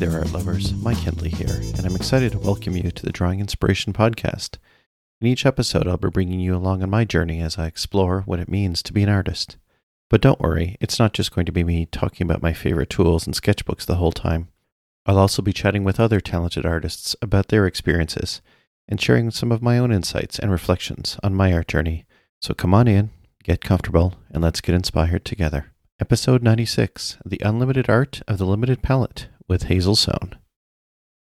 there, art lovers. Mike Hendley here, and I'm excited to welcome you to the Drawing Inspiration Podcast. In each episode, I'll be bringing you along on my journey as I explore what it means to be an artist. But don't worry, it's not just going to be me talking about my favorite tools and sketchbooks the whole time. I'll also be chatting with other talented artists about their experiences and sharing some of my own insights and reflections on my art journey. So come on in, get comfortable, and let's get inspired together. Episode 96 The Unlimited Art of the Limited Palette with Hazel Soan.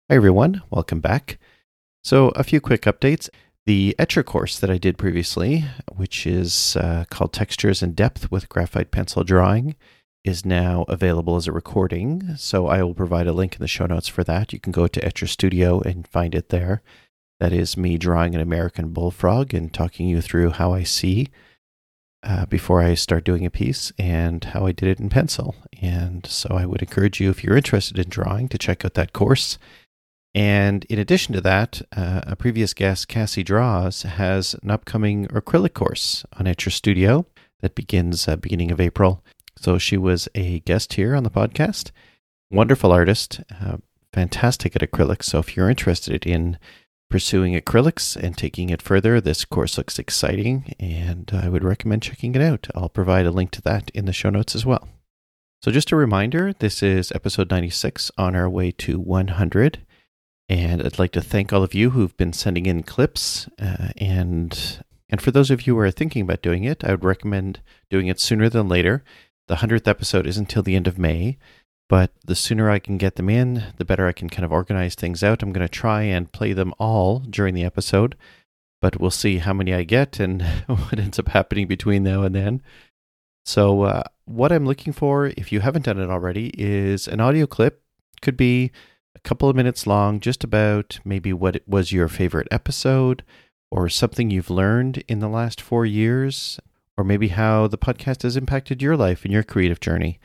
Hi, everyone. Welcome back. So, a few quick updates. The Etchr course that I did previously, which is uh, called Textures and Depth with Graphite Pencil Drawing, is now available as a recording. So, I will provide a link in the show notes for that. You can go to Etchr Studio and find it there. That is me drawing an American bullfrog and talking you through how I see uh, before I start doing a piece and how I did it in pencil. And so I would encourage you, if you're interested in drawing, to check out that course. And in addition to that, uh, a previous guest, CassyDraws, has an upcoming acrylic course on Etchr Studio that begins uh, beginning of April. So she was a guest here on the podcast. Wonderful artist, uh, fantastic at acrylics. So if you're interested in pursuing acrylics and taking it further. This course looks exciting, and I would recommend checking it out. I'll provide a link to that in the show notes as well. So, just a reminder this is episode 96 on our way to 100. And I'd like to thank all of you who've been sending in clips. Uh, and, and for those of you who are thinking about doing it, I would recommend doing it sooner than later. The 100th episode is until the end of May. But the sooner I can get them in, the better I can kind of organize things out. I'm going to try and play them all during the episode, but we'll see how many I get and what ends up happening between now and then. So, uh, what I'm looking for, if you haven't done it already, is an audio clip. Could be a couple of minutes long, just about maybe what was your favorite episode or something you've learned in the last four years, or maybe how the podcast has impacted your life and your creative journey.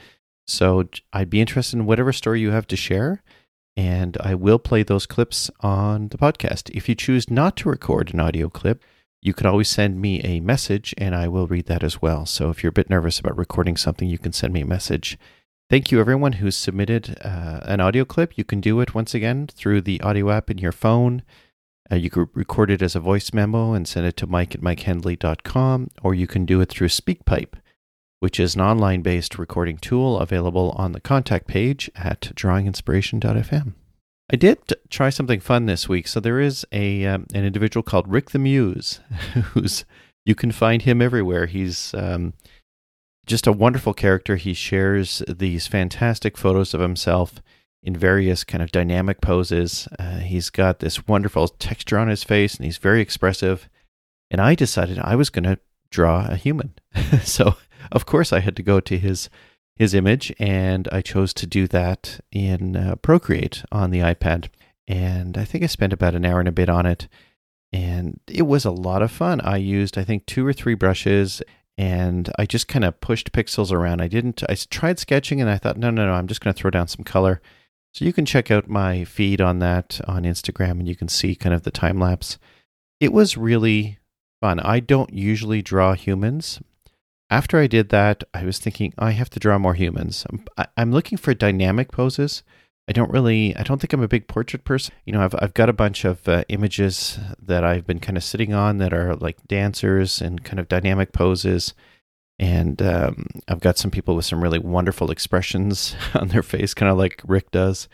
So I'd be interested in whatever story you have to share, and I will play those clips on the podcast. If you choose not to record an audio clip, you can always send me a message and I will read that as well. So if you're a bit nervous about recording something, you can send me a message. Thank you, everyone who's submitted uh, an audio clip. You can do it once again through the audio app in your phone. Uh, you can record it as a voice memo and send it to mike at mikehendley.com, or you can do it through SpeakPipe which is an online based recording tool available on the contact page at drawinginspiration.fm. I did try something fun this week. So there is a um, an individual called Rick the Muse, who's you can find him everywhere. He's um, just a wonderful character. He shares these fantastic photos of himself in various kind of dynamic poses. Uh, he's got this wonderful texture on his face, and he's very expressive. And I decided I was going to draw a human. so of course, I had to go to his his image, and I chose to do that in uh, Procreate on the iPad. And I think I spent about an hour and a bit on it, and it was a lot of fun. I used, I think, two or three brushes, and I just kind of pushed pixels around. I didn't. I tried sketching, and I thought, no, no, no, I'm just going to throw down some color. So you can check out my feed on that on Instagram, and you can see kind of the time lapse. It was really fun. I don't usually draw humans, after I did that, I was thinking I have to draw more humans. I'm, I'm looking for dynamic poses. I don't really, I don't think I'm a big portrait person. You know, I've, I've got a bunch of uh, images that I've been kind of sitting on that are like dancers and kind of dynamic poses. And um, I've got some people with some really wonderful expressions on their face, kind of like Rick does.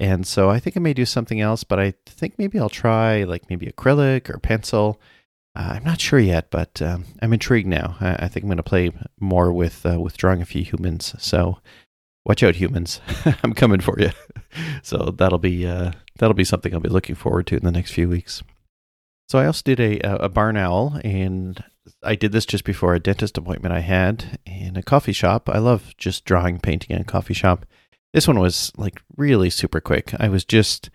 And so I think I may do something else, but I think maybe I'll try like maybe acrylic or pencil uh, I'm not sure yet, but um, I'm intrigued now. I, I think I'm going to play more with uh, with drawing a few humans. So watch out, humans! I'm coming for you. so that'll be uh, that'll be something I'll be looking forward to in the next few weeks. So I also did a a barn owl, and I did this just before a dentist appointment I had in a coffee shop. I love just drawing, painting in a coffee shop. This one was like really super quick. I was just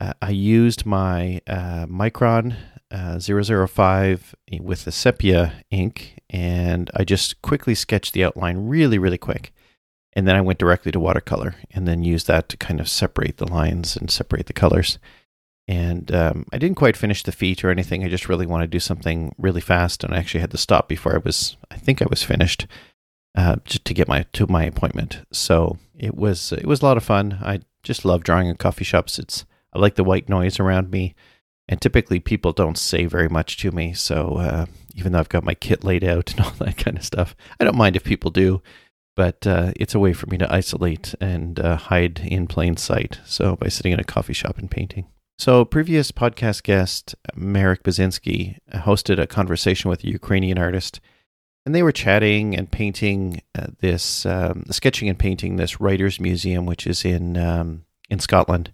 uh, I used my uh, Micron uh, 005 with the sepia ink, and I just quickly sketched the outline really, really quick. And then I went directly to watercolor and then used that to kind of separate the lines and separate the colors. And um, I didn't quite finish the feet or anything. I just really wanted to do something really fast, and I actually had to stop before I was. I think I was finished, uh, just to get my to my appointment. So it was it was a lot of fun. I just love drawing in coffee shops. It's I like the white noise around me, and typically people don't say very much to me. So uh, even though I've got my kit laid out and all that kind of stuff, I don't mind if people do. But uh, it's a way for me to isolate and uh, hide in plain sight. So by sitting in a coffee shop and painting. So, previous podcast guest, Marek Badzinski, hosted a conversation with a Ukrainian artist, and they were chatting and painting uh, this, um, sketching and painting this writers' museum, which is in um, in Scotland.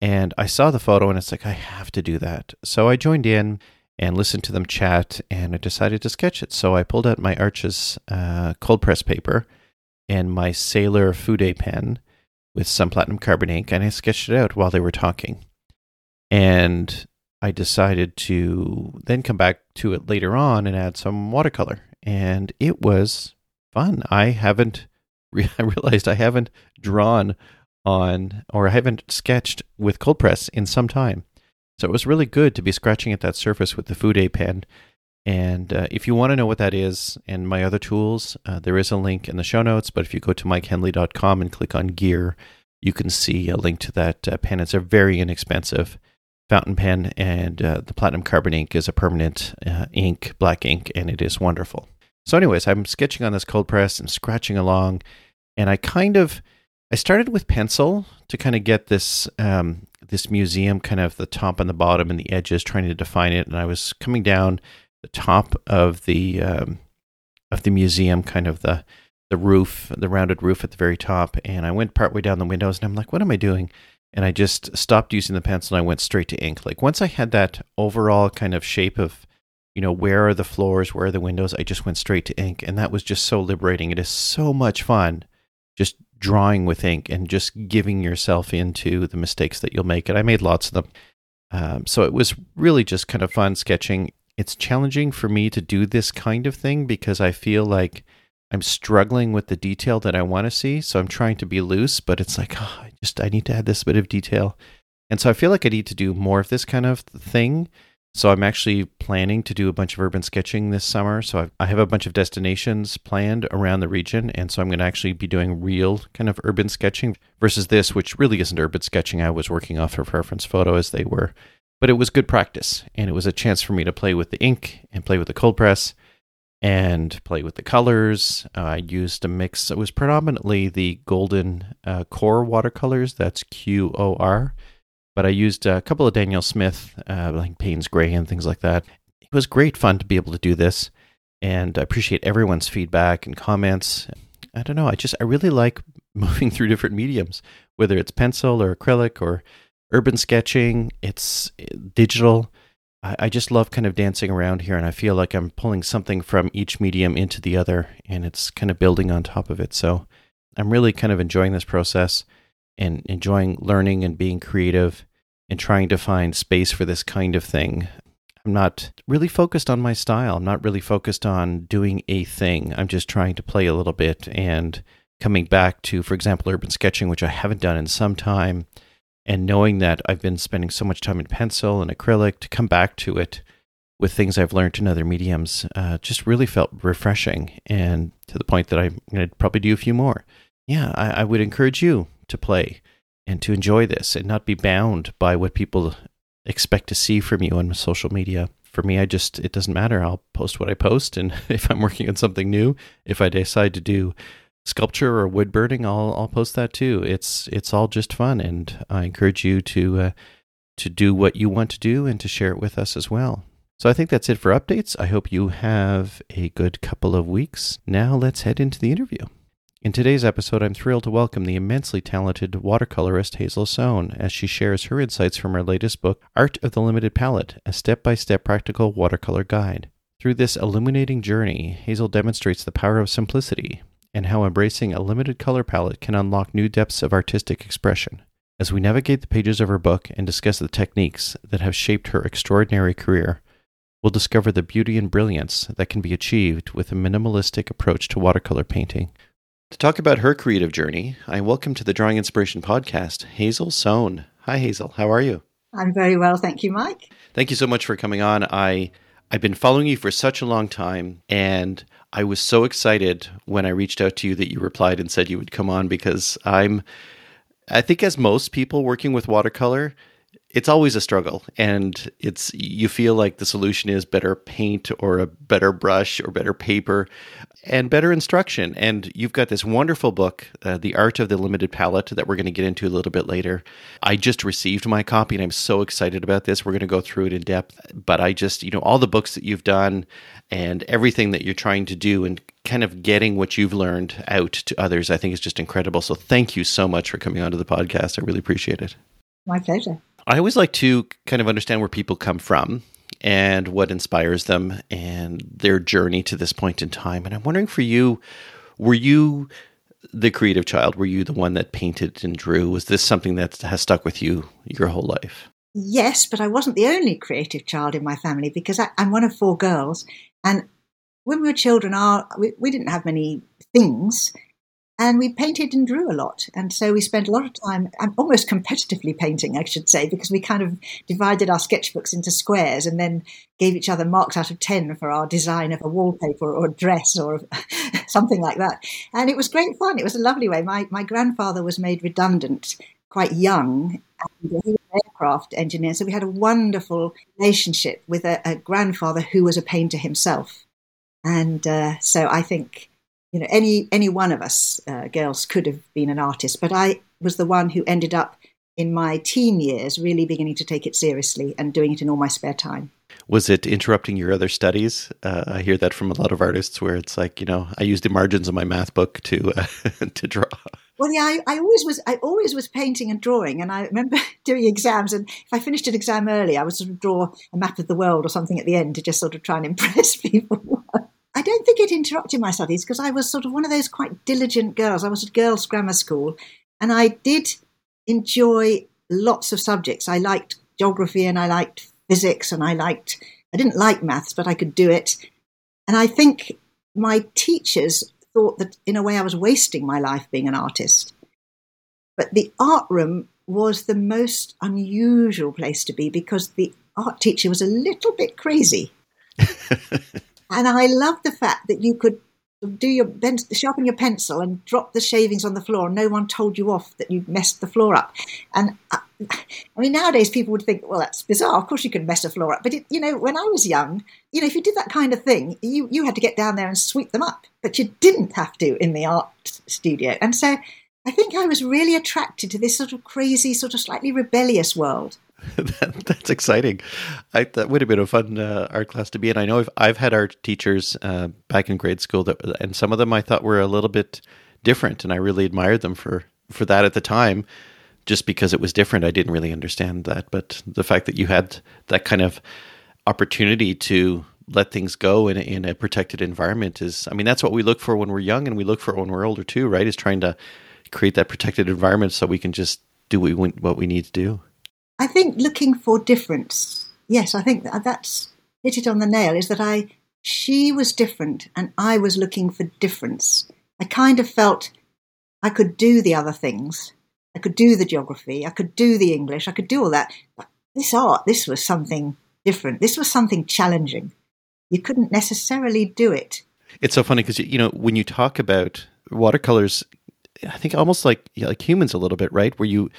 And I saw the photo, and it's like I have to do that. So I joined in and listened to them chat, and I decided to sketch it. So I pulled out my Arches uh, cold press paper and my Sailor Fude pen with some platinum carbon ink, and I sketched it out while they were talking. And I decided to then come back to it later on and add some watercolor. And it was fun. I haven't, I realized I haven't drawn on or I haven't sketched with cold press in some time. So it was really good to be scratching at that surface with the Fude pen. And uh, if you want to know what that is and my other tools, uh, there is a link in the show notes. But if you go to mikehendley.com and click on gear, you can see a link to that uh, pen. It's a very inexpensive fountain pen, and uh, the platinum carbon ink is a permanent uh, ink, black ink, and it is wonderful. So, anyways, I'm sketching on this cold press and scratching along, and I kind of I started with pencil to kind of get this um, this museum kind of the top and the bottom and the edges, trying to define it, and I was coming down the top of the um, of the museum, kind of the the roof, the rounded roof at the very top, and I went partway down the windows, and I'm like, what am I doing? and I just stopped using the pencil and I went straight to ink. Like once I had that overall kind of shape of, you know, where are the floors, where are the windows, I just went straight to ink. And that was just so liberating. It is so much fun just drawing with ink and just giving yourself into the mistakes that you'll make. And I made lots of them. Um, so it was really just kind of fun sketching. It's challenging for me to do this kind of thing because I feel like I'm struggling with the detail that I want to see. So I'm trying to be loose, but it's like, oh, I just, I need to add this bit of detail. And so I feel like I need to do more of this kind of thing. So I'm actually planning to do a bunch of urban sketching this summer. So I've, I have a bunch of destinations planned around the region. And so I'm going to actually be doing real kind of urban sketching versus this, which really isn't urban sketching. I was working off of reference photo as they were. But it was good practice. And it was a chance for me to play with the ink and play with the cold press and play with the colors. Uh, I used a mix. It was predominantly the golden uh, QoR watercolors. That's Q O R. But I used a couple of Daniel Smith, uh, like Payne's Gray and things like that. It was great fun to be able to do this, and I appreciate everyone's feedback and comments. I don't know. I just I really like moving through different mediums, whether it's pencil or acrylic or urban sketching. It's eh, digital. I, I just love kind of dancing around here, and I feel like I'm pulling something from each medium into the other, and it's kind of building on top of it. So I'm really kind of enjoying this process and enjoying learning and being creative and trying to find space for this kind of thing. I'm not really focused on my style. I'm not really focused on doing a thing. I'm just trying to play a little bit and coming back to, for example, urban sketching, which I haven't done in some time, and knowing that I've been spending so much time in pencil and acrylic to come back to it with things I've learned in other mediums uh, just really felt refreshing and to the point that I'm going to probably do a few more. Yeah, I, I would encourage you to play and to enjoy this and not be bound by what people expect to see from you on social media. For me, I just, it doesn't matter. I'll post what I post. And if I'm working on something new, if I decide to do sculpture or wood burning, I'll I'll post that too. It's it's all just fun, and I encourage you to uh, to do what you want to do and to share it with us as well. So I think that's it for updates. I hope you have a good couple of weeks. Now let's head into the interview. In today's episode, I'm thrilled to welcome the immensely talented watercolorist Hazel Soan as she shares her insights from her latest book, Art of the Limited Palette, a step by step practical watercolor guide. Through this illuminating journey, Hazel demonstrates the power of simplicity, and how embracing a limited color palette can unlock new depths of artistic expression. As we navigate the pages of her book and discuss the techniques that have shaped her extraordinary career, we'll discover the beauty and brilliance that can be achieved with a minimalistic approach to watercolor painting. To talk about her creative journey, I welcome to the Drawing Inspiration podcast Hazel Soan. Hi, Hazel. How are you? I'm very well, thank you, Mike. Thank you so much for coming on. I I've been following you for such a long time, and I was so excited when I reached out to you that you replied and said you would come on because I'm I think, as most people working with watercolor, it's always a struggle and it's you feel like the solution is better paint or a better brush or better paper and better instruction. And you've got this wonderful book uh, the art of the limited palette that we're going to get into a little bit later. I just received my copy and i'm so excited about this. We're going to go through it in depth but i just you know all the books that you've done and everything that you're trying to do and kind of getting what you've learned out to others i think is just incredible. So thank you so much for coming onto the podcast. I really appreciate it. My pleasure I always like to kind of understand where people come from and what inspires them and their journey to this point in time. And I'm wondering for you, were you the creative child? Were you the one that painted and drew? Was this something that has stuck with you your whole life? Yes, but I wasn't the only creative child in my family because I, am one of four girls. And when we were children, our, we, we didn't have many things and we painted and drew a lot. And so we spent a lot of time, almost competitively painting, I should say, because we kind of divided our sketchbooks into squares and then gave each other marks out of 10 for our design of a wallpaper or a dress or something like that. And it was great fun. It was a lovely way. My, my grandfather was made redundant quite young. And he was an aircraft engineer. So we had a wonderful relationship with a, a grandfather who was a painter himself. And uh, so I think you know, any any one of us uh, girls could have been an artist, but I was the one who ended up in my teen years really beginning to take it seriously and doing it in all my spare time. Was it interrupting your other studies? Uh, I hear that from a lot of artists, where it's like, you know, I use the margins of my math book to uh, to draw. Well, yeah, I, I, always was. I always was painting and drawing, and I remember doing exams. And if I finished an exam early, I would sort of draw a map of the world or something at the end to just sort of try and impress people. I don't think it interrupted my studies because I was sort of one of those quite diligent girls. I was at girls' grammar school and I did enjoy lots of subjects. I liked geography and I liked physics and I liked, I didn't like maths, but I could do it. And I think my teachers thought that in a way I was wasting my life being an artist. But the art room was the most unusual place to be because the art teacher was a little bit crazy. And I love the fact that you could do your sharpen your pencil and drop the shavings on the floor and no one told you off that you messed the floor up. And I, uh, I, mean nowadays people would think well that's bizarre. Of course you can mess a floor up. But it, you know when i was young you know if you did that kind of thing you you had to get down there and sweep them up. But you didn't have to in the art studio. And so i think i was really attracted to this sort of crazy sort of slightly rebellious world that, that's exciting. I, that would have been a fun uh, art class to be in. I know I've, I've had art teachers uh, back in grade school that, and some of them I thought were a little bit different, and I really admired them for for that at the time, just because it was different. I didn't really understand that, but the fact that you had that kind of opportunity to let things go in in a protected environment is, I mean, that's what we look for when we're young, and we look for when we're older too, right? Is trying to create that protected environment so we can just do what we, what we need to do. I think looking for difference. Yes, I think that that's hit it on the nail. Is that I she was different and I was looking for difference. I kind of felt I could do the other things. I could do the geography. I could do the English. I could do all that. But this art, this was something different. This was something challenging. You couldn't necessarily do it. It's so funny because you know when you talk about watercolors, I think almost like like humans a little bit, right? Where you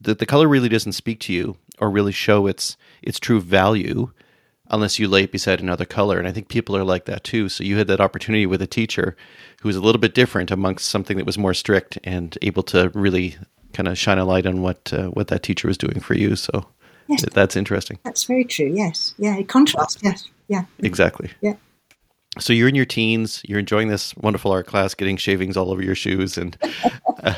the, the color really doesn't speak to you or really show its its true value unless you lay it beside another color. And I think people are like that too. So you had that opportunity with a teacher who was a little bit different amongst something that was more strict and able to really kind of shine a light on what uh, what that teacher was doing for you. So yes. that's interesting. That's very true. Yes. Yeah. Contrast. Yes. Yeah. Exactly. Yeah so you're in your teens you're enjoying this wonderful art class getting shavings all over your shoes and uh,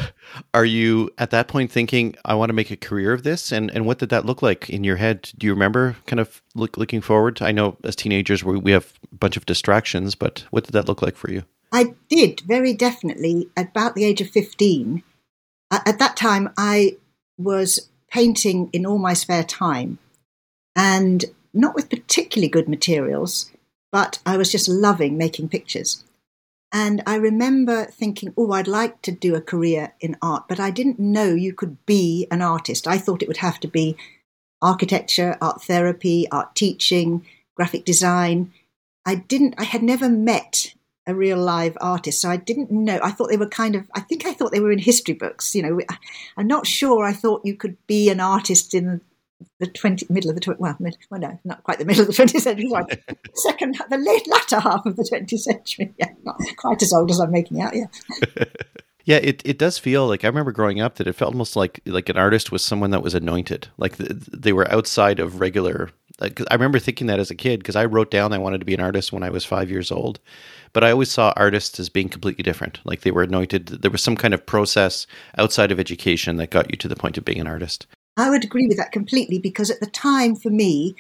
are you at that point thinking i want to make a career of this and and what did that look like in your head? Do you remember kind of look, looking forward? I know as teenagers we, we have a bunch of distractions but what did that look like for you? I did very definitely. About the age of 15 at that time i was painting in all my spare time and not with particularly good materials but I was just loving making pictures. And I remember thinking, oh, I'd like to do a career in art, but I didn't know you could be an artist. I thought it would have to be architecture, art therapy, art teaching, graphic design. I didn't, I had never met a real live artist. So I didn't know. I thought they were kind of, I think I thought they were in history books. You know, I'm not sure I thought you could be an artist in the 20, middle of the, well, mid, well, no, not quite the middle of the 20th century, sorry. second, the late, latter half of the 20th century. Yeah, not quite as old as I'm making out, yeah. Yeah, it, it does feel like I remember growing up that it felt almost like like an artist was someone that was anointed, like the, they were outside of regular. Like, I remember thinking that as a kid because I wrote down I wanted to be an artist when I was five years old, but I always saw artists as being completely different. Like they were anointed. There was some kind of process outside of education that got you to the point of being an artist. I would agree with that completely because at the time for me,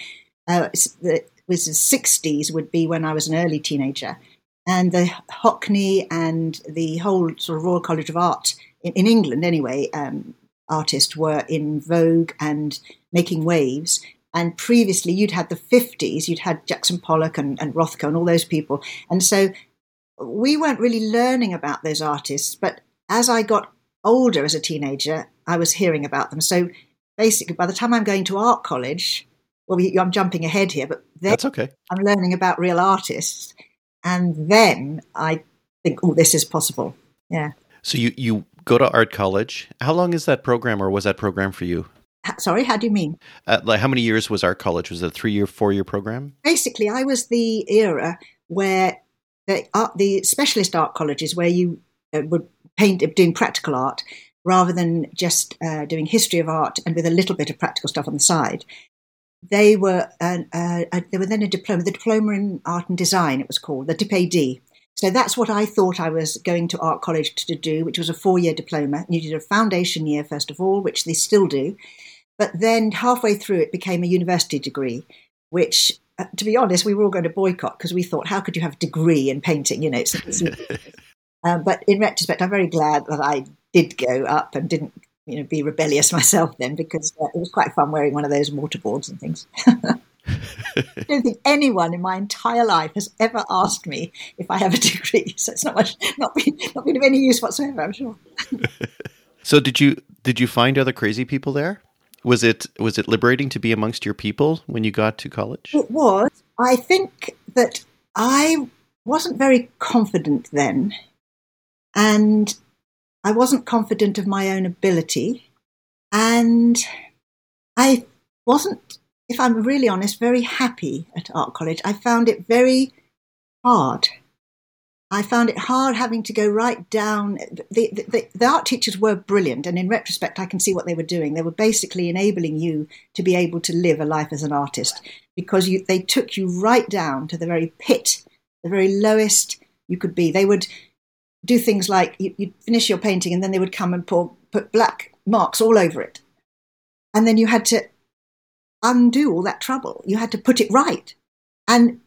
uh, it was the 60s would be when I was an early teenager and the Hockney and the whole sort of Royal College of Art in, in England, anyway, um, artists were in vogue and making waves. And previously, you'd had the 50s, you'd had Jackson Pollock and, and Rothko and all those people. And so we weren't really learning about those artists. But as I got older as a teenager, I was hearing about them. So basically, by the time I'm going to art college, well, I'm jumping ahead here, but that's okay. I'm learning about real artists. And then I think, oh, this is possible. Yeah. So you, you go to art college. How long is that program, or was that program for you? Sorry, how do you mean? Uh, like how many years was art college? Was it a three year, four year program? Basically, I was the era where the art, the specialist art colleges where you uh, would paint doing practical art rather than just uh, doing history of art and with a little bit of practical stuff on the side they were uh, uh, they were then a diploma, the diploma in art and design. It was called the DipAD. So that's what I thought I was going to art college to do, which was a four-year diploma. You did a foundation year first of all, which they still do, but then halfway through it became a university degree, which. Uh, to be honest, we were all going to boycott because we thought, how could you have a degree in painting? You know, it's, it's uh, but in retrospect, I'm very glad that I did go up and didn't you know, be rebellious myself then because uh, it was quite fun wearing one of those mortarboards and things. I don't think anyone in my entire life has ever asked me if I have a degree, so it's not much, not been, not been of any use whatsoever. I'm sure. so did you did you find other crazy people there? Was it was it liberating to be amongst your people when you got to college? It was. I think that I wasn't very confident then, and I wasn't confident of my own ability. And I wasn't, if I'm really honest, very happy at art college. I found it very hard. I found it hard having to go right down. The, the, the, art teachers were brilliant, and in retrospect, I can see what they were doing. They were basically enabling you to be able to live a life as an artist because you, they took you right down to the very pit, the very lowest you could be. They would do things like you, would finish your painting and then they would come and pour, put black marks all over it. And then you had to undo all that trouble. You had to put it right. And,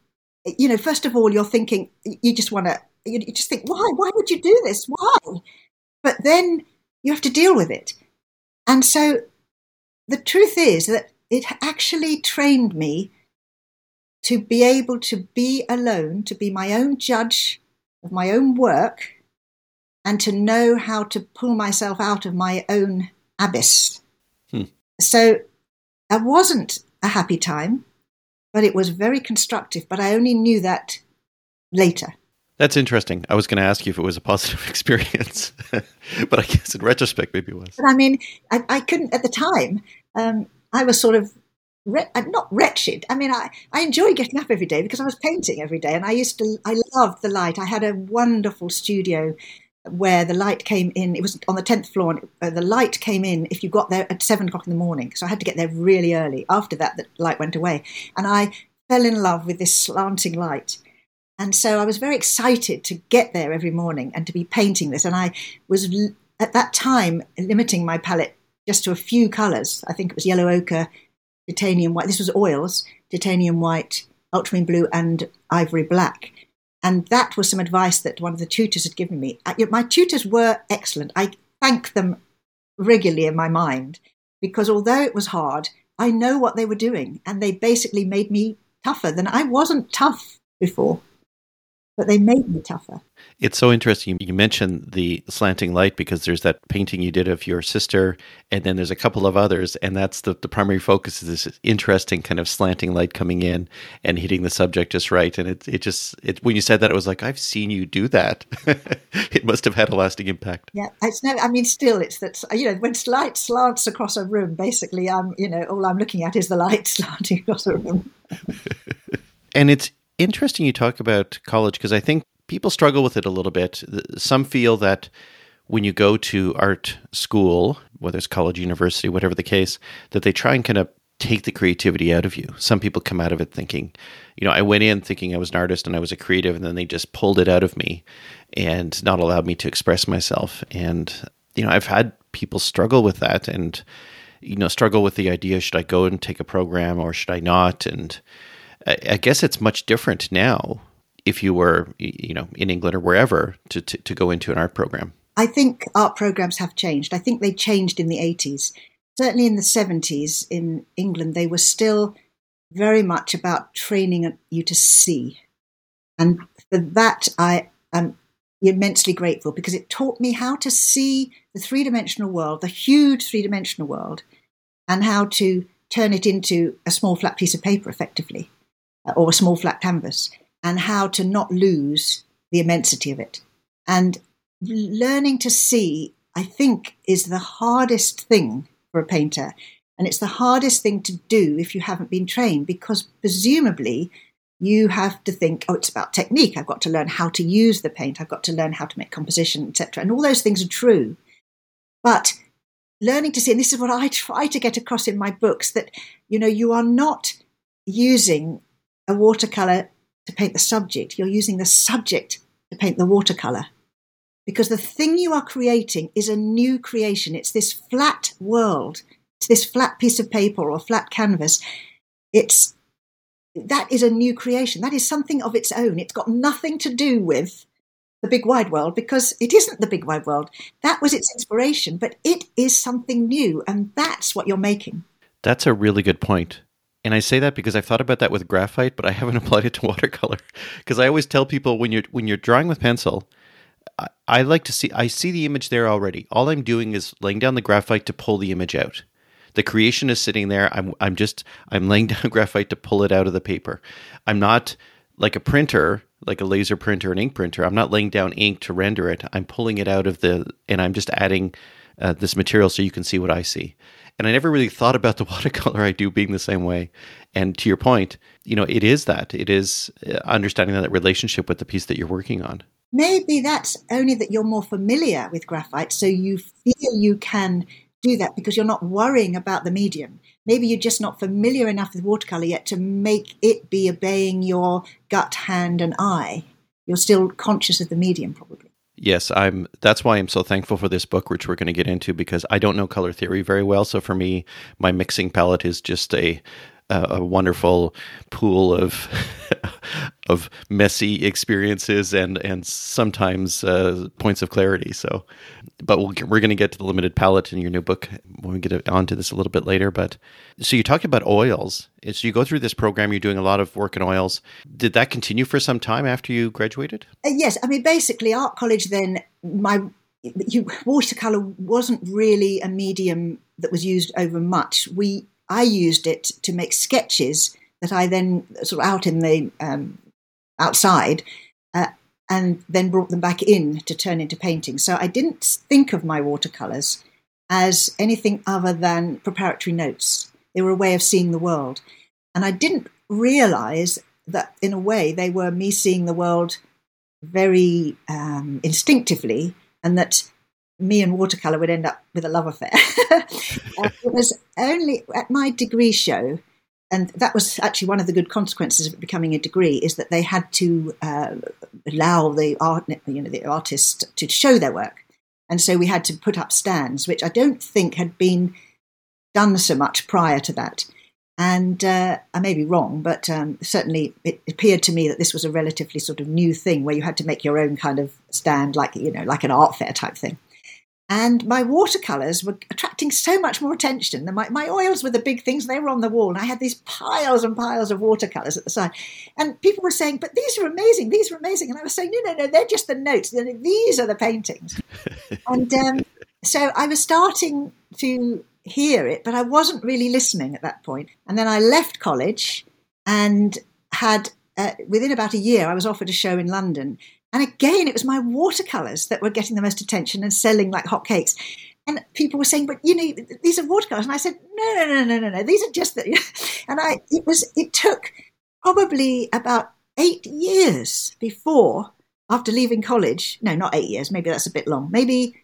you know, first of all, you're thinking, you just want to, you just think, why? Why would you do this? Why? But then you have to deal with it. And so the truth is that it actually trained me to be able to be alone, to be my own judge of my own work, and to know how to pull myself out of my own abyss. Hmm. So that wasn't a happy time, but it was very constructive. But I only knew that later. That's interesting. I was going to ask you if it was a positive experience, but I guess in retrospect, maybe it was. But I mean, I, I couldn't at the time. Um, I was sort of re- uh, not wretched. I mean, I, I enjoy getting up every day because I was painting every day, and I used to. I loved the light. I had a wonderful studio where the light came in. It was on the 10th floor, and uh, the light came in if you got there at seven o'clock in the morning. So I had to get there really early. After that, the light went away. And I fell in love with this slanting light. And so I was very excited to get there every morning and to be painting this. And I was at that time limiting my palette just to a few colours. I think it was yellow ochre, titanium white. This was oils, titanium white, ultramarine blue, and ivory black. And that was some advice that one of the tutors had given me. My tutors were excellent. I thank them regularly in my mind because although it was hard, I know what they were doing. And they basically made me tougher than I wasn't tough before. But they made me tougher. It's so interesting. You mentioned the slanting light because there's that painting you did of your sister, and then there's a couple of others, and that's the, the primary focus is this interesting kind of slanting light coming in and hitting the subject just right. And it it just it when you said that, it was like I've seen you do that. it must have had a lasting impact. Yeah, it's never. I mean, still, it's that you know when light slants across a room, basically, I'm you know all I'm looking at is the light slanting across a room. and it's interesting you talk about college because I think people struggle with it a little bit. Some feel that when you go to art school, whether it's college, university, whatever the case, that they try and kind of take the creativity out of you. Some people come out of it thinking, you know, I went in thinking I was an artist and I was a creative, and then they just pulled it out of me and not allowed me to express myself. And, you know, I've had people struggle with that and, you know, struggle with the idea should I go and take a program or should I not? And, I guess it's much different now if you were, you know, in England or wherever to, to, to, go into an art program. I think art programs have changed. I think they changed in the 80s. Certainly in the 70s in England, they were still very much about training you to see. And for that, I am immensely grateful because it taught me how to see the three dimensional world, the huge three dimensional world, and how to turn it into a small flat piece of paper effectively Uh, or a small flat canvas, and how to not lose the immensity of it. And learning to see, I think, is the hardest thing for a painter. And it's the hardest thing to do if you haven't been trained, because presumably you have to think, oh, it's about technique. I've got to learn how to use the paint. I've got to learn how to make composition, etc. And all those things are true. But learning to see, and this is what I try to get across in my books, that you know, you are not using a watercolor to paint the subject, you're using the subject to paint the watercolor. Because the thing you are creating is a new creation. It's this flat world. It's this flat piece of paper or flat canvas. It's that is a new creation. That is something of its own. It's got nothing to do with the big wide world because it isn't the big wide world. That was its inspiration, but it is something new, and that's what you're making. That's a really good point. And I say that because I've thought about that with graphite, but I haven't applied it to watercolor. Because I always tell people when you're when you're drawing with pencil, I, I, like to see I see the image there already. All I'm doing is laying down the graphite to pull the image out. The creation is sitting there. I'm I'm just I'm laying down graphite to pull it out of the paper. I'm not like a printer, like a laser printer, an ink printer. I'm not laying down ink to render it. I'm pulling it out of the and I'm just adding uh, this material so you can see what I see. And I never really thought about the watercolor I do being the same way. And to your point, you know, it is that. It is uh, understanding that relationship with the piece that you're working on. Maybe that's only that you're more familiar with graphite, so you feel you can do that because you're not worrying about the medium. Maybe you're just not familiar enough with watercolor yet to make it be obeying your gut, hand, and eye. You're still conscious of the medium, probably yes, I'm. That's why I'm so thankful for this book, which we're going to get into because I don't know color theory very well. So for me, my mixing palette is just a a wonderful pool of of messy experiences and and sometimes uh, points of clarity. So, but we we are going to get to the limited palette in your new book when we get onto this a little bit later. But so you talked about oils. So you go through this program. You're doing a lot of work in oils. Did that continue for some time after you graduated? Uh, yes, I mean basically art college. Then my you, watercolor wasn't really a medium that was used over much. We I used it to make sketches that I then sort of out in the um, outside uh, and then brought them back in to turn into paintings. So I didn't think of my watercolors as anything other than preparatory notes. They were a way of seeing the world. And I didn't realize that in a way they were me seeing the world very um, instinctively and that me and watercolor would end up with a love affair. it was only at my degree show and that was actually one of the good consequences of it becoming a degree is that they had to uh, allow the art, you know, the artists to show their work, and so we had to put up stands, which I don't think had been done so much prior to that. And uh, I may be wrong, but um, certainly it appeared to me that this was a relatively sort of new thing where you had to make your own kind of stand, like you know, like an art fair type thing. And my watercolours were attracting so much more attention. My, my oils were the big things, they were on the wall. And I had these piles and piles of watercolours at the side. And people were saying, But these are amazing, these are amazing. And I was saying, No, no, no, they're just the notes. These are the paintings. and um, so I was starting to hear it, but I wasn't really listening at that point. And then I left college and had, uh, within about a year, I was offered a show in London. And again, it was my watercolors that were getting the most attention and selling like hotcakes. And people were saying, "But you know, these are watercolors." And I said, "No, no, no, no, no, no. These are just the." And I, it was, it took probably about eight years before, after leaving college. No, not eight years. Maybe that's a bit long. Maybe,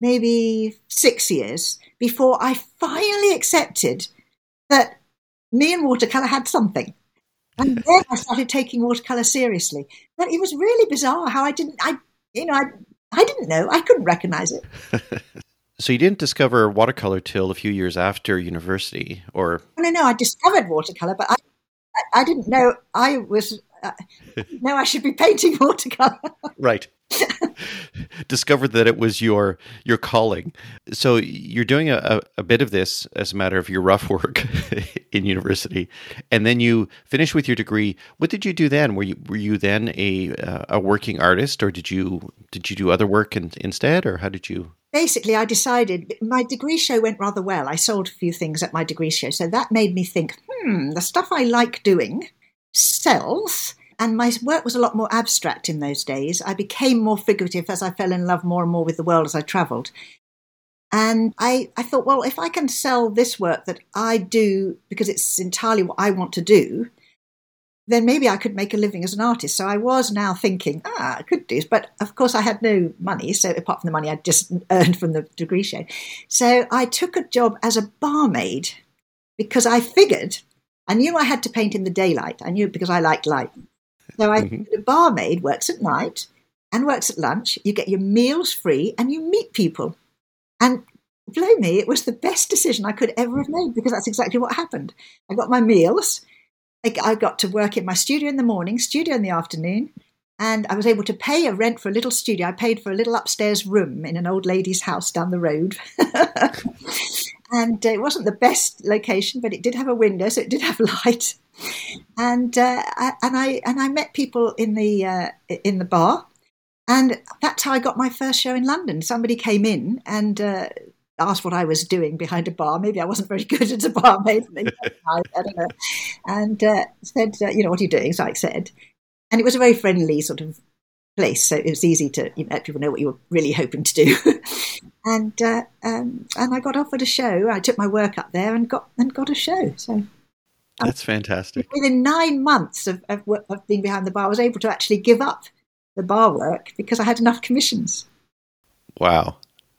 maybe six years before I finally accepted that me and watercolor had something. And then I started taking watercolor seriously. But it was really bizarre how I didn't, I, you know, I, I didn't know. I couldn't recognize it. so you didn't discover watercolor till a few years after university, or? No, no, I discovered watercolor, but I, I, I didn't know I was. Uh, no, I should be painting watercolor. right. discovered that it was your your calling. So you're doing a, a bit of this as a matter of your rough work in university, and then you finish with your degree. What did you do then? Were you were you then a uh, a working artist, or did you did you do other work in, instead, or how did you? Basically, I decided my degree show went rather well. I sold a few things at my degree show, so that made me think, hmm, the stuff I like doing sells and my work was a lot more abstract in those days. I became more figurative as I fell in love more and more with the world as I travelled. And I, I thought, well, if I can sell this work that I do because it's entirely what I want to do, then maybe I could make a living as an artist. So I was now thinking, ah, I could do this. But of course, I had no money. So apart from the money I'd just earned from the degree show. So I took a job as a barmaid because I figured I knew I had to paint in the daylight. I knew because I liked light. So I, mm-hmm. the barmaid works at night and works at lunch. You get your meals free and you meet people. And blow me, it was the best decision I could ever have made because that's exactly what happened. I got my meals. I got to work in my studio in the morning, studio in the afternoon, and I was able to pay a rent for a little studio. I paid for a little upstairs room in an old lady's house down the road. and uh, it wasn't the best location, but it did have a window, so it did have light and uh, and I and I met people in the uh, in the bar, and that's how I got my first show in London. Somebody came in and uh, asked what I was doing behind a bar. Maybe I wasn't very good as a barmaid. I, I don't know, and uh, said, uh, "You know what are you doing?" So I said, and it was a very friendly sort of place, so it was easy to you know, let people know what you were really hoping to do. And uh, um, and I got offered a show. I took my work up there and got and got a show. So that's fantastic. Within nine months of, of, of, being behind the bar, I was able to actually give up the bar work because I had enough commissions. Wow.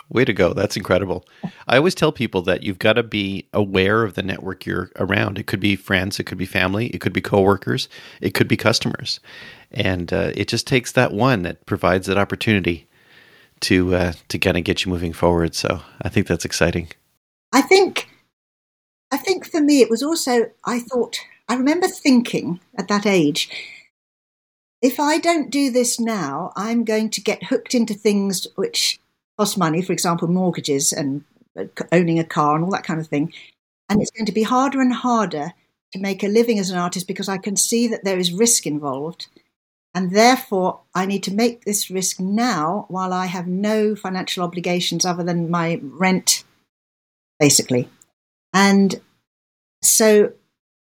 Way to go. That's incredible. I always tell people that you've got to be aware of the network you're around. It could be friends, it could be family, it could be coworkers, it could be customers. And uh, it just takes that one that provides that opportunity to uh, to kind of get you moving forward. So I think that's exciting. I think I think for me, it was also, I thought, I remember thinking at that age, if I don't do this now, I'm going to get hooked into things which cost money, for example, mortgages and uh, owning a car and all that kind of thing. And it's going to be harder and harder to make a living as an artist because I can see that there is risk involved. And therefore, I need to make this risk now while I have no financial obligations other than my rent, basically. And so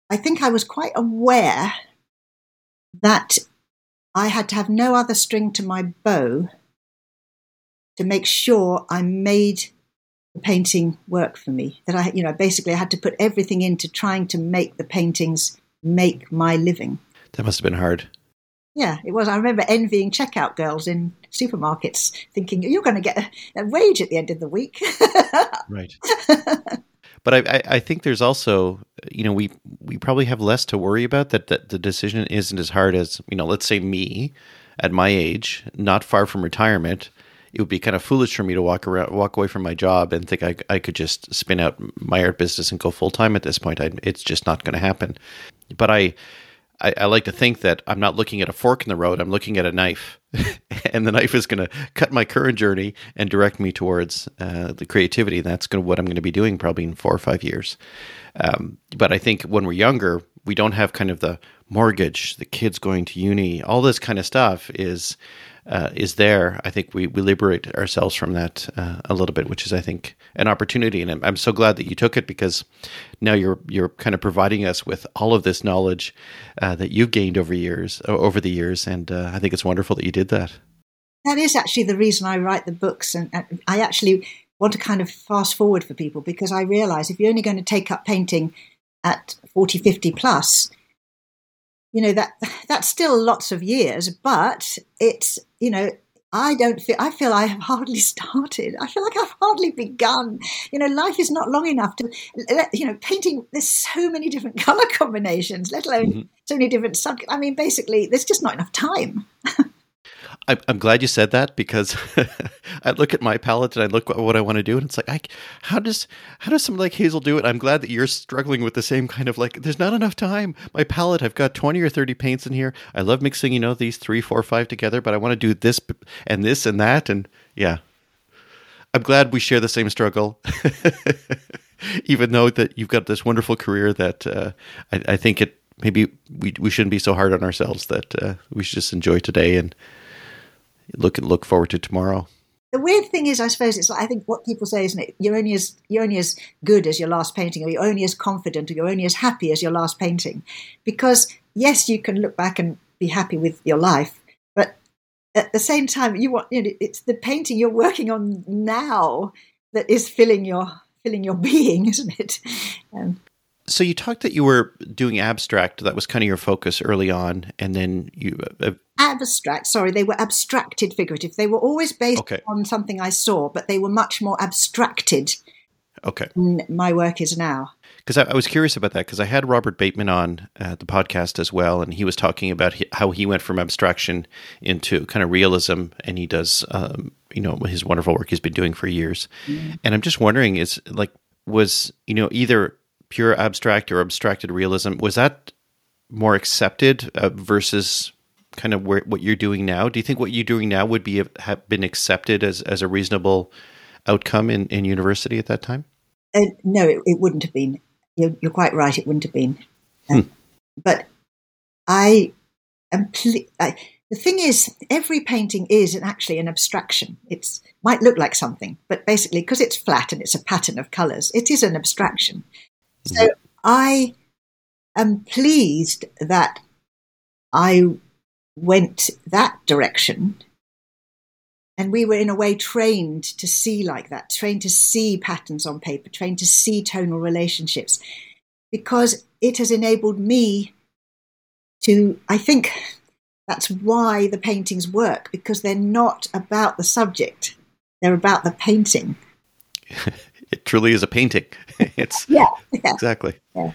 I think I was quite aware that I had to have no other string to my bow to make sure I made the painting work for me. That I, you know, basically I had to put everything into trying to make the paintings make my living. That must have been hard. Yeah, it was. I remember envying checkout girls in supermarkets, thinking you're going to get a, a wage at the end of the week. right. But I, I, think there's also, you know, we we probably have less to worry about. That, that the decision isn't as hard as, you know, let's say me at my age, not far from retirement. It would be kind of foolish for me to walk around, walk away from my job, and think I, I could just spin out my art business and go full time at this point. I, it's just not going to happen. But I, I, I, like to think that I'm not looking at a fork in the road. I'm looking at a knife, and the knife is going to cut my current journey and direct me towards uh, the creativity. That's to what I'm going to be doing probably in four or five years. Um, but I think when we're younger, we don't have kind of the mortgage, the kids going to uni, all this kind of stuff is uh, is there. I think we, we liberate ourselves from that uh, a little bit, which is I think an opportunity, and I'm, I'm, so glad that you took it because now you're you're kind of providing us with all of this knowledge uh, that you've gained over years over the years, and uh, I think it's wonderful that you did that. That is actually the reason I write the books, and, and I actually want to kind of fast forward for people because I realize if you're only going to take up painting at 40, 50 plus, you know that that's still lots of years but it's you know I don't feel, I feel I have hardly started. I feel like I've hardly begun. You know, life is not long enough to, you know, painting, there's so many different color combinations, let alone mm-hmm. so many different subjects. I mean, basically, there's just not enough time. I'm glad you said that because I look at my palette and I look at what I want to do, and it's like, I, how does how does someone like Hazel do it? I'm glad that you're struggling with the same kind of like. There's not enough time. My palette, I've got 20 or 30 paints in here. I love mixing, you know, these three, four, five together, but I want to do this and this and that, and yeah. I'm glad we share the same struggle, even though that you've got this wonderful career that uh, I, I, think it maybe we we shouldn't be so hard on ourselves. That uh, we should just enjoy today and look and look forward to tomorrow. The weird thing is, I suppose, it's like, I think what people say, isn't it? You're only as you're only as good as your last painting, or you're only as confident, or you're only as happy as your last painting. Because yes, you can look back and be happy with your life, but at the same time, you want you know, it's the painting you're working on now that is filling your filling your being, isn't it? Um, so you talked that you were doing abstract. That was kind of your focus early on, and then you uh, abstract. Sorry, they were abstracted figurative. They were always based okay. on something I saw, but they were much more abstracted. Okay, my work is now. Because I, I, was curious about that because I had Robert Bateman on uh, the podcast as well, and he was talking about he, how he went from abstraction into kind of realism, and he does, um, you know, his wonderful work he's been doing for years. Mm. And I'm just wondering, is like was you know either pure abstract or abstracted realism was that more accepted uh, versus kind of where, what you're doing now? Do you think what you're doing now would be have been accepted as, as a reasonable outcome in, in university at that time? Uh, no it, it, wouldn't have been. You're, you're, quite right it wouldn't have been. Um, hmm. but i am ple- I, the thing is every painting is an, actually an abstraction. It might look like something but basically because it's flat and it's a pattern of colors it is an abstraction. So I am pleased that I went that direction. And we were, in a way, trained to see like that, trained to see patterns on paper, trained to see tonal relationships, because it has enabled me to, I think that's why the paintings work, because they're not about the subject, they're about the painting. it truly is a painting. it's yeah, yeah. exactly. Yeah.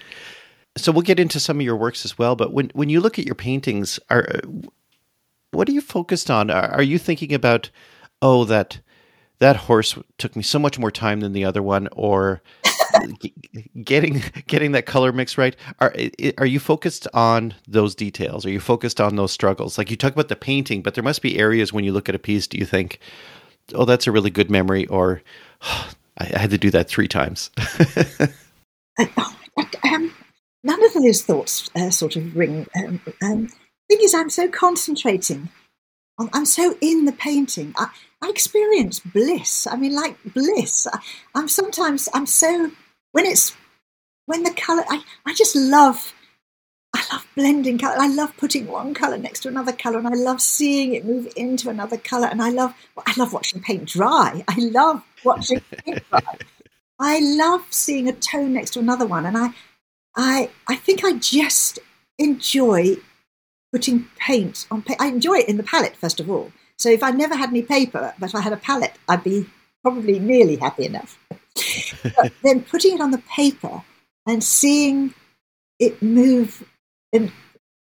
So we'll get into some of your works as well. But when when you look at your paintings, are what are you focused on? Are, are you thinking about oh that that horse took me so much more time than the other one, or getting getting that color mix right? Are are you focused on those details? Are you focused on those struggles? Like you talk about the painting, but there must be areas when you look at a piece, do you think, oh, that's a really good memory, or oh, I, I had to do that three times. um, none of those thoughts uh, sort of ring. Um, um, thing is, I'm so concentrating. I'm so in the painting. I, I experience bliss. I mean, like bliss. I, I'm sometimes I'm so when it's when the color. I I just love I love blending color. I love putting one color next to another color, and I love seeing it move into another color. And I love, I love watching paint dry. I love watching paint dry. I love seeing a tone next to another one, and I, I, I think I just enjoy putting paint on paint. I enjoy it in the palette first of all. So if I never had any paper, but I had a palette, I'd be probably nearly happy enough. but then putting it on the paper and seeing it move and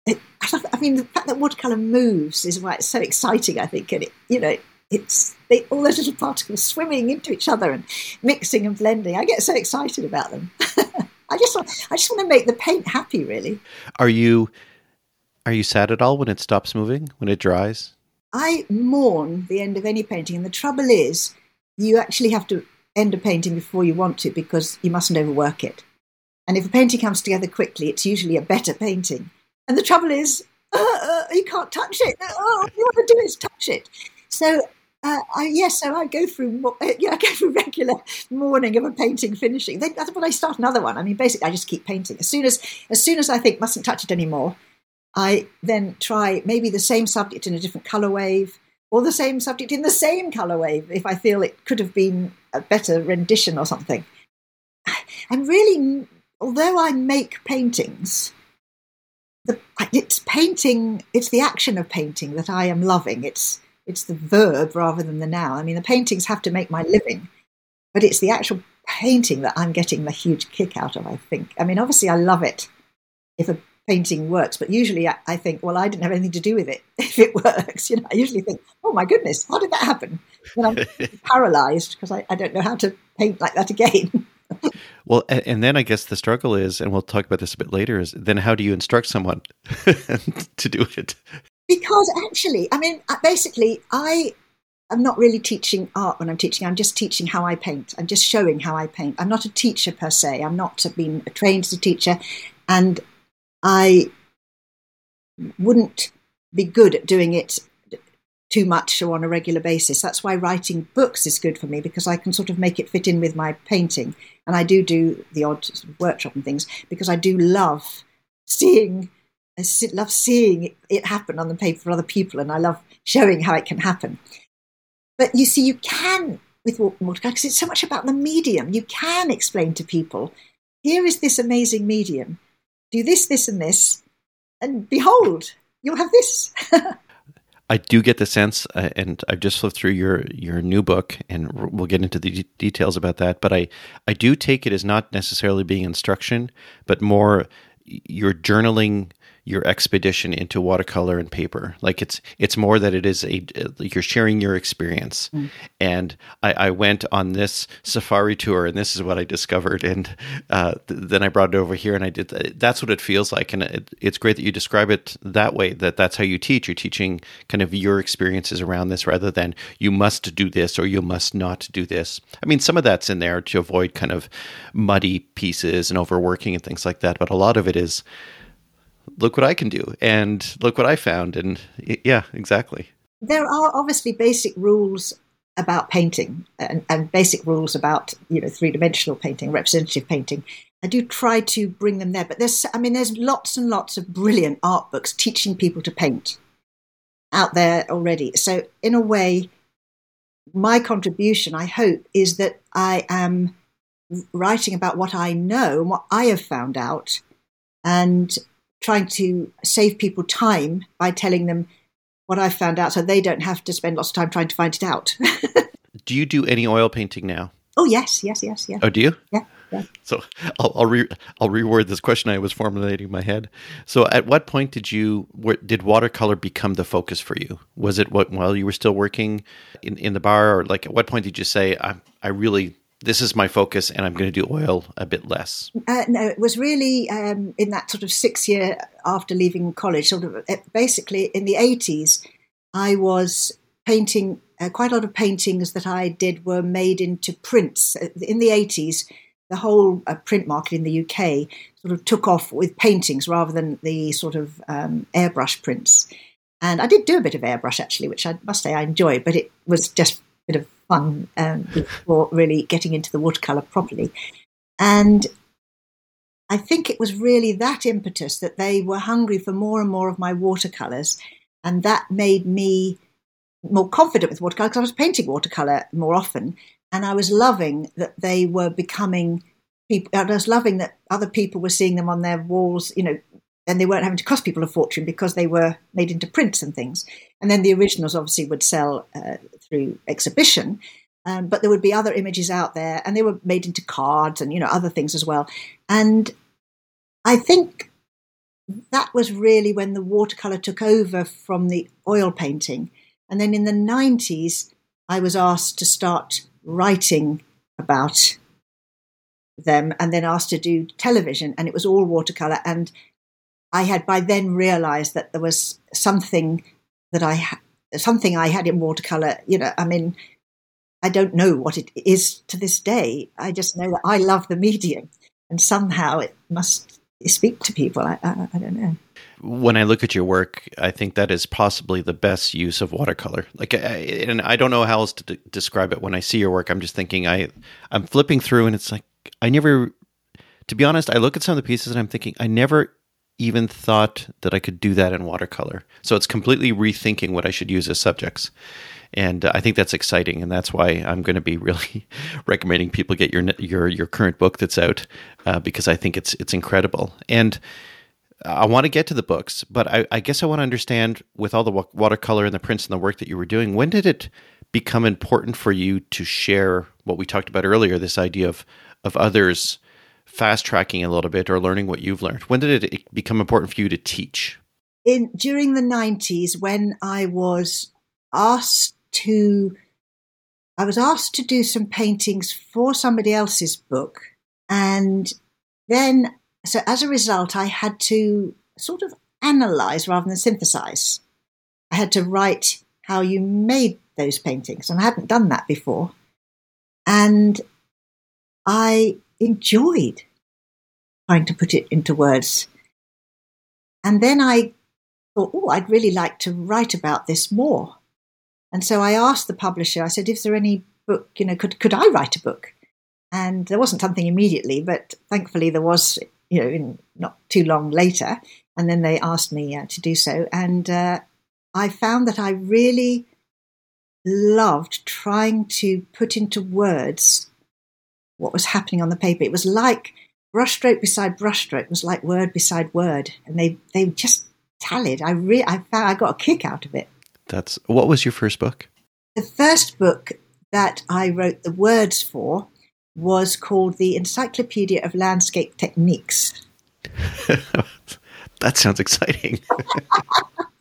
it, I, I mean, the fact that watercolor moves is why it's so exciting. I think, and it, you know, it's they, all those little particles swimming into each other and mixing and blending. I get so excited about them. I just want, I just want to make the paint happy. Really. Are you, are you sad at all when it stops moving when it dries? I mourn the end of any painting, and the trouble is, you actually have to end a painting before you want to because you mustn't overwork it. And if a painting comes together quickly, it's usually a better painting. And the trouble is, uh, uh, you can't touch it. Oh, all you want to do is touch it. So uh, I, yes, so I go through, yeah, I go through regular mourning of a painting finishing. Then when I start another one, I mean, basically, I just keep painting. As soon as, as soon as I think mustn't touch it anymore, I then try maybe the same subject in a different color wave, or the same subject in the same color wave if I feel it could have been a better rendition or something. I'm really, although I make paintings, the, it's painting, it's the action of painting that I am loving. It's it's the verb rather than the noun. I mean, the paintings have to make my living, but it's the actual painting that I'm getting the huge kick out of, I think. I mean, obviously, I love it if a painting works, but usually I, I think, well, I didn't have anything to do with it if it works. You know, I usually think, oh my goodness, how did that happen? Then I'm paralyzed because I, I don't know how to paint like that again. well, and, and, then I guess the struggle is, and we'll talk about this a bit later, is then how do you instruct someone to do it? Because actually, I mean, uh, basically, I am not really teaching art when I'm teaching. I'm just teaching how I paint. I'm just showing how I paint. I'm not a teacher per se. I'm not being trained as a teacher, and I wouldn't be good at doing it too much or on a regular basis. That's why writing books is good for me because I can sort of make it fit in with my painting. And I do do the odd workshop and things because I do love seeing I love seeing it happen on the paper for other people, and I love showing how it can happen. But you see, you can with watercolor because it's so much about the medium. You can explain to people, here is this amazing medium. Do this, this, and this, and behold, you'll have this. I do get the sense, uh, and I've just flipped through your your new book, and we'll get into the d- details about that. But I I do take it as not necessarily being instruction, but more you're journaling your expedition into watercolor and paper. Like it's it's more that it is a you're sharing your experience. Mm. And I, I, went on this safari tour, and this is what I discovered. And uh, th- then I brought it over here, and I did. Th- that's what it feels like, and it, it's great that you describe it that way. That that's how you teach. You're teaching kind of your experiences around this, rather than you must do this or you must not do this. I mean, some of that's in there to avoid kind of muddy pieces and overworking and things like that, but a lot of it is look what I can do and look what I found. And yeah, exactly. There are obviously basic rules about painting and, and basic rules about you know three dimensional painting, representative painting. I do try to bring them there, but there's I mean there's lots and lots of brilliant art books teaching people to paint out there already. So in a way, my contribution, I hope, is that I am writing about what I know and what I have found out, and trying to save people time by telling them what I found out so they don't have to spend lots of time trying to find it out. do you do any oil painting now? Oh, yes, yes, yes, yes. Oh, do you? Yeah. Yeah. So I'll I'll, re, I'll reword this question I was formulating in my head. So at what point did you did watercolor become the focus for you? Was it what while you were still working in, in the bar, or like at what point did you say I I really this is my focus and I'm going to do oil a bit less? Uh, no, it was really um, in that sort of six year after leaving college, sort of uh, basically in the 80s, I was painting, uh, quite a lot of paintings that I did were made into prints. Uh, in the 80s, the whole uh, print market in the UK sort of took off with paintings rather than the sort of um, airbrush prints. And I did do a bit of airbrush actually, which I must say I enjoyed, but it was just a bit of fun um, before really getting into the watercolor properly. And I think it was really that impetus that they were hungry for more and more of my watercolors. And that made me more confident with watercolor because I was painting watercolor more often. And I was loving that they were becoming people. I was loving that other people were seeing them on their walls, you know, and they weren't having to cost people a fortune because they were made into prints and things. And then the originals obviously would sell uh, through exhibition, um, but there would be other images out there, and they were made into cards and you know other things as well. And I think that was really when the watercolor took over from the oil painting. And then in the 90s, I was asked to start writing about them and then asked to do television, and it was all watercolor. And I had by then realized that there was something that I something I had in watercolor. You know, I mean, I don't know what it is to this day. I just know that I love the medium, and somehow it must speak to people. I, I, I don't know when I look at your work, I think that is possibly the best use of watercolor. Like, I, and I don't know how else to describe it. When I see your work, I'm just thinking I, I'm flipping through, and it's like I never, to be honest, I look at some of the pieces and I'm thinking I never even thought that I could do that in watercolor. So it's completely rethinking what I should use as subjects. And uh, I think that's exciting, and that's why I'm going to be really recommending people get your your your current book that's out uh, because I think it's it's incredible. And I want to get to the books, but I, I guess I want to understand with all the watercolor and the prints and the work that you were doing, when did it become important for you to share what we talked about earlier, this idea of of others fast tracking a little bit or learning what you've learned? When did it become important for you to teach? In during the 90s when I was asked to I was asked to do some paintings for somebody else's book and then so as a result, I had to sort of analyze rather than synthesize. I had to write how you made those paintings, and I hadn't done that before. And I enjoyed trying to put it into words. And then I thought, oh, I'd really like to write about this more. And so I asked the publisher, I said, is there any book, you know, could, could I write a book? And there wasn't something immediately, but thankfully there was you know, in not too long later. And then they asked me uh, to do so. And uh, I found that I really loved trying to put into words what was happening on the paper. It was like brushstroke beside brushstroke it was like word beside word, and they they just tallied. I really I found I got a kick out of it. That's what was your first book? The first book that I wrote the words for was called the Encyclopedia of Landscape Techniques. that sounds exciting.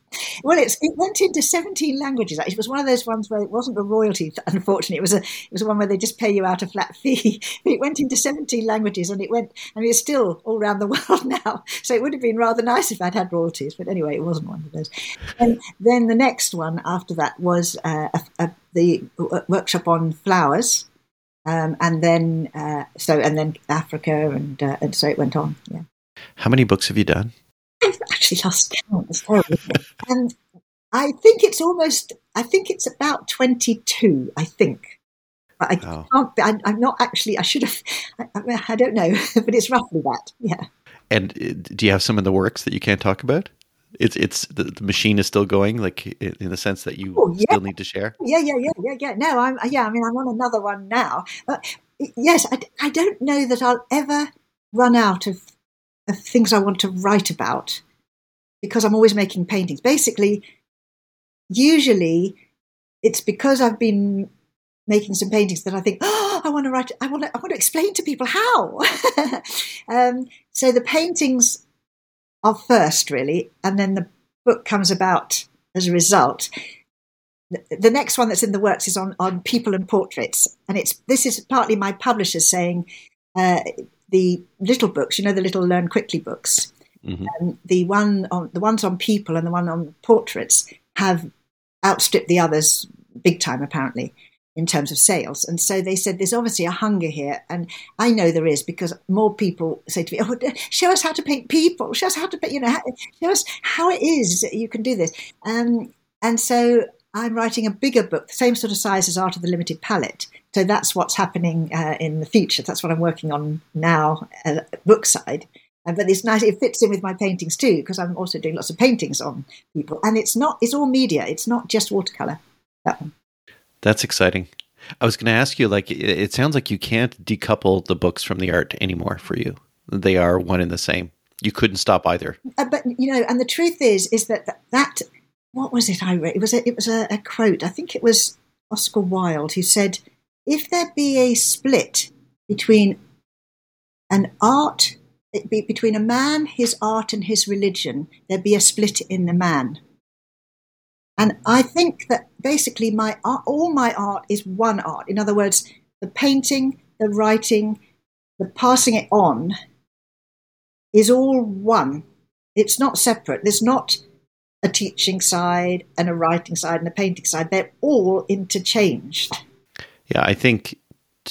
well, it went into 17 languages. It was one of those ones where it wasn't a royalty, unfortunately. It was a it was one where they just pay you out a flat fee. But it went into 17 languages and it went, and it's still all around the world now. So it would have been rather nice if I'd had royalties. But anyway, it wasn't one of those. And then the next one after that was uh, a, a, the workshop on flowers um, and then uh, so and then Africa, and uh, and so it went on. Yeah. How many books have you done? I've actually lost count. It's terrible. and I think it's almost. I think it's about twenty-two. I think. I oh. can't. I, am not actually. I should have. I, I don't know, but it's roughly that. Yeah. And uh, do you have some in the works that you can't talk about? it's it's the, the, machine is still going, like in the sense that you oh, yeah. still need to share. Yeah, yeah, yeah, yeah, yeah. No, I'm yeah. I mean, I'm on another one now. But yes, I, I don't know that I'll ever run out of of things I want to write about because I'm always making paintings. Basically, usually it's because I've been making some paintings that I think, oh, I want to write. I want to. I want to explain to people how. um, so the paintings are first, really, and then the book comes about as a result. The next one that's in the works is on, on people and portraits, and it's this is partly my publisher saying uh, the little books, you know, the little learn quickly books. Mm-hmm. Um, the one on the ones on people and the one on portraits have outstripped the others big time, apparently in terms of sales. And so they said there's obviously a hunger here. And I know there is because more people say to me, oh, show us how to paint people, show us how to paint, you know, show us how it is you can do this. Um, and so I'm writing a bigger book, the same sort of size as Art of the Limited Palette. So that's what's happening uh, in the future. That's what I'm working on now, uh, book side. But it's nice. It fits in with my paintings too, because I'm also doing lots of paintings on people. And it's not. It's all media. It's not just watercolor. That one. That's exciting. I was going to ask you, like, it, sounds like you can't decouple the books from the art anymore for you. They are one and the same. You couldn't stop either. Uh, but you know, and the truth is, is that that, that what was it I read? It was a, it was a, a quote. I think it was Oscar Wilde who said, "If there be a split between an art, between a man, his art, and his religion, there'd be a split in the man." And I think that basically my art, all my art is one art. In other words, the painting, the writing, the passing it on is all one. It's not separate. There's not a teaching side and a writing side and a painting side. They're all interchanged. Yeah, I think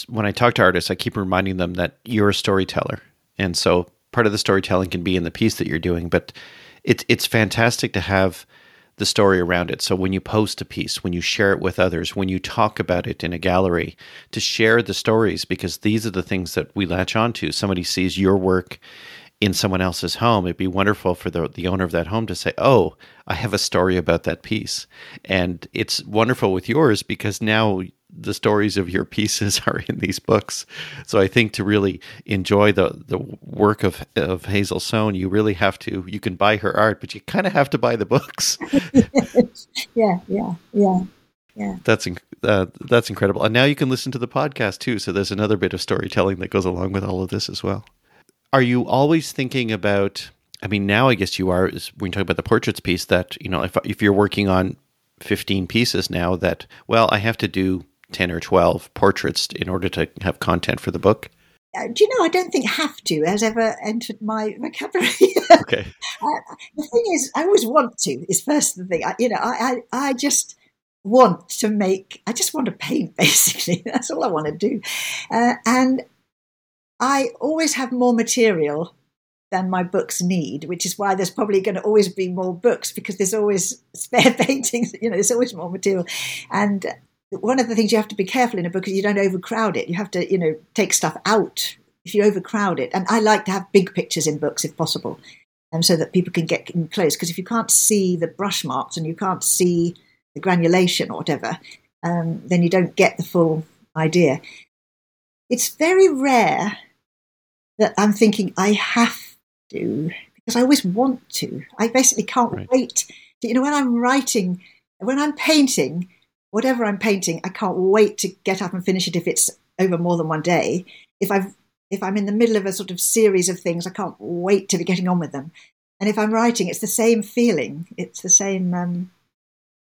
when I talk to artists, I keep reminding them that you're a storyteller. And so part of the storytelling can be in the piece that you're doing, but it's it's fantastic to have the story around it. So when you post a piece, when you share it with others, when you talk about it in a gallery, to share the stories because these are the things that we latch onto. Somebody sees your work in someone else's home, it'd be wonderful for the, the owner of that home to say, Oh, I have a story about that piece. And it's wonderful with yours because now the stories of your pieces are in these books. So I think to really enjoy the, the work of, of Hazel Soan, you really have to, you can buy her art, but you kind of have to buy the books. yeah, yeah, yeah. Yeah. That's uh, that's incredible, and now you can listen to the podcast too. So there's another bit of storytelling that goes along with all of this as well are you always thinking about i mean now i guess you are Is when you talk about the portraits piece that you know if, if you're working on 15 pieces now that well i have to do 10 or 12 portraits in order to have content for the book. Uh, do you know i don't think have to has ever entered my vocabulary. Okay. Uh, the thing is i always want to is first the thing. I, you know I, I i just want to make i just want to paint basically. That's all i want to do. Uh, and I always have more material than my books need, which is why there's probably going to always be more books because there's always spare paintings, you know, there's always more material. And one of the things you have to be careful in a book is you don't overcrowd it. You have to, you know, take stuff out if you overcrowd it. And I like to have big pictures in books if possible, and so that people can get in close. Because if you can't see the brush marks and you can't see the granulation or whatever, um, then you don't get the full idea. It's very rare that I'm thinking I have to because I always want to. I basically can't right. wait. To, you know, when I'm writing, when I'm painting, whatever I'm painting, I can't wait to get up and finish it if it's over more than one day. If I've if I'm in the middle of a sort of series of things, I can't wait to be getting on with them. And if I'm writing, it's the same feeling. It's the same. Um,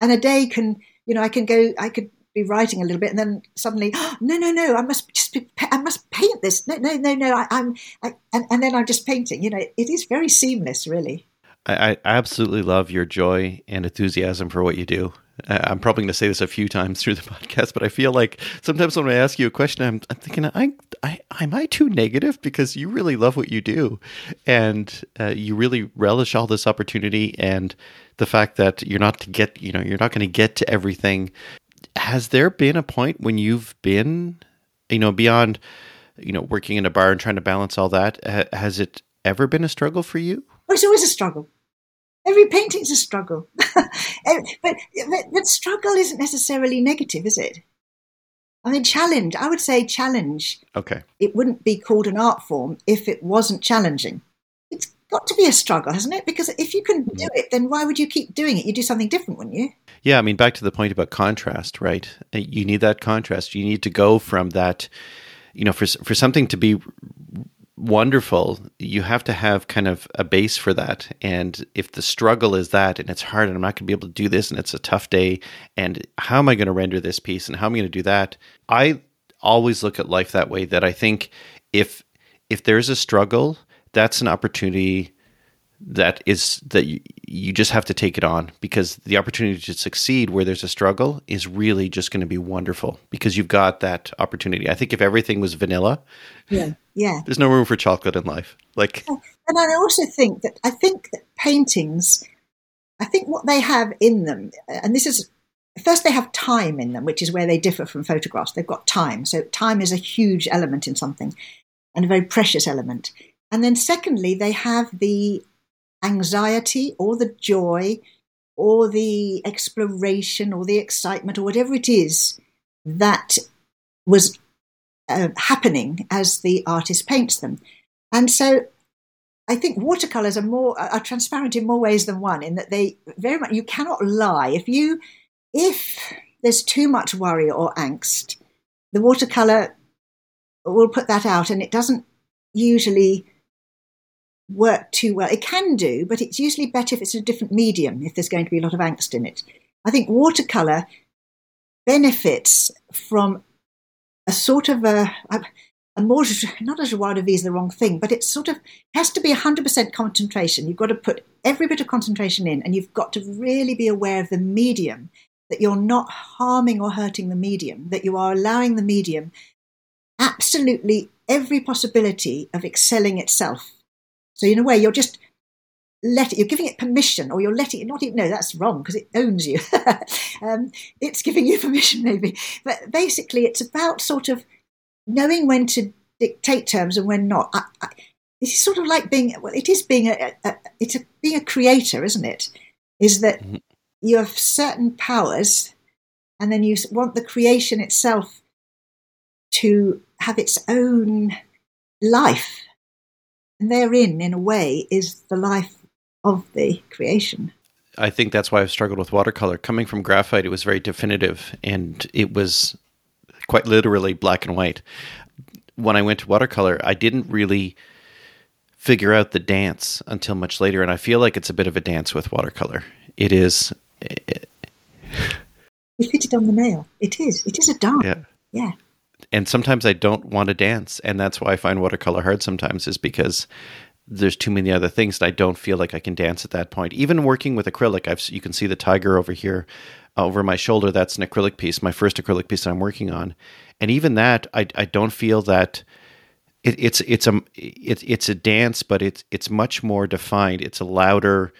and a day can, you know, I can go. I could be writing a little bit, and then suddenly, oh, no, no, no, I must just be, I must paint this. No, no, no, no, I, am and, and then I'm just painting. You know, it is very seamless, really. I, I absolutely love your joy and enthusiasm for what you do. I'm probably going to say this a few times through the podcast, but I feel like sometimes when I ask you a question, I'm, I'm thinking, I, I, am I too negative? Because you really love what you do, and uh, you really relish all this opportunity and the fact that you're not to get, you know, you're not going to get to everything has there been a point when you've been, you know, beyond, you know, working in a bar and trying to balance all that? has it ever been a struggle for you? It's always a struggle. Every painting's a struggle. but, but, but struggle isn't necessarily negative, is it? I mean, challenge. I would say challenge. Okay. It wouldn't be called an art form if it wasn't challenging. It's got to be a struggle, hasn't it? Because if you can do it, then why would you keep doing it? You do something different, wouldn't you? Yeah, I mean, back to the point about contrast, right? Uh, you need that contrast. You need to go from that, you know, for for something to be wonderful, you have to have kind of a base for that. And if the struggle is that, and it's hard, and I'm not going to be able to do this, and it's a tough day, and how am I going to render this piece, and how am I going to do that? I always look at life that way. That I think if if there's a struggle, that's an opportunity that is that you, you just have to take it on because the opportunity to succeed where there's a struggle is really just going to be wonderful because you've got that opportunity. I think if everything was vanilla, yeah, yeah, there's no room for chocolate in life. Like, and I also think that I think that paintings, I think what they have in them, and this is first they have time in them, which is where they differ from photographs. They've got time, so time is a huge element in something, and a very precious element. And then secondly, they have the anxiety or the joy or the exploration or the excitement or whatever it is that was uh, happening as the artist paints them. And so I think watercolors are more are transparent in more ways than one in that they very much you cannot lie if you if there's too much worry or angst the watercolor will put that out and it doesn't usually work too well. It can do, but it's usually better if it's a different medium, if there's going to be a lot of angst in it. I think watercolor benefits from a sort of a. a more not a joie de vivre is the wrong thing, but it sort of has to be 100% concentration. You've got to put every bit of concentration in, and you've got to really be aware of the medium that you're not harming or hurting the medium, that you are allowing the medium absolutely every possibility of excelling itself. So in a way, you're just let it, you're giving it permission, or you're letting it not even. No, that's wrong because it owns you. um, it's giving you permission, maybe, but basically, it's about sort of knowing when to dictate terms and when not. I, I, this is sort of like being well, it is being a, a it's a, being a creator, isn't it? Is that mm-hmm. you have certain powers, and then you want the creation itself to have its own life, and therein, in a way, is the life of the creation. I think that's why I've struggled with watercolor. Coming from graphite, it was very definitive and it was quite literally black and white. When I went to watercolor, I didn't really figure out the dance until much later, and I feel like it's a bit of a dance with watercolor. It is. It, you hit it on the nail. It is. It is a dance. Yeah. Yeah. And sometimes I don't want to dance, and that's why I find watercolor hard sometimes, is because there's too many other things that I don't feel like I can dance at that point. Even working with acrylic, I've you can see the tiger over here over my shoulder. That's an acrylic piece, my first acrylic piece that I'm working on, and even that, I I don't feel that. It, it's it's a it's it's a dance, but it's it's much more defined. It's a louder,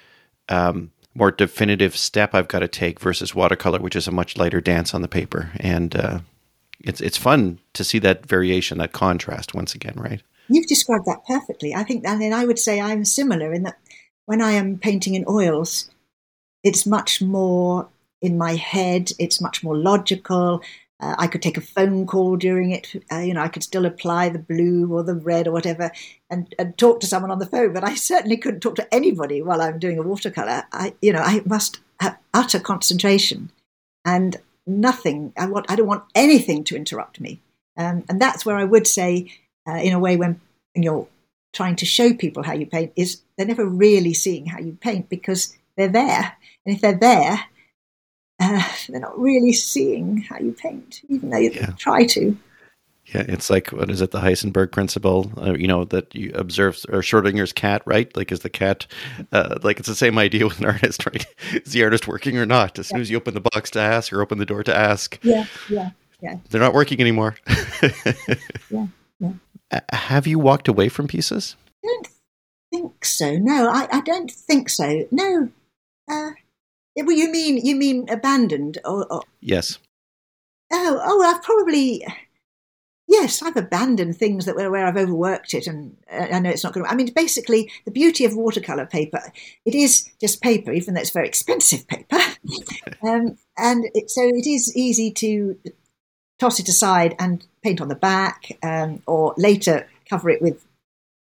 um, more definitive step I've got to take versus watercolor, which is a much lighter dance on the paper, and uh, it's it's fun to see that variation, that contrast once again, right? You've described that perfectly. I think, and then I would say I'm similar in that when I am painting in oils, it's much more in my head. It's much more logical. Uh, I could take a phone call during it. Uh, you know, I could still apply the blue or the red or whatever and, and talk to someone on the phone, but I certainly couldn't talk to anybody while I'm doing a watercolor. I, you know, I must have utter concentration and nothing. I want. I don't want anything to interrupt me. Um, and that's where I would say uh, in a way when you're trying to show people how you paint is they're never really seeing how you paint because they're there and if they're there uh, they're not really seeing how you paint even though you yeah. try to yeah, it's like what is it? The Heisenberg principle, uh, you know, that you observe or Schrodinger's cat, right? Like, is the cat uh, like it's the same idea with an artist, right? Is the artist working or not? As soon as you open the box to ask or open the door to ask, yeah, yeah, yeah, they're not working anymore. yeah, yeah have you walked away from pieces? I don't think so. No, I, I don't think so. No. Uh, well, you mean you mean abandoned or, or, yes? Oh, oh, I've probably yes, I've abandoned things that were where I've overworked it, and uh, I know it's not going to. I mean, basically, the beauty of watercolor paper it is just paper, even though it's very expensive paper, um, and it, so it is easy to toss it aside and paint on the back, um, or later cover it with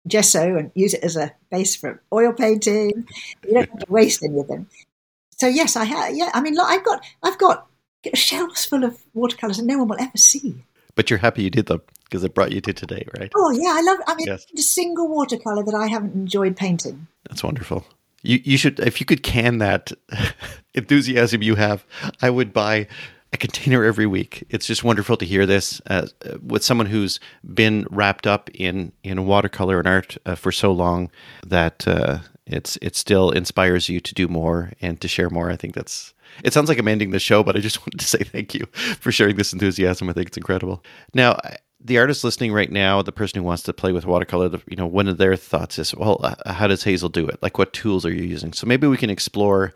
gesso and use it as a base for oil painting. You don't have to waste any of them. So yes, I have. Yeah, I mean, look, I've got I've got shelves full of watercolors, and no one will ever see. But you're happy you did them because it brought you to today, right? Oh yeah, I love. I mean, yes. a single watercolor that I haven't enjoyed painting. That's wonderful. You you should if you could can that enthusiasm you have, I would buy a container every week. It's just wonderful to hear this uh, with someone who's been wrapped up in in watercolor and art uh, for so long that uh, it's it still inspires you to do more and to share more. I think that's. It sounds like I'm ending the show, but I just wanted to say thank you for sharing this enthusiasm. I think it's incredible. Now, the artist listening right now, the person who wants to play with watercolor, the, you know, one of their thoughts is, well, how does Hazel do it? Like, what tools are you using? So maybe we can explore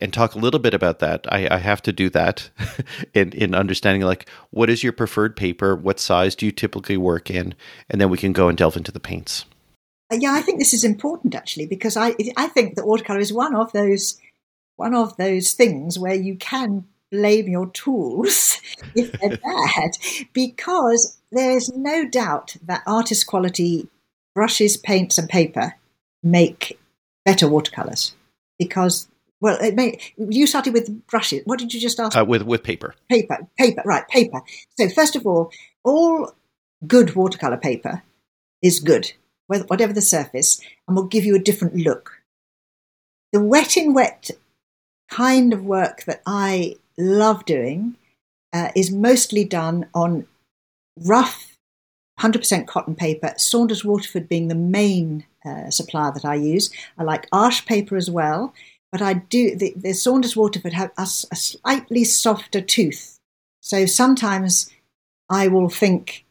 and talk a little bit about that. I, I have to do that in, in understanding like what is your preferred paper, what size do you typically work in, and then we can go and delve into the paints. Uh, yeah, I think this is important actually because I I think that watercolor is one of those one of those things where you can blame your tools if they're bad because there's no doubt that artist quality brushes, paints, and paper make better watercolors because well, it may, you started with brushes. What did you just ask? Uh, with with paper. Paper, paper, right? Paper. So first of all, all good watercolor paper is good, whatever the surface, and will give you a different look. The wet in wet kind of work that I love doing uh, is mostly done on rough 100% cotton paper, Saunders Waterford being the main uh, supplier that I use. I like Arches paper as well, but I do, the, the Saunders Waterford have a, a slightly softer tooth. So sometimes I will think,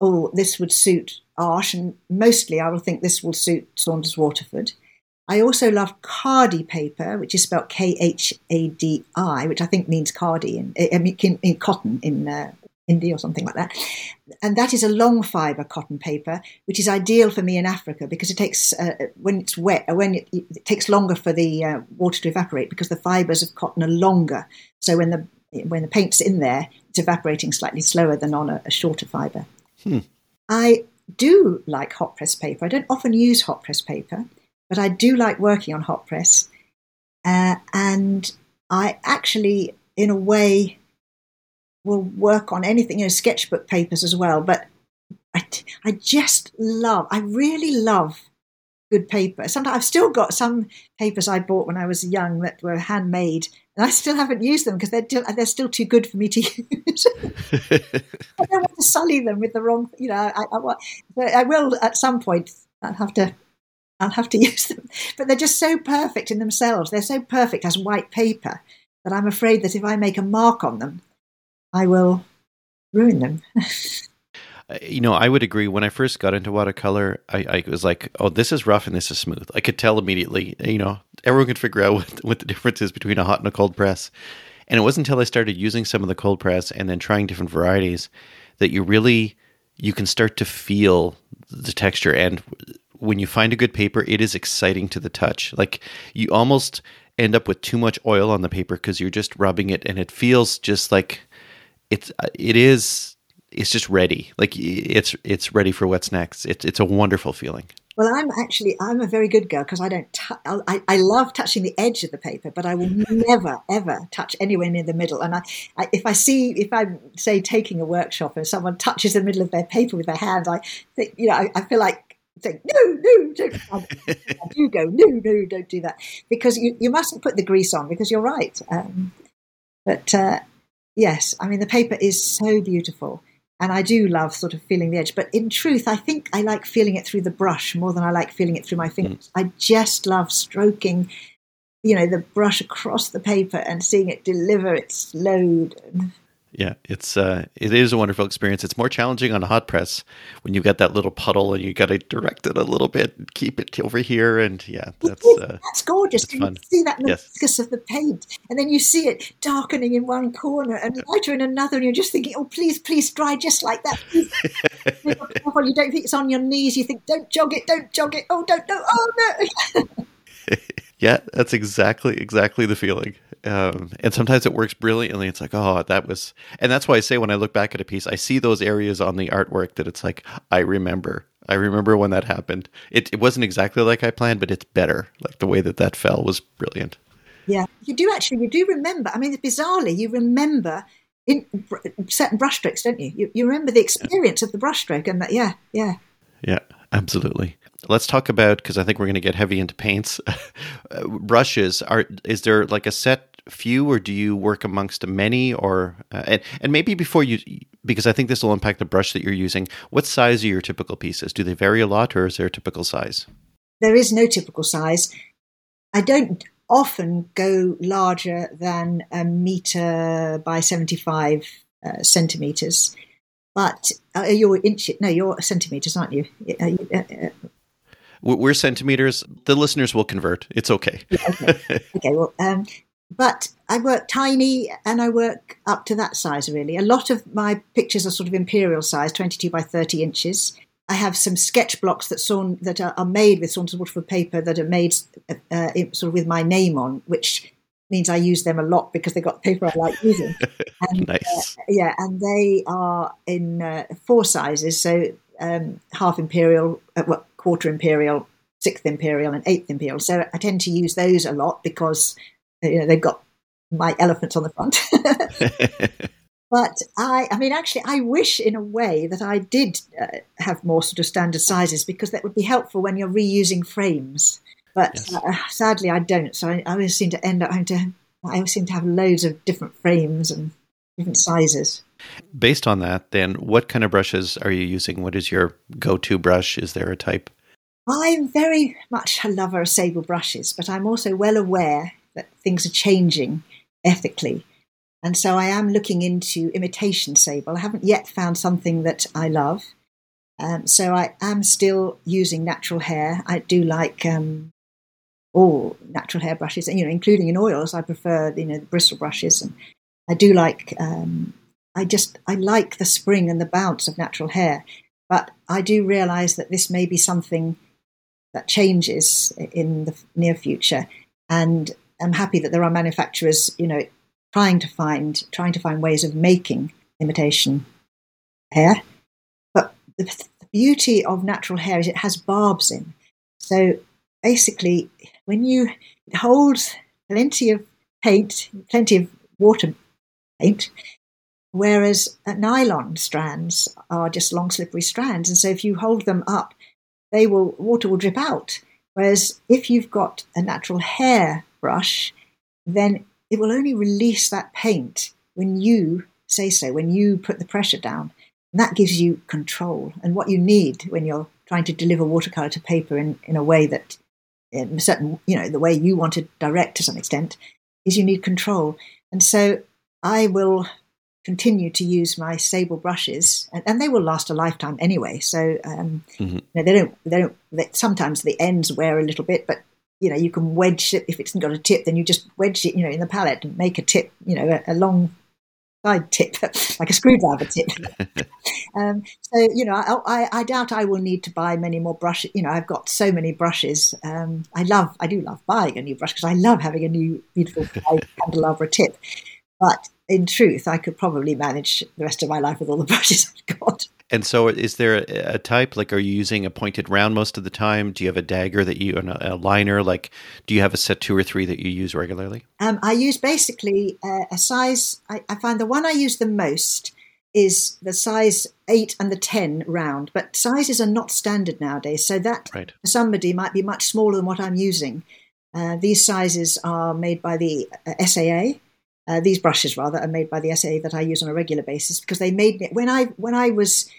oh, this would suit Arches, and mostly I will think this will suit Saunders Waterford. I also love Khadi paper, which is spelled K H A D I, which I think means khadi in, in, in cotton in uh, India or something like that. And that is a long fiber cotton paper, which is ideal for me in Africa because it takes, uh, when it's wet, uh, when it, it, takes longer for the uh, water to evaporate because the fibers of cotton are longer. So when the when the paint's in there, it's evaporating slightly slower than on a, a shorter fiber. Hmm. I do like hot press paper. I don't often use hot press paper but I do like working on hot press. Uh, and I actually, in a way, will work on anything, you know, sketchbook papers as well. But I, I just love, I really love good paper. Sometimes I've still got some papers I bought when I was young that were handmade, and I still haven't used them because they're still, they're still too good for me to use. I don't want to sully them with the wrong, you know. I, I, I will at some point. I'll have to I'll have to use them. But they're just so perfect in themselves. They're so perfect as white paper that I'm afraid that if I make a mark on them, I will ruin them. Uh, you know, I would agree. When I first got into watercolor, I, I, was like, "Oh, this is rough and this is smooth." I could tell immediately. You know, everyone could figure out what, what the difference is between a hot and a cold press. And it wasn't until I started using some of the cold press and then trying different varieties that you really you can start to feel the texture. And when you find a good paper, it is exciting to the touch. Like you almost end up with too much oil on the paper because you're just rubbing it, and it feels just like it's uh, it is it's just ready. Like it's it's ready for what's next. It's it's a wonderful feeling. Well, I'm actually I'm a very good girl because I don't. T- I, I love touching the edge of the paper, but I will never ever touch anywhere near the middle. And I, I, if I see if I'm say taking a workshop and someone touches the middle of their paper with their hand, I think you know I, I feel like say, no, no, don't. I do go, no, no, don't do that. Because you, you mustn't put the grease on because you're right. Um, but uh, yes, I mean, the paper is so beautiful. And I do love sort of feeling the edge. But in truth, I think I like feeling it through the brush more than I like feeling it through my fingers. Mm. I just love stroking, you know, the brush across the paper and seeing it deliver its load. And yeah, it's uh, it is a wonderful experience. It's more challenging on a hot press when you've got that little puddle and you got to direct it a little bit, and keep it over here, and yeah, that's uh, that's gorgeous. That's you see that yes. of the paint, and then you see it darkening in one corner and lighter in another, and you're just thinking, "Oh, please, please dry just like that." you don't think it's on your knees. You think, "Don't jog it, don't jog it." Oh, don't, no, oh no. yeah, that's exactly exactly the feeling. Um, and sometimes it works brilliantly. It's like, oh, that was, and that's why I say when I look back at a piece, I see those areas on the artwork that it's like, I remember. I remember when that happened. It, it wasn't exactly like I planned, but it's better. Like the way that that fell was brilliant. Yeah, you do actually. You do remember. I mean, bizarrely, you remember in certain brushstrokes, don't you? you? You remember the experience yeah. of the brushstroke, and that. Yeah, yeah, yeah, absolutely let's talk about because I think we're going to get heavy into paints. brushes are is there like a set few, or do you work amongst many, or uh, and and maybe before you because I think this will impact the brush that you're using. What size are your typical pieces? Do they vary a lot, or is there a typical size? There is no typical size. I don't often go larger than a meter by seventy-five uh, centimeters. But uh, you're inch no, you're centimeters, aren't you? Uh, uh, uh we're centimeters. The listeners will convert. It's okay. okay. okay. Well, um, but I work tiny and I work up to that size really. A lot of my pictures are sort of imperial size, 22 by 30 inches. I have some sketch blocks that sawn, that are, are made with Saunders Waterford paper that are made uh, uh, sort of with my name on, which means I use them a lot because they've got paper I like using. And, uh, nice. Uh, yeah, and they are in uh, four sizes, so um, half imperial, uh, well, quarter imperial, sixth imperial, and eighth imperial. So I tend to use those a lot because you know they've got my elephants on the front. but I, I mean, actually, I wish in a way that I did uh, have more sort of standard sizes because that would be helpful when you're reusing frames. But yes. uh, sadly, I don't. So I, I always seem to end up having to. I always seem to have loads of different frames and different sizes. Based on that, then what kind of brushes are you using? What is your go to brush? Is there a type? I'm very much a lover of sable brushes, but I'm also well aware that things are changing ethically. And so I am looking into imitation sable. I haven't yet found something that I love. Um, so I am still using natural hair. I do like um, all natural hair brushes, you know, including in oils. I prefer, you know, the bristle brushes, and I do like. Um, I just I like the spring and the bounce of natural hair, but I do realise that this may be something that changes in the near future, and I'm happy that there are manufacturers, you know, trying to find trying to find ways of making imitation hair. But the, the beauty of natural hair is it has barbs in. So basically, when you it holds plenty of paint, plenty of water paint, whereas uh, nylon strands are just long slippery strands, and so if you hold them up, they will water will drip out. Whereas if you've got a natural hair brush, then it will only release that paint when you say so, when you put the pressure down. And that gives you control. And what you need when you're trying to deliver watercolor to paper in, in a way that, in a certain, you know, the way you want to direct to some extent, is you need control. And so I will continue to use my sable brushes, and, and they will last a lifetime anyway. So um, mm-hmm. you know, they don't, they don't. They, sometimes the ends wear a little bit, but you know, you can wedge it if it's got a tip, then you just wedge it, you know, in the palette and make a tip, you know, a, a long side tip, like a screwdriver tip. um, so, you know, I, I, I, doubt I will need to buy many more brushes. You know, I've got so many brushes. Um, I love, I do love buying a new brush because I love having a new beautiful candelabra tip. But in truth, I could probably manage the rest of my life with all the brushes I've got. And so, is there a, a, type? Like, are you using a pointed round most of the time? Do you have a dagger that you, a, a liner? Like, do you have a set two or three that you use regularly? Um, I use basically a, a size. I, I, find the one I use the most is the size eight and the ten round, but sizes are not standard nowadays. So that right. for somebody might be much smaller than what I'm using. Uh, these sizes are made by the uh, SAA, uh, these brushes rather are made by the SAA that I use on a regular basis because they made me when I when I was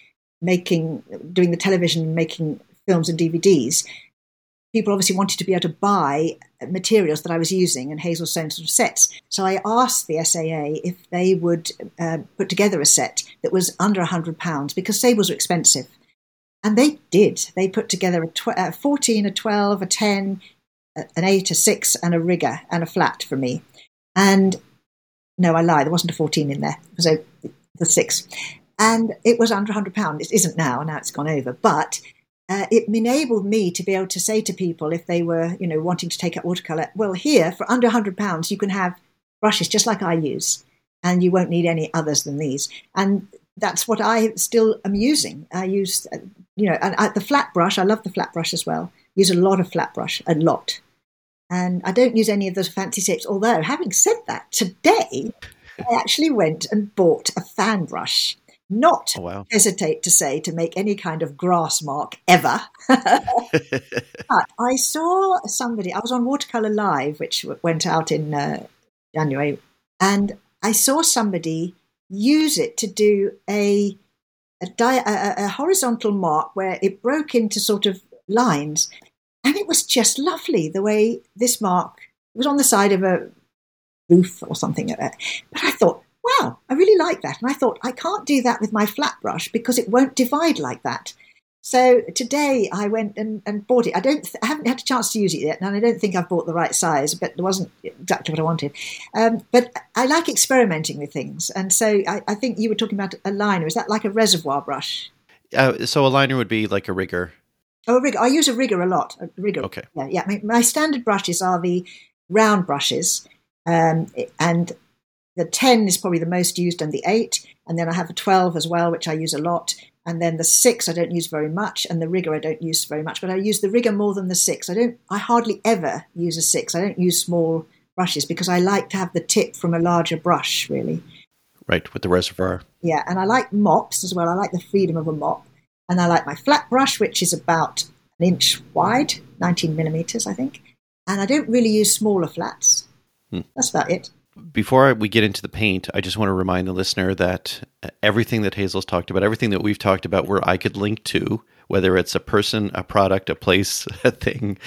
making doing the television making films and DVDs people obviously wanted to be able to buy materials that I was using and Hazel Soan sort of sets. So I asked the SAA if they would uh, put together a set that was under £100 because sables are expensive. And they did. They put together a, tw- a 14, a 12, a 10, an 8, a 6, and a rigger and a flat for me. And no, I lie. There wasn't a 14 in there. So the six. And it was under £100. It isn't now. Now it's gone over. But uh, it enabled me to be able to say to people if they were, you know, wanting to take up watercolor, well, here for under £100, you can have brushes just like I use, and you won't need any others than these. And that's what I still am using. I use, uh, you know, and I, the flat brush. I love the flat brush as well. Use a lot of flat brush, a lot. And I don't use any of those fancy shapes. Although, having said that, today I actually went and bought a fan brush. Not oh, wow. hesitate to say to make any kind of grass mark ever. but I saw somebody, I was on Watercolor Live, which went out in uh, January, and I saw somebody use it to do a a, di- a, a, horizontal mark where it broke into sort of lines. And it was just lovely the way this mark was on the side of a roof or something like that. But I thought, wow, I really like that. And I thought, I can't do that with my flat brush because it won't divide like that. So today I went and, and bought it. I don't, I haven't had a chance to use it yet, and I don't think I've bought the right size, but it wasn't exactly what I wanted. Um, but I like experimenting with things, and so I, I, think you were talking about a liner. Is that like a reservoir brush? Uh, so a liner would be like a rigger. Oh, a rigger. I use a rigger a lot. A rigger. Okay. Yeah, yeah. My, my standard brushes are the round brushes, um, and the 10 is probably the most used, and the 8. And then I have a 12 as well, which I use a lot. And then the 6 I don't use very much, and the rigger I don't use very much. But I use the rigger more than the 6. I don't. I hardly ever use a 6. I don't use small brushes because I like to have the tip from a larger brush, really. Right, with the reservoir. Yeah, and I like mops as well. I like the freedom of a mop. And I like my flat brush, which is about an inch wide, 19 millimeters, I think. And I don't really use smaller flats. Hmm. That's about it. before we get into the paint, I just want to remind the listener that everything that Hazel's talked about, everything that we've talked about, where I could link to, whether it's a person, a product, a place, a thing,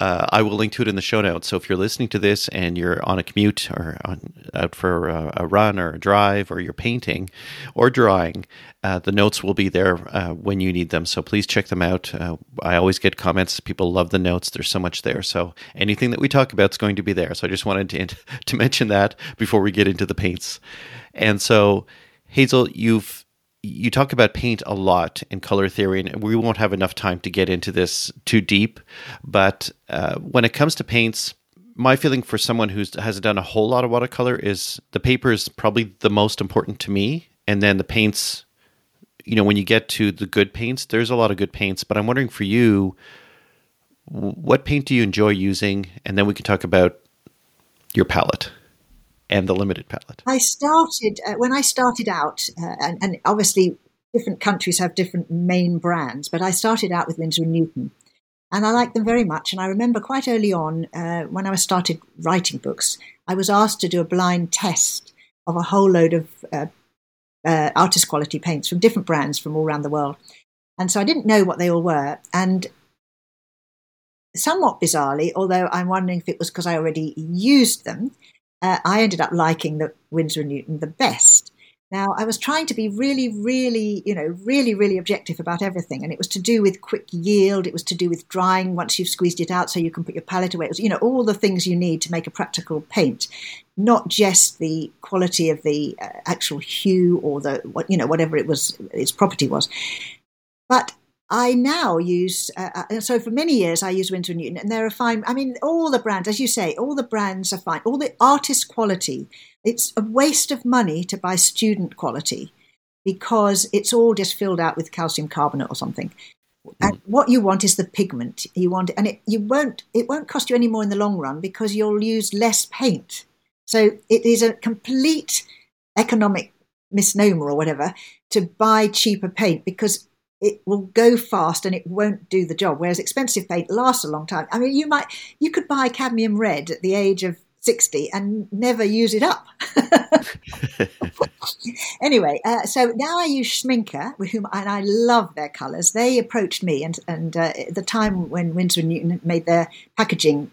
uh, I will link to it in the show notes. So if you're listening to this and you're on a commute or on, out for a, a, run or a drive or you're painting or drawing, uh, the notes will be there uh, when you need them. So please check them out. Uh, I always get comments. People love the notes. There's so much there. So anything that we talk about is going to be there. So I just wanted to, to mention that before we get into the paints. And so, Hazel, you've you talk about paint a lot in color theory, and we won't have enough time to get into this too deep. But uh, when it comes to paints, my feeling for someone who hasn't done a whole lot of watercolor is the paper is probably the most important to me, and then the paints. You know, when you get to the good paints, there's a lot of good paints. But I'm wondering for you, what paint do you enjoy using? And then we can talk about your palette and the limited palette? I started uh, when I started out, uh, and, and, obviously different countries have different main brands, but I started out with Winsor and Newton, and I liked them very much. And I remember quite early on uh, when I started writing books, I was asked to do a blind test of a whole load of uh, uh, artist quality paints from different brands from all around the world, and so I didn't know what they all were, and somewhat bizarrely, although I'm wondering if it was because I already used them, uh, I ended up liking the Winsor and Newton the best. Now, I was trying to be really, really, you know, really, really objective about everything. And it was to do with quick yield. It was to do with drying once you've squeezed it out so you can put your palette away. It was, you know, all the things you need to make a practical paint, not just the quality of the uh, actual hue or the, what, you know, whatever it was, its property was. But I now use, uh, uh, so for many years I use Winsor & Newton and they're a fine. I mean, all the brands, as you say, all the brands are fine. All the artist quality, it's a waste of money to buy student quality because it's all just filled out with calcium carbonate or something. And mm. what you want is the pigment. You want, and it you won't. It won't cost you any more in the long run because you'll use less paint. So it is a complete economic misnomer or whatever to buy cheaper paint because it will go fast and it won't do the job. Whereas expensive paint lasts a long time. I mean, you might you could buy cadmium red at the age of 60 and never use it up. anyway, uh, so now I use Schmincke, with whom and I love their colours. They approached me, and and uh, the time when Winsor and Newton made their packaging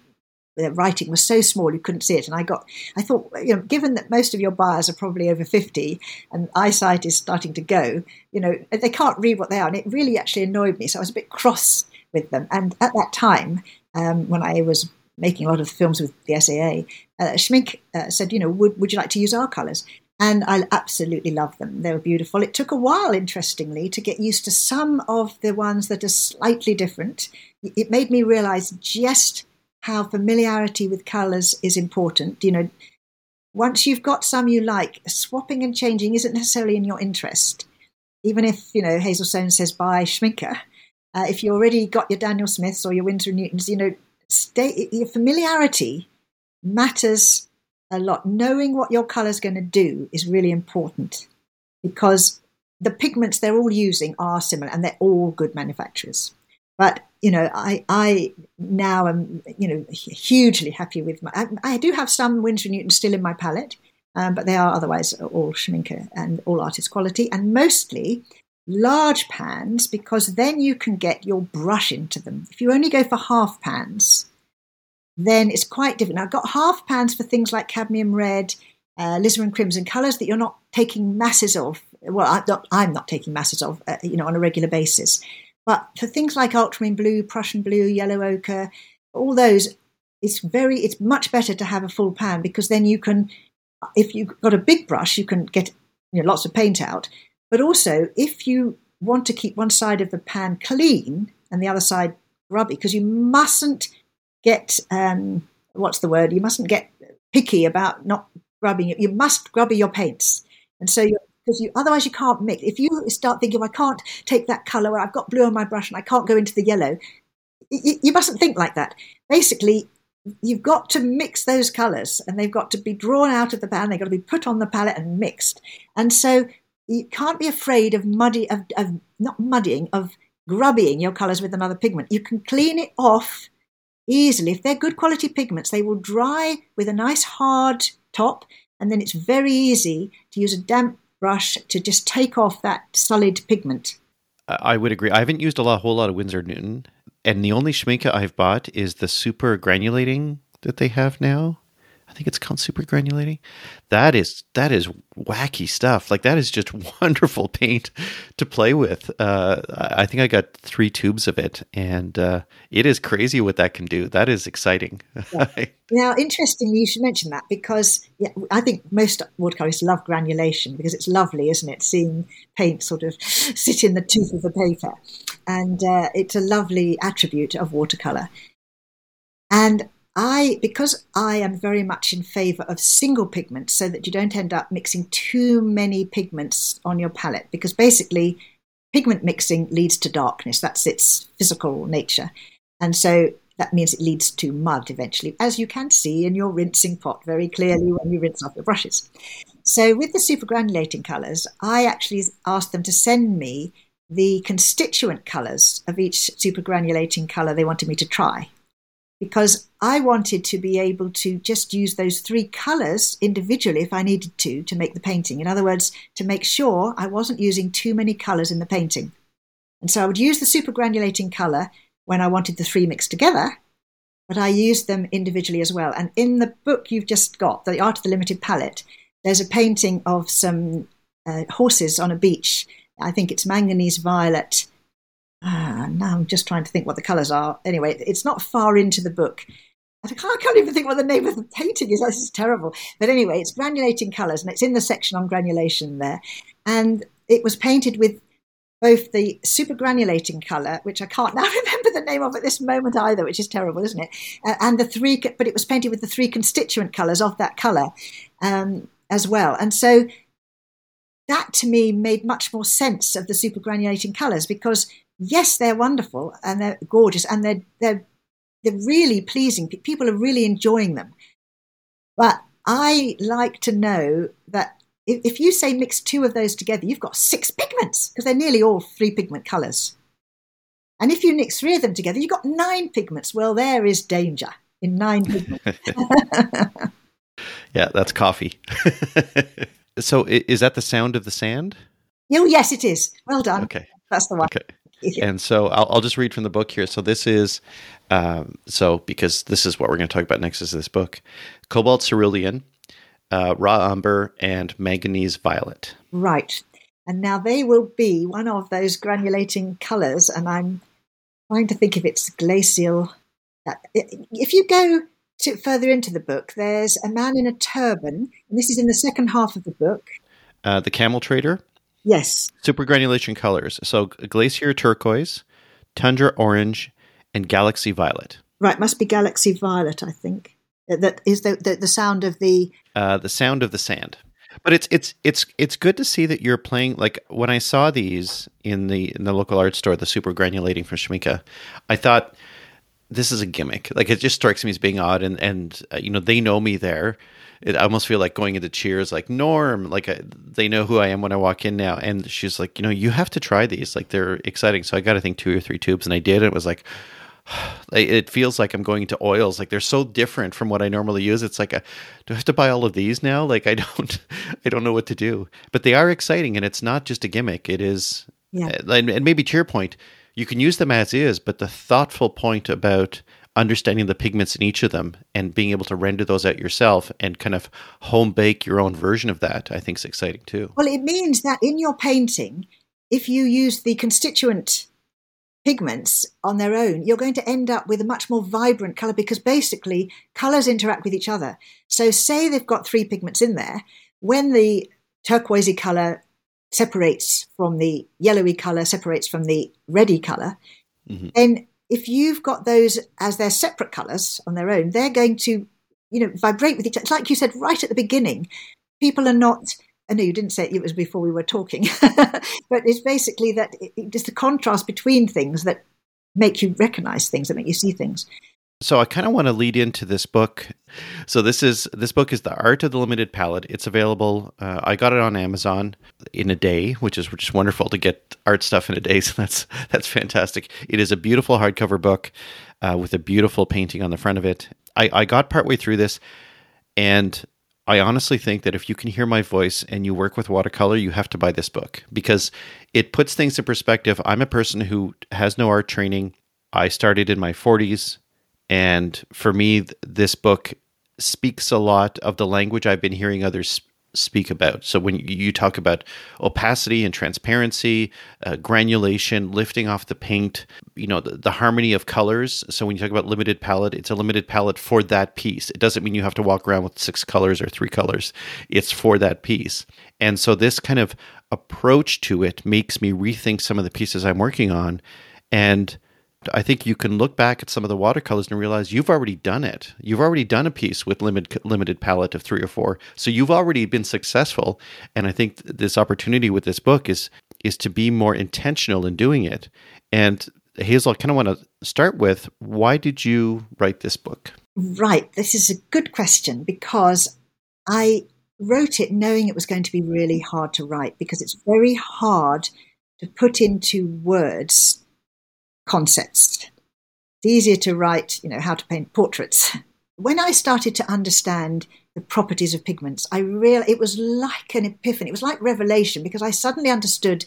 the writing was so small you couldn't see it. And I got, I thought, you know, given that most of your buyers are probably over 50 and eyesight is starting to go, you know, they can't read what they are. And it really actually annoyed me. So I was a bit cross with them. And at that time, um, when I was making a lot of films with the SAA, uh, Schmincke uh, said, you know, would, would you like to use our colours? And I absolutely love them. They were beautiful. It took a while, interestingly, to get used to some of the ones that are slightly different. It made me realize just how familiarity with colours is important. You know, once you've got some you like, swapping and changing isn't necessarily in your interest. Even if, you know, Hazel Soan says buy Schmincke, uh, if you already got your Daniel Smiths or your Winsor Newtons, you know, stay, your familiarity matters a lot. Knowing what your colour is going to do is really important because the pigments they're all using are similar and they're all good manufacturers. But you know, I I now am you know hugely happy with my. I, I do have some Winsor Newton still in my palette, um, but they are otherwise all Schmincke and all artist quality, and mostly large pans because then you can get your brush into them. If you only go for half pans, then it's quite different. Now, I've got half pans for things like cadmium red, uh, alizarin crimson colours that you're not taking masses of. Well, I'm not, I'm not taking masses of, uh, you know, on a regular basis. But for things like ultramarine blue, Prussian blue, yellow ochre, all those, it's very, it's much better to have a full pan because then you can, if you've got a big brush, you can get you know, lots of paint out. But also, if you want to keep one side of the pan clean and the other side grubby, because you mustn't get, um, what's the word? You mustn't get picky about not grubbing it. You must grubby your paints. And so you're because you otherwise you can't mix. If you start thinking, I can't take that colour, where I've got blue on my brush and I can't go into the yellow, you, you mustn't think like that. Basically, you've got to mix those colours, and they've got to be drawn out of the pan. They've got to be put on the palette and mixed. And so you can't be afraid of muddy of, of not muddying of grubbying your colours with another pigment. You can clean it off easily if they're good quality pigments. They will dry with a nice hard top and then it's very easy to use a damp brush to just take off that solid pigment. I would agree. I haven't used a lot, whole lot of Winsor Newton, and the only Schmincke I've bought is the super granulating that they have now. I think it's called super granulating. That is that is wacky stuff. Like that is just wonderful paint to play with. Uh, I think I got three tubes of it, and uh, it is crazy what that can do. That is exciting. Yeah. now, interestingly, you should mention that because yeah, I think most watercolorists love granulation because it's lovely, isn't it? Seeing paint sort of sit in the tooth of the paper, and uh, it's a lovely attribute of watercolor. And I, because I am very much in favor of single pigments so that you don't end up mixing too many pigments on your palette, because basically pigment mixing leads to darkness. That's its physical nature. And so that means it leads to mud eventually, as you can see in your rinsing pot very clearly when you rinse off your brushes. So with the super granulating colours, I actually asked them to send me the constituent colours of each super granulating colour they wanted me to try because I wanted to be able to just use those three colors individually if I needed to to make the painting. In other words, to make sure I wasn't using too many colors in the painting. And so I would use the super granulating color when I wanted the three mixed together, but I used them individually as well. And in the book you've just got, The Art of the Limited Palette, there's a painting of some uh, horses on a beach. I think it's manganese violet Ah, now I'm just trying to think what the colours are. Anyway, it's not far into the book. I can't, I can't even think what the name of the painting is. This is terrible. But anyway, it's granulating colours, and it's in the section on granulation there. And it was painted with both the super granulating colour, which I can't now remember the name of at this moment either, which is terrible, isn't it? Uh, and the three, but it was painted with the three constituent colours of that colour um, as well. And so that to me made much more sense of the super granulating colours because yes, they're wonderful and they're gorgeous and they're they're they're really pleasing. People are really enjoying them. But I like to know that if, if you say mix two of those together, you've got six pigments because they're nearly all three pigment colours. And if you mix three of them together, you've got nine pigments. Well, there is danger in nine pigments. yeah, that's coffee. so is that the sound of the sand? Oh, yes, it is. Well done. Okay. That's the one. Okay. and so I'll, I'll, just read from the book here. So this is, um, so because this is what we're going to talk about next is this book, Cobalt Cerulean, uh, Raw Umber, and Manganese Violet. Right. And now they will be one of those granulating colours, and I'm trying to think if it's glacial. Uh, if you go to further into the book, there's a man in a turban, and this is in the second half of the book. Uh, the Camel Trader. Yes. Super granulation colors. So glacier turquoise, tundra orange, and galaxy violet. Right, must be galaxy violet, I think. That is the the, the sound of the uh, the sound of the sand. But it's it's it's it's good to see that you're playing. Like when I saw these in the in the local art store, the super granulating from Schmincke, I thought this is a gimmick. Like it just strikes me as being odd, and and uh, you know they know me there, it, I almost feel like going into Cheers, like Norm, like I, they know who I am when I walk in now. And she's like, you know, you have to try these. Like they're exciting. So I got, I think, two or three tubes, and I did. And it was like, it feels like I'm going into oils. Like they're so different from what I normally use. It's like, a, do I have to buy all of these now? Like I don't, I don't know what to do. But they are exciting, and it's not just a gimmick. It is, yeah. Uh, and, and maybe to your point, you can use them as is, but the thoughtful point about understanding the pigments in each of them and being able to render those out yourself and kind of home bake your own version of that, I think is exciting too. Well, it means that in your painting, if you use the constituent pigments on their own, you're going to end up with a much more vibrant color because basically colors interact with each other. So, say they've got three pigments in there, when the turquoisey color separates from the yellowy color, separates from the reddy color, mm-hmm. then if you've got those as their separate colours on their own, they're going to, you know, vibrate with each other. It's like you said right at the beginning. People are not. I know you didn't say it, it was before we were talking, but it's basically that it's the contrast between things that make you recognise things, that make you see things. So I kind of want to lead into this book. So this is this book is the Art of the Limited Palette. It's available. Uh, I got it on Amazon in a day, which is just wonderful to get art stuff in a day. So that's that's fantastic. It is a beautiful hardcover book uh, with a beautiful painting on the front of it. I, I got partway through this, and I honestly think that if you can hear my voice and you work with watercolor, you have to buy this book because it puts things in perspective. I'm a person who has no art training. I started in my 40s. And for me, this book speaks a lot of the language I've been hearing others speak about. So when you talk about opacity and transparency, uh, granulation, lifting off the paint, you know, the, the, harmony of colors. So when you talk about limited palette, it's a limited palette for that piece. It doesn't mean you have to walk around with six colors or three colors. It's for that piece. And so this kind of approach to it makes me rethink some of the pieces I'm working on and I think you can look back at some of the watercolors and realize you've already done it. You've already done a piece with limited limited palette of three or four, so you've already been successful. And I think this opportunity with this book is is to be more intentional in doing it. And Hazel, I kind of want to start with why did you write this book? Right, this is a good question because I wrote it knowing it was going to be really hard to write because it's very hard to put into words concepts. It's easier to write, you know, how to paint portraits. When I started to understand the properties of pigments, I realized it was like an epiphany. It was like revelation because I suddenly understood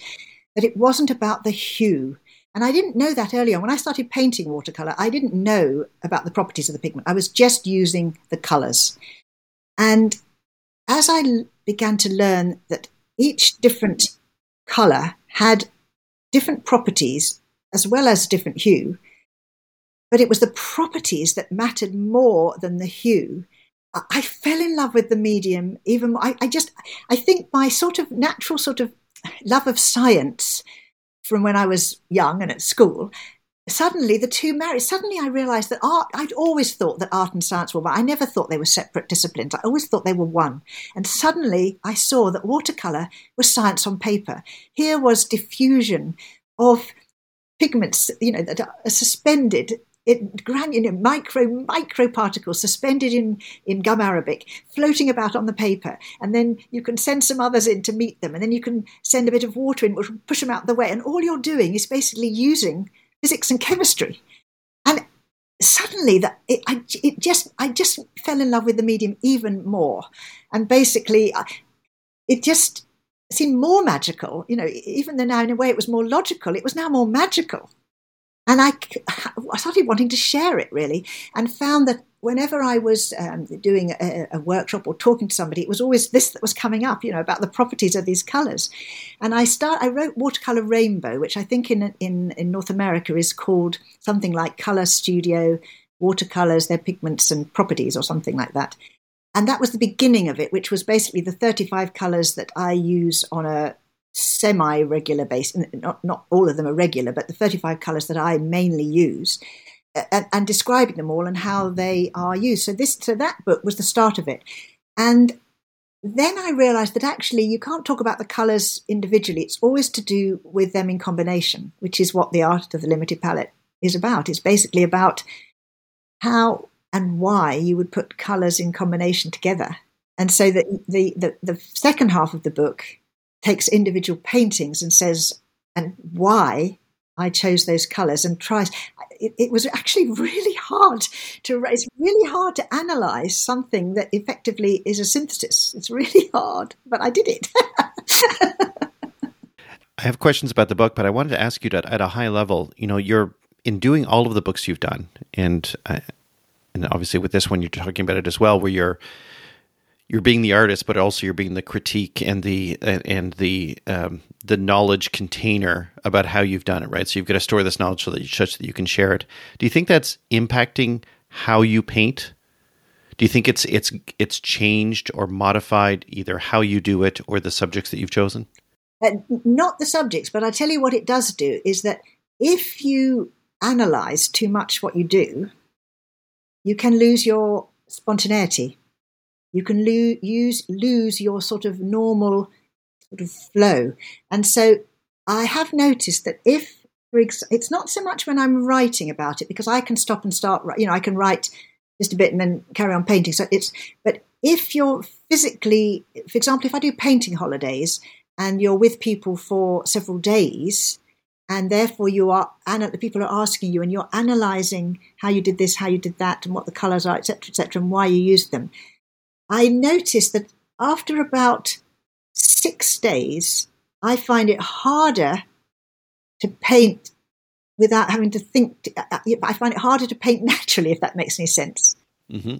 that it wasn't about the hue. And I didn't know that earlier. When I started painting watercolor, I didn't know about the properties of the pigment. I was just using the colors. And as I began to learn that each different color had different properties as well as different hue. But it was the properties that mattered more than the hue. I fell in love with the medium even more. I, I just, I think my sort of natural sort of love of science from when I was young and at school suddenly the two married. Suddenly I realized that art, I'd always thought that art and science were one. I never thought they were separate disciplines. I always thought they were one. And suddenly I saw that watercolor was science on paper. Here was diffusion of pigments, you know, that are suspended in granular micro micro particles suspended in in gum arabic floating about on the paper. And then you can send some others in to meet them. And then you can send a bit of water in which will push them out the way. And all you're doing is basically using physics and chemistry. And suddenly that it, I, it just i just fell in love with the medium even more. And basically it just seemed more magical. You know, even though now in a way it was more logical, it was now more magical. And I, I started wanting to share it really, and found that whenever I was um, doing a, a, workshop or talking to somebody, it was always this that was coming up, you know, about the properties of these colours. And I start, I wrote Watercolor Rainbow, which I think in in in North America is called something like Color Studio Watercolors, Their Pigments and Properties, or something like that. And that was the beginning of it, which was basically the 35 colours that I use on a semi regular basis. Not, not all of them are regular, but the 35 colours that I mainly use. And, and, describing them all and how they are used. So this, so that book was the start of it, and then I realised that actually you can't talk about the colours individually. It's always to do with them in combination, which is what the art of the limited palette is about. It's basically about how and why you would put colours in combination together. And so the, the, the second half of the book takes individual paintings and says, and why I chose those colours and tries. It, it, was actually really hard to. It's really hard to analyse something that effectively is a synthesis. It's really hard, but I did it. I have questions about the book, but I wanted to ask you that at a high level. You know, you're in doing all of the books you've done, and I, and obviously with this one you're talking about it as well where you're you're being the artist but also you're being the critique and the and the um, the knowledge container about how you've done it right? So you've got to store this knowledge so that you, such that you can share it. Do you think that's impacting how you paint? Do you think it's it's it's changed or modified either how you do it or the subjects that you've chosen? Uh, not the subjects but i tell you what it does do is that if you analyze too much what you do you can lose your spontaneity. You can lo- use, lose your sort of normal sort of flow. And so I have noticed that if, it's not so much when I'm writing about it because I can stop and start, you know, I can write just a bit and then carry on painting. So it's, but if you're physically, for example, if I do painting holidays and you're with people for several days, and therefore you are and the people are asking you and you're analyzing how you did this how you did that and what the colors are etc etc and why you used them I noticed that after about six days, I find it harder to paint without having to think. I find it harder to paint naturally, if that makes any sense. Mm-hmm.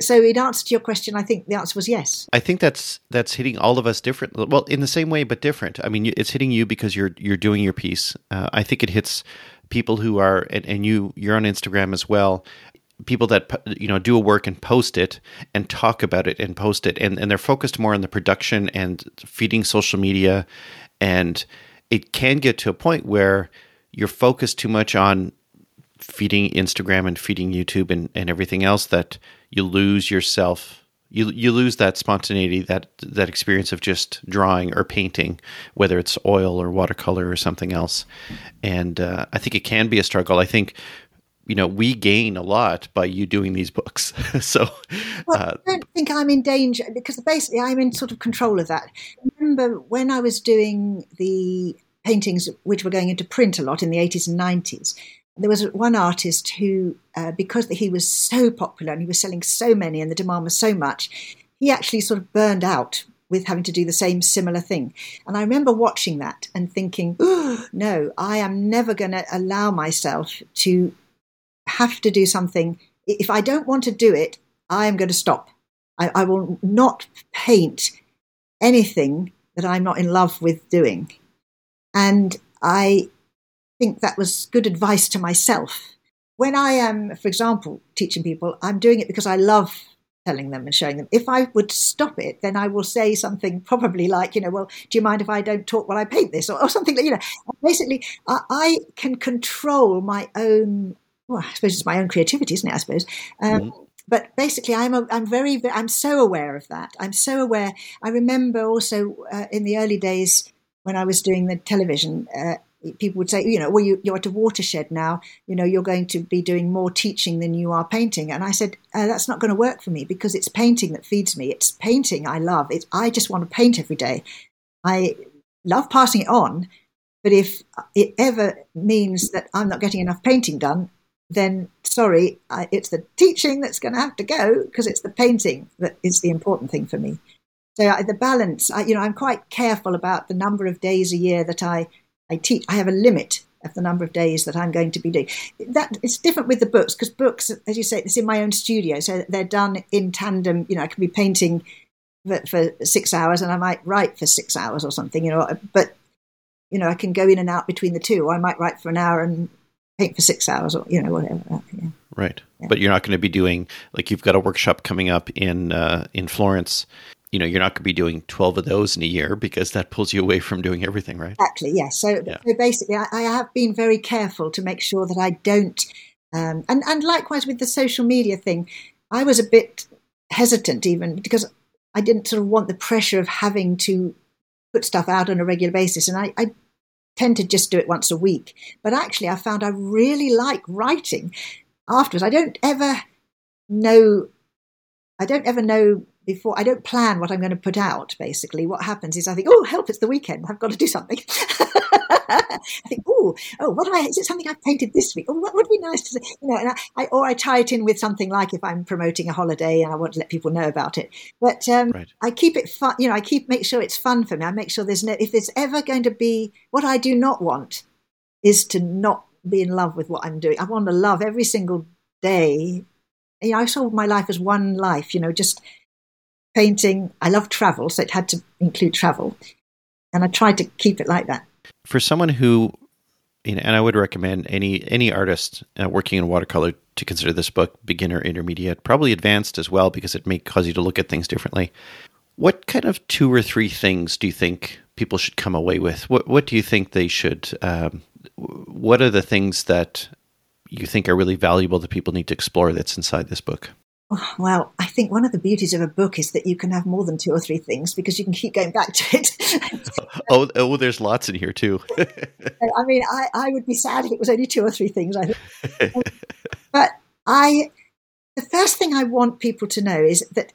So, in answer to your question, I think the answer was yes. I think that's that's hitting all of us different. Well, in the same way, but different. I mean, it's hitting you because you're you're doing your piece. Uh, I think it hits people who are, and, and you you're on Instagram as well people that you know do a work and post it and talk about it and post it and, and they're focused more on the production and feeding social media and it can get to a point where you're focused too much on feeding Instagram and feeding YouTube and, and everything else that you lose yourself you you lose that spontaneity that that experience of just drawing or painting whether it's oil or watercolor or something else. And uh, I think it can be a struggle. I think you know we gain a lot by you doing these books. So well, uh, i don't think i'm in danger because basically i'm in sort of control of that. Remember when i was doing the paintings which were going into print a lot in the 80s and 90s there was one artist who uh, because he was so popular and he was selling so many and the demand was so much he actually sort of burned out with having to do the same similar thing. And I remember watching that and thinking, oh, no, I am never going to allow myself to have to do something. If I don't want to do it, I am going to stop. I, I will not paint anything that I'm not in love with doing. And I think that was good advice to myself. When I am, for example, teaching people, I'm doing it because I love telling them and showing them. If I would stop it, then I will say something probably like, you know, well, do you mind if I don't talk while I paint this or, or something like, you know, basically I, I, can control my own well, I suppose it's my own creativity, isn't it? I suppose. Um, mm-hmm. But basically, I'm a, I'm very I'm so aware of that. I'm so aware. I remember also uh, in the early days when I was doing the television. Uh, people would say, you know, well, you, are at a watershed now. You know, you're going to be doing more teaching than you are painting. And I said, uh, that's not going to work for me because it's painting that feeds me. It's painting I love. It's, I just want to paint every day. I love passing it on, but if it ever means that I'm not getting enough painting done, then sorry, I, it's the teaching that's going to have to go because it's the painting that is the important thing for me. So I, the balance, I, you know, I'm quite careful about the number of days a year that I, I teach. I have a limit of the number of days that I'm going to be doing. That it's different with the books because books, as you say, it's in my own studio, so they're done in tandem. You know, I can be painting for, for six hours and I might write for six hours or something. You know, but you know, I can go in and out between the two. I might write for an hour and paint for six hours or you know whatever. Yeah. Right, yeah. but you're not going to be doing like you've got a workshop coming up in uh, in Florence. You know, you're not going to be doing twelve of those in a year because that pulls you away from doing everything, right? Exactly. Yes. So, yeah. so basically, I, I, have been very careful to make sure that I don't. Um, and and likewise with the social media thing, I was a bit hesitant even because I didn't sort of want the pressure of having to put stuff out on a regular basis, and I, I tend to just do it once a week. But actually, I found I really like writing afterwards. I don't ever know, I don't ever know before, I don't plan what I'm going to put out, basically. What happens is I think, oh, help, it's the weekend. I've got to do something. I think, oh, oh, what do I? Is it something I've painted this week? Oh, what would be nice to, say? you know? And I, I, or I tie it in with something like if I'm promoting a holiday and I want to let people know about it. But um, right. I keep it fun. You know, I keep make sure it's fun for me. I make sure there's no. If there's ever going to be what I do not want is to not be in love with what I'm doing. I want to love every single day. You know, I saw my life as one life. You know, just painting. I love travel, so it had to include travel, and I tried to keep it like that for someone who you know, and I would recommend any any artist uh, working in watercolor to consider this book beginner, intermediate, probably advanced as well because it may cause you to look at things differently. What kind of two or three things do you think people should come away with? What What do you think they should? Um, what are the things that you think are really valuable that people need to explore that's inside this book? Well, I think one of the beauties of a book is that you can have more than two or three things because you can keep going back to it. oh, oh, there's lots in here too. I mean, I, I would be sad if it was only two or three things. I think, but I, the first thing I want people to know is that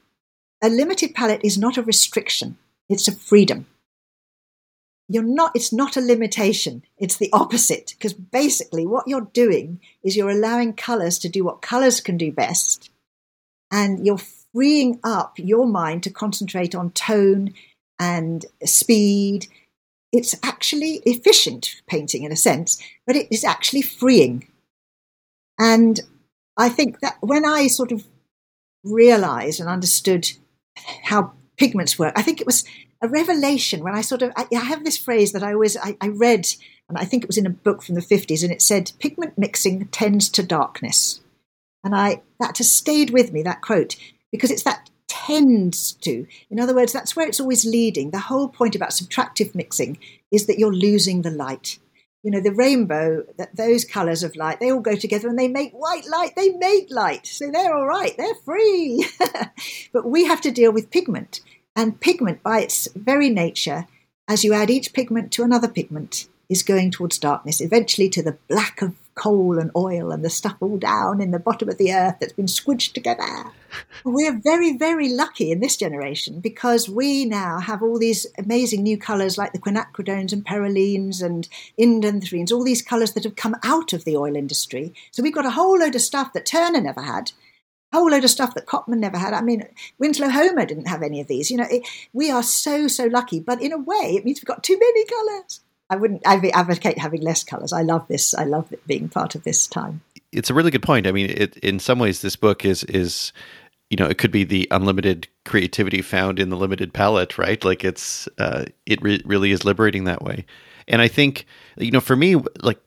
a limited palette is not a restriction; it's a freedom. You're not. It's not a limitation. It's the opposite because basically what you're doing is you're allowing colors to do what colors can do best and you're freeing up your mind to concentrate on tone and speed. It's actually efficient painting in a sense, but it is actually freeing. And I think that when I sort of realized and understood how pigments work, I think it was a revelation when I sort of, I, I have this phrase that I always, I, I read, and I think it was in a book from the 50s, and it said, pigment mixing tends to darkness. And I, that has stayed with me, that quote, because it's that tends to. In other words, that's where it's always leading. The whole point about subtractive mixing is that you're losing the light you know, the rainbow, that those colours of light, they all go together and they make white light. They make light. So they're all right. They're free. but we have to deal with pigment. And pigment, by its very nature, as you add each pigment to another pigment, is going towards darkness, eventually to the black of coal and oil and the stuff all down in the bottom of the earth that's been squidged together. We're very, very lucky in this generation because we now have all these amazing new colours like the quinacridones and perylenes and indanthrones, all these colours that have come out of the oil industry. So we've got a whole load of stuff that Turner never had. A whole load of stuff that Cotman never had. I mean, Winslow Homer didn't have any of these. You know, it, we are so, so lucky. But in a way, it means we've got too many colours. I wouldn't advocate having less colors. I love this. I love being part of this time. It's a really good point. I mean, it, in some ways, this book is is you know it could be the unlimited creativity found in the limited palette, right? Like it's uh, it re- really is liberating that way. And I think you know, for me, like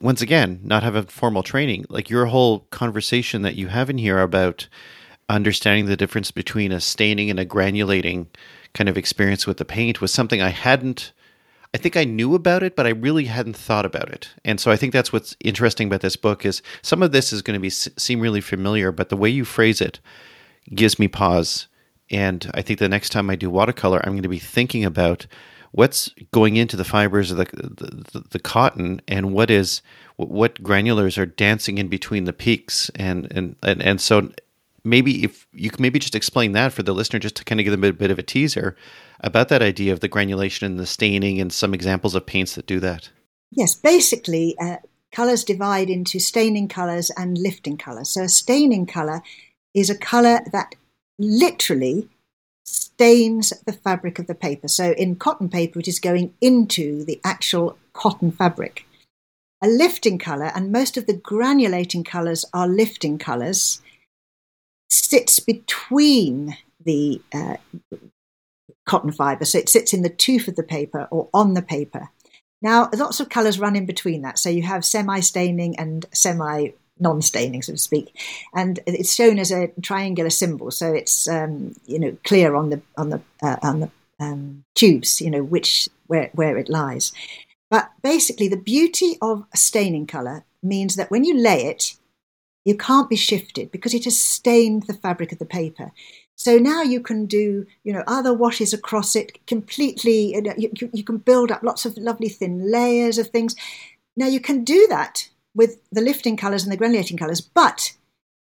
once again, not have a formal training, like your whole conversation that you have in here about understanding the difference between a staining and a granulating kind of experience with the paint was something I hadn't I think I knew about it, but I really hadn't thought about it. And so I think that's what's interesting about this book is some of this is going to be seem really familiar, but the way you phrase it gives me pause. And I think the next time I do watercolor, I'm going to be thinking about what's going into the fibers of the, the, the cotton and what is what granulars are dancing in between the peaks and and and, and so maybe if you can maybe just explain that for the listener just to kind of give them a bit of a teaser about that idea of the granulation and the staining and some examples of paints that do that. Yes, basically, uh, colors divide into staining colors and lifting colors. So, a staining color is a color that literally stains the fabric of the paper. So, in cotton paper, it is going into the actual cotton fabric. A lifting color, and most of the granulating colors are lifting colors, sits between the uh, cotton fibre. So it sits in the tooth of the paper or on the paper. Now, lots of colours run in between that. So you have semi staining and semi non staining, so to speak. And it's shown as a triangular symbol. So it's, um, you know, clear on the, on the, uh, on the um, tubes, you know, which, where, where it lies. But basically, the beauty of a staining colour means that when you lay it, you can't be shifted because it has stained the fabric of the paper. So now you can do, you know, other washes across it completely. You, you, can build up lots of lovely thin layers of things. Now you can do that with the lifting colours and the granulating colours, but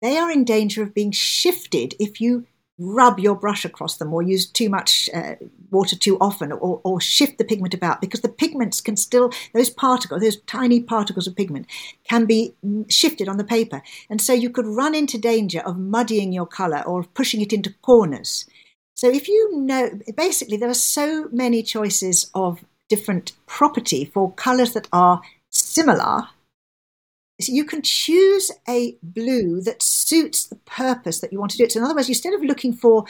they are in danger of being shifted if you rub your brush across them or use too much uh, water too often or, or, shift the pigment about because the pigments can still those particles those tiny particles of pigment can be shifted on the paper. And so you could run into danger of muddying your color or pushing it into corners. So if you know basically there are so many choices of different property for colors that are similar you can choose a blue that suits the purpose that you want to do it. So in other words, instead of looking for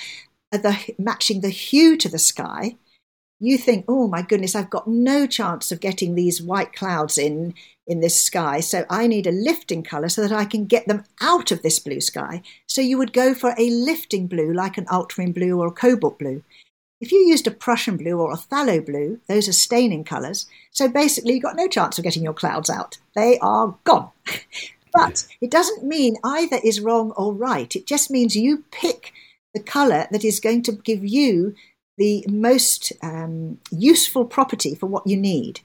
the matching the hue to the sky, you think, oh my goodness, I've got no chance of getting these white clouds in in this sky. So I need a lifting color so that I can get them out of this blue sky. So you would go for a lifting blue like an ultramarine blue or a cobalt blue. If you used a Prussian blue or a phthalo blue, those are staining colours. So basically, you've got no chance of getting your clouds out. They are gone. but it doesn't mean either is wrong or right. It just means you pick the colour that is going to give you the most um, useful property for what you need.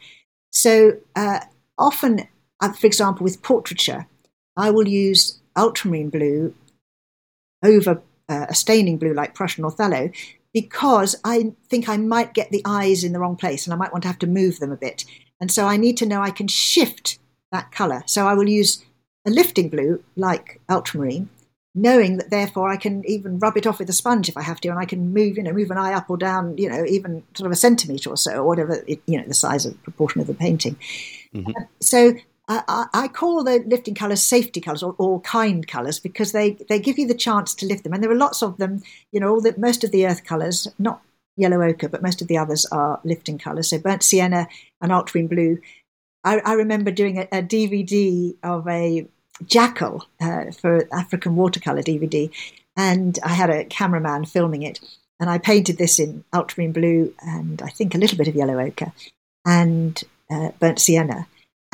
So uh, often, uh, for example, with portraiture, I will use ultramarine blue over uh, a staining blue like Prussian or phthalo because I think I might get the eyes in the wrong place and I might want to have to move them a bit. And so I need to know I can shift that colour. So I will use a lifting blue like ultramarine, knowing that therefore I can even rub it off with a sponge if I have to, and I can move, you know, move an eye up or down, you know, even sort of a centimetre or so, or whatever, it, you know, the size of proportion of the painting. Mm-hmm. Uh, so I, I, call the lifting colours safety colours or, or, kind colours because they, they give you the chance to lift them, and there are lots of them. You know, all the most of the earth colours, not yellow ochre, but most of the others are lifting colours. So burnt sienna and ultramarine blue. I, I remember doing a, a DVD of a jackal uh, for African watercolor DVD, and I had a cameraman filming it, and I painted this in ultramarine blue and I think a little bit of yellow ochre and uh, burnt sienna.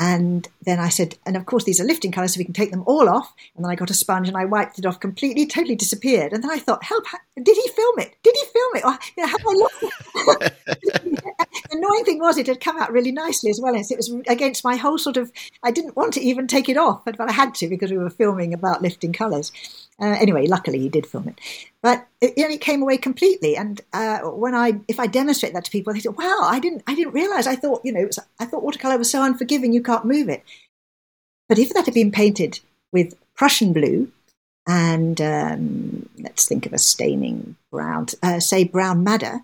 And then I said, and of course, these are lifting colours, so we can take them all off. And then I got a sponge and I wiped it off completely, totally disappeared. And then I thought, help, did he film it? Did he film it? Or, you know, have I looked? the annoying thing was it had come out really nicely as well. As it was against my whole sort of, I didn't want to even take it off, but, but I had to because we were filming about lifting colours. Uh, anyway, luckily he did film it, but it, it came away completely. And uh, when I, if I demonstrate that to people, they say, "Wow, I didn't, I didn't realize. I thought, you know, was, I thought watercolor was so unforgiving, you can't move it." But if that had been painted with Prussian blue, and um, let's think of a staining brown, uh, say brown madder,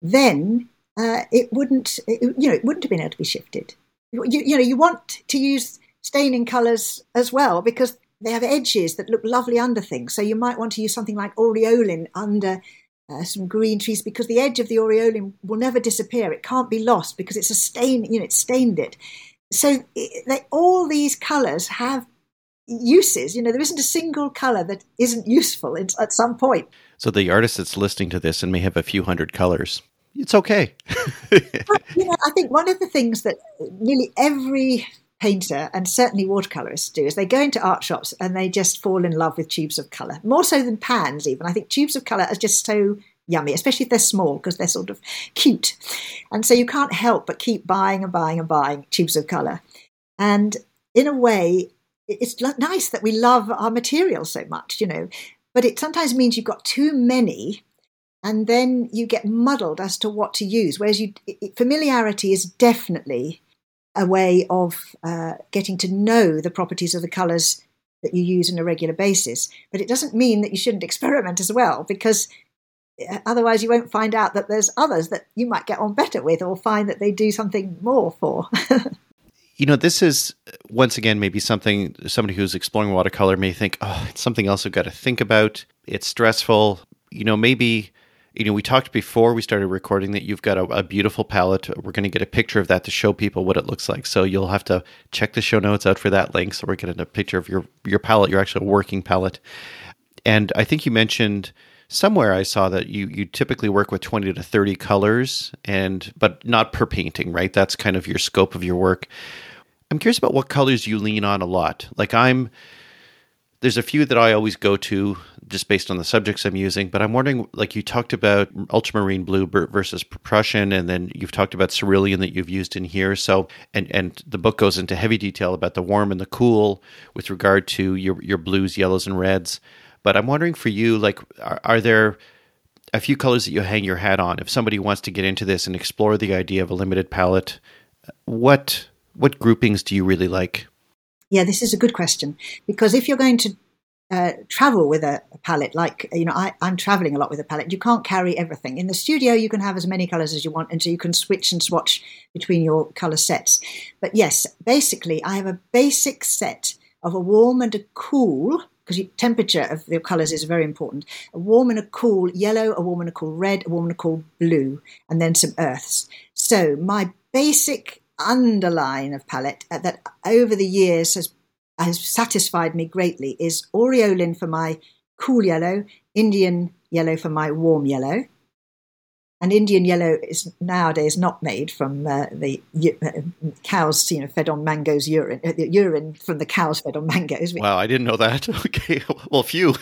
then uh, it wouldn't, it, you know, it wouldn't have been able to be shifted. You, you know, you want to use staining colours as well because they have edges that look lovely under things. So you might want to use something like aureolin under uh, some green trees because the edge of the aureolin will never disappear. It can't be lost because it's a stain, you know, it stained it. So it, they, all these colours have uses. You know, there isn't a single colour that isn't useful in, at some point. So the artist that's listening to this and may have a few hundred colours, it's okay. but, you know, I think one of the things that nearly every painter and certainly watercolorists do is they go into art shops and they just fall in love with tubes of color more so than pans even i think tubes of color are just so yummy especially if they're small because they're sort of cute and so you can't help but keep buying and buying and buying tubes of color and in a way it's nice that we love our materials so much you know but it sometimes means you've got too many and then you get muddled as to what to use whereas you familiarity is definitely a way of uh, getting to know the properties of the colours that you use on a regular basis. But it doesn't mean that you shouldn't experiment as well, because uh, otherwise you won't find out that there's others that you might get on better with or find that they do something more for. you know, this is once again maybe something somebody who's exploring watercolor may think, oh, it's something else I've got to think about. It's stressful. You know, maybe you know, we talked before we started recording that you've got a, a beautiful palette. We're going to get a picture of that to show people what it looks like. So you'll have to check the show notes out for that link. So we're getting a picture of your your palette, your actual working palette. And I think you mentioned somewhere I saw that you you typically work with 20 to 30 colors and but not per painting, right? That's kind of your scope of your work. I'm curious about what colors you lean on a lot. Like I'm there's a few that I always go to just based on the subjects I'm using. But I'm wondering, like you talked about ultramarine blue versus Prussian, and then you've talked about cerulean that you've used in here. So, and and the book goes into heavy detail about the warm and the cool with regard to your your blues, yellows, and reds. But I'm wondering for you, like, are, are there a few colors that you hang your hat on? If somebody wants to get into this and explore the idea of a limited palette, what what groupings do you really like? Yeah, this is a good question because if you're going to uh, travel with a, a, palette, like you know, I, am traveling a lot with a palette. You can't carry everything in the studio. You can have as many colors as you want, and so you can switch and swatch between your color sets. But yes, basically, I have a basic set of a warm and a cool because temperature of the colors is very important. A warm and a cool yellow, a warm and a cool red, a warm and a cool blue, and then some earths. So my basic underline of palette uh, that over the years has has satisfied me greatly is aureolin for my cool yellow, Indian yellow for my warm yellow. And Indian yellow is nowadays not made from uh, the uh, cows, you know, fed on mangoes urine, uh, urine from the cows fed on mangoes. Wow, I didn't know that. Okay, well, few.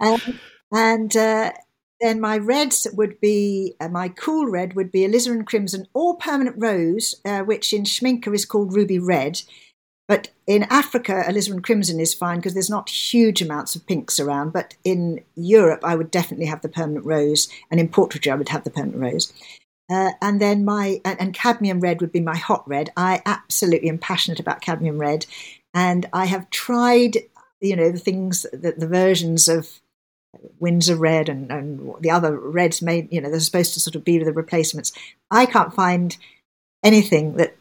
um, and uh, then my reds would be uh, my cool red would be alizarin crimson or permanent rose, uh, which in Schmincke is called ruby red. But in Africa, alizarin crimson is fine because there's not huge amounts of pinks around. But in Europe, I would definitely have the permanent rose, and in Portraiture, I would have the permanent rose. Uh, and then my and, and cadmium red would be my hot red. I absolutely am passionate about cadmium red, and I have tried you know, the things, that the versions of Winsor Red and, and the other reds made, you know, they're supposed to sort of be the replacements. I can't find anything that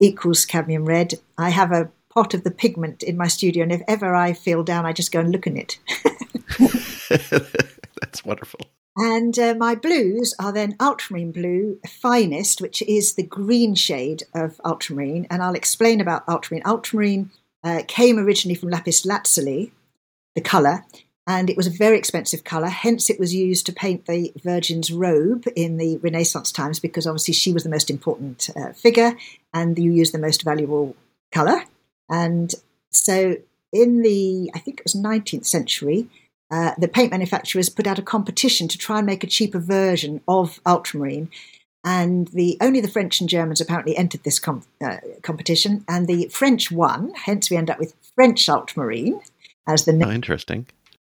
equals cadmium red. I have a pot of the pigment in my studio, and if ever I feel down, I just go and look in it. That's wonderful. And uh, my blues are then ultramarine blue, finest, which is the green shade of ultramarine. And I'll explain about ultramarine. Ultramarine uh, came originally from lapis lazuli, the colour, and it was a very expensive colour. Hence, it was used to paint the Virgin's robe in the Renaissance times because obviously she was the most important uh, figure and you use the most valuable colour. And so, in the, I think it was 19th century, uh, the paint manufacturers put out a competition to try and make a cheaper version of ultramarine. And the only the French and Germans apparently entered this com- uh, competition, and the French won. Hence, we end up with French ultramarine as the name. Oh, interesting.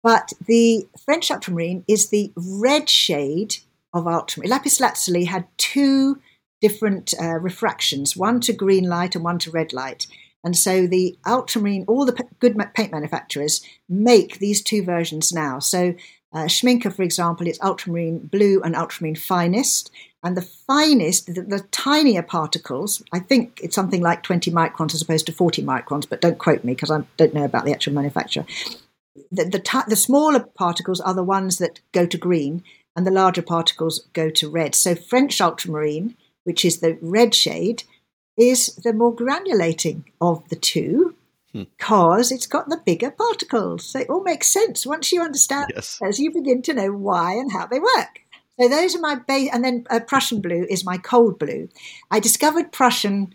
But the French ultramarine is the red shade of ultramarine. Lapis lazuli had two different uh, refractions, one to green light and one to red light. And so the ultramarine, all the good paint manufacturers make these two versions now. So uh, for example, it's ultramarine blue and ultramarine finest. And the finest, the, the, tinier particles, I think it's something like 20 microns as opposed to 40 microns, but don't quote me because I don't know about the actual manufacturer. The, the, t- the smaller particles are the ones that go to green, and the larger particles go to red. So French ultramarine, which is the red shade, is the more granulating of the two hmm. because it's got the bigger particles. So it all makes sense once you understand yes. as you begin to know why and how they work. So those are my base, and then uh, Prussian blue is my cold blue. I discovered Prussian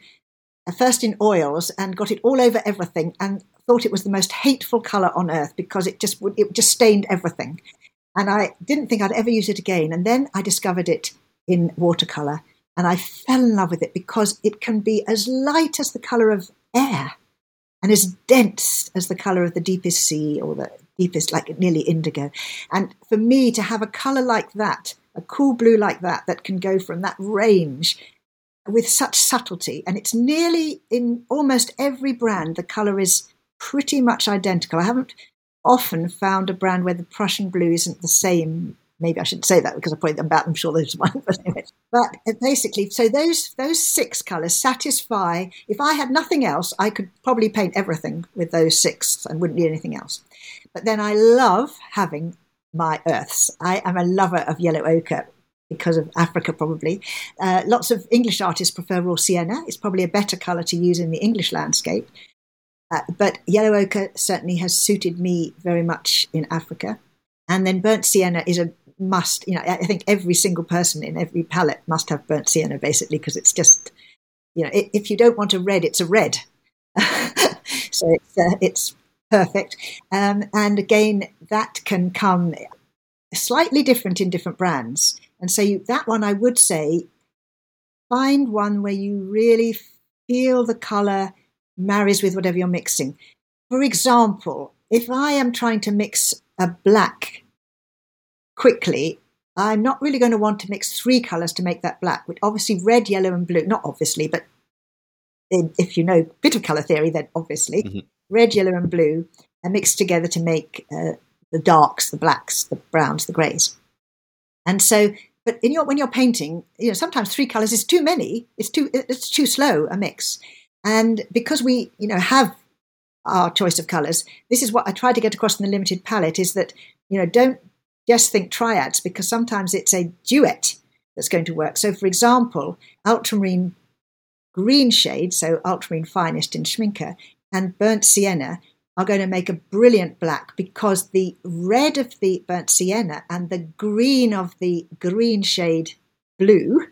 uh, first in oils and got it all over everything, and thought it was the most hateful color on earth because it just it just stained everything, and I didn't think I'd ever use it again. And then I discovered it in watercolor, and I fell in love with it because it can be as light as the color of air and as dense as the color of the deepest sea or the deepest, like nearly indigo. And for me to have a color like that, a cool blue like that, that can go from that range with such subtlety, and it's nearly in almost every brand, the color is pretty much identical. I haven't often found a brand where the Prussian blue isn't the same maybe I shouldn't say that because I them back. I'm sure there's one, but anyway. But basically, so those those six colours satisfy. If I had nothing else, I could probably paint everything with those six and wouldn't need anything else. But then I love having my earths. I am a lover of yellow ochre because of Africa, probably. Uh, lots of English artists prefer raw sienna. It's probably a better colour to use in the English landscape. Uh, but yellow ochre certainly has suited me very much in Africa. And then burnt sienna is a must, you know, I think every single person in every palette must have burnt sienna basically because it's just, you know, if you don't want a red, it's a red. so it's, uh, it's perfect. Um, and again, that can come slightly different in different brands. And so you, that one, I would say, find one where you really feel the color marries with whatever you're mixing. For example, if I am trying to mix a black quickly, I'm not really going to want to mix three colours to make that black. With obviously red, yellow, and blue. Not obviously, but if you know a bit of colour theory, then obviously mm-hmm. red, yellow, and blue are mixed together to make uh, the darks, the blacks, the browns, the greys. And so, but in your when you're painting, you know sometimes three colours is too many. It's too it's too slow a mix. And because we you know have our choice of colours, this is what I try to get across in the limited palette: is that you know don't just think triads because sometimes it's a duet that's going to work. So, for example, ultramarine green shade, so ultramarine finest in Schmincke, and burnt sienna are going to make a brilliant black because the red of the burnt sienna and the green of the green shade blue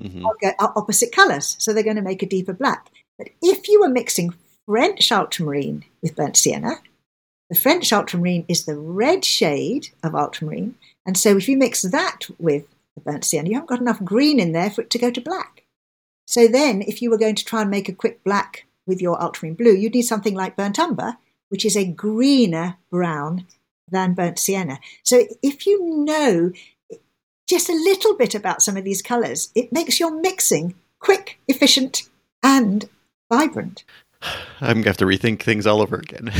mm-hmm. are, are opposite colours. So they're going to make a deeper black. But if you were mixing French ultramarine with burnt sienna, the French ultramarine is the red shade of ultramarine. And so if you mix that with the burnt sienna, you haven't got enough green in there for it to go to black. So then, if you were going to try and make a quick black with your ultramarine blue, you'd need something like burnt umber, which is a greener brown than burnt sienna. So if you know just a little bit about some of these colours, it makes your mixing quick, efficient, and vibrant. I'm gonna have to rethink things all over again.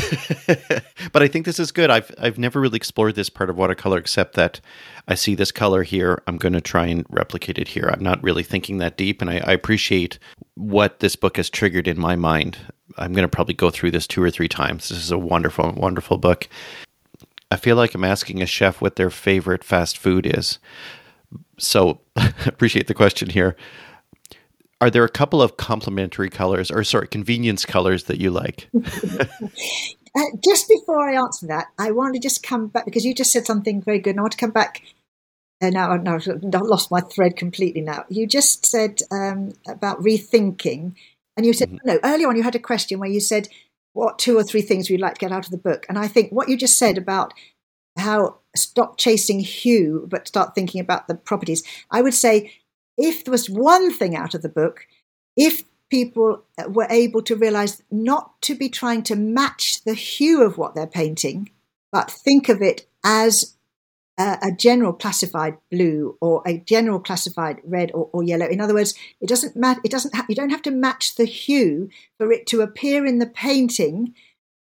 but I think this is good. I've I've never really explored this part of watercolor except that I see this color here. I'm to try and replicate it here. I'm not really thinking that deep, and I, I appreciate what this book has triggered in my mind. I'm to probably go through this two or three times. This is a wonderful, wonderful book. I feel like I'm asking a chef what their favorite fast food is. So appreciate the question here. Are there a couple of complementary colors, or sorry, convenience colors that you like? Uh, just before I answer that, I want to just come back because you just said something very good. And I want to come back. Uh, now, now I've lost my thread completely. Now you just said um, about rethinking, and you said mm-hmm. no earlier on. You had a question where you said what two or three things you'd like to get out of the book, and I think what you just said about how stop chasing hue but start thinking about the properties. I would say if there was one thing out of the book, if people uh, were able to realize not to be trying to match the hue of what they're painting, but think of it as a, a general classified blue or a general classified red or, or yellow. In other words, it doesn't matter. It doesn't. Ha- you don't have to match the hue for it to appear in the painting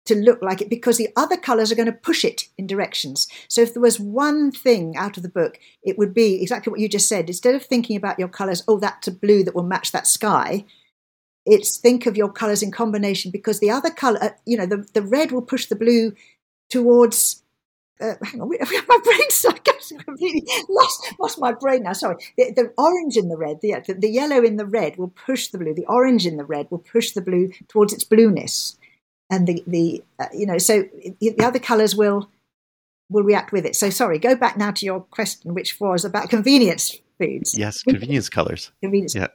to look like it because the other colors are going to push it in directions. So if there was one thing out of the book, it would be exactly what you just said. Instead of thinking about your colors, oh, that's a blue that will match that sky, it's think of your colors in combination because the other color, uh, you know, the, the red will push the blue towards. Uh, hang on, my brain's completely lost, lost my brain now. Sorry, the, the orange in the red, the, the yellow in the red will push the blue. The orange in the red will push the blue towards its blueness, and the the uh, you know, so the other colors will will react with it. So sorry, go back now to your question, which was about convenience foods. Yes, convenience colors. Convenience. Yeah.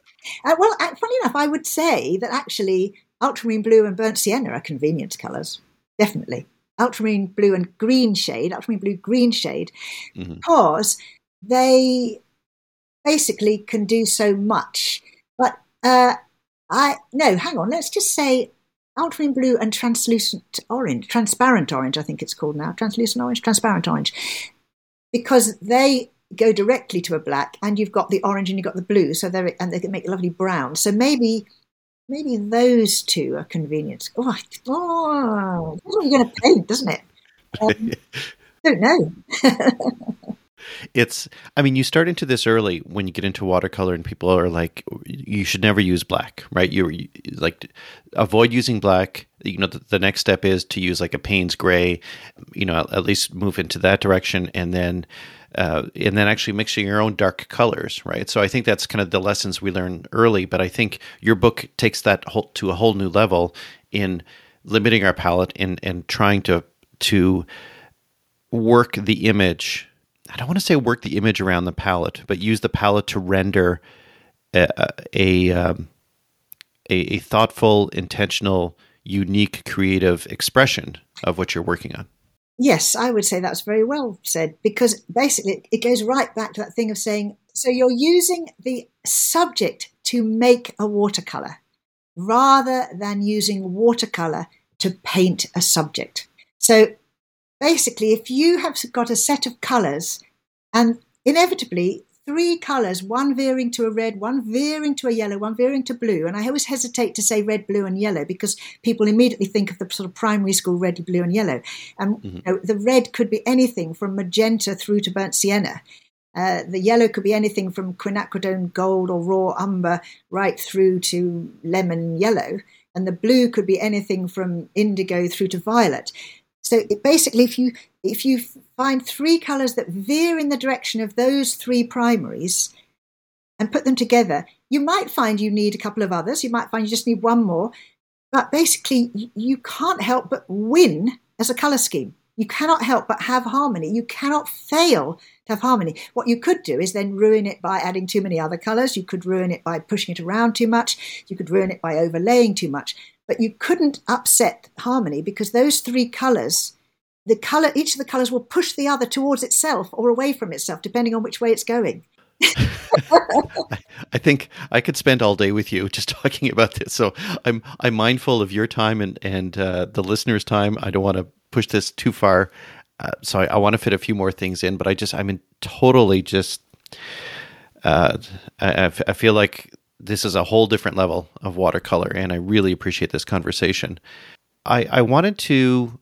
Uh, well, uh, funny enough, I would say that actually ultramarine blue and burnt sienna are convenience colors. Definitely. Ultramarine blue and green shade, ultramarine blue green shade, mm-hmm. because they basically can do so much. But uh, I no, hang on. Let's just say ultramarine blue and translucent orange, transparent orange. I think it's called now. Translucent orange, transparent orange, because they go directly to a black, and you've got the orange and you've got the blue, so they and they can make a lovely brown. So maybe maybe those two are convenient. Oh, oh that's what you're going to paint, doesn't it? Um, don't know. it's i mean you start into this early when you get into watercolor and people are like you should never use black right you, like avoid using black you know the, the, next step is to use like a payne's gray you know at, at least move into that direction and then uh, and then actually mixing your own dark colors, right? So I think that's kind of the lessons we learn early. But I think your book takes that whole, to a whole new level in limiting our palette and and trying to to work the image. I don't want to say work the image around the palette, but use the palette to render a a, um, a, a thoughtful, intentional, unique, creative expression of what you're working on. Yes, I would say that's very well said because basically it goes right back to that thing of saying so you're using the subject to make a watercolor rather than using watercolor to paint a subject. So basically, if you have got a set of colors and inevitably three colours, one veering to a red, one veering to a yellow, one veering to blue. And I always hesitate to say red, blue, and yellow because people immediately think of the sort of primary school red, blue, and yellow. And mm-hmm. you know, the red could be anything from magenta through to burnt sienna. Uh, the yellow could be anything from quinacridone gold or raw umber right through to lemon yellow. And the blue could be anything from indigo through to violet. So basically, if you if you find three colours that veer in the direction of those three primaries and put them together, you might find you need a couple of others. You might find you just need one more. But basically, you can't help but win as a colour scheme. You cannot help but have harmony. You cannot fail to have harmony. What you could do is then ruin it by adding too many other colours. You could ruin it by pushing it around too much. You could ruin it by overlaying too much. But you couldn't upset harmony because those three colours the color each of the colors will push the other towards itself or away from itself depending on which way it's going I think I could spend all day with you just talking about this. So I'm I'm mindful of your time and and uh, the listeners' time. I don't want to push this too far, uh, so I, I want to fit a few more things in. But I just I'm in totally just uh, I, I feel like this is a whole different level of watercolor, and I really appreciate this conversation. I, I wanted to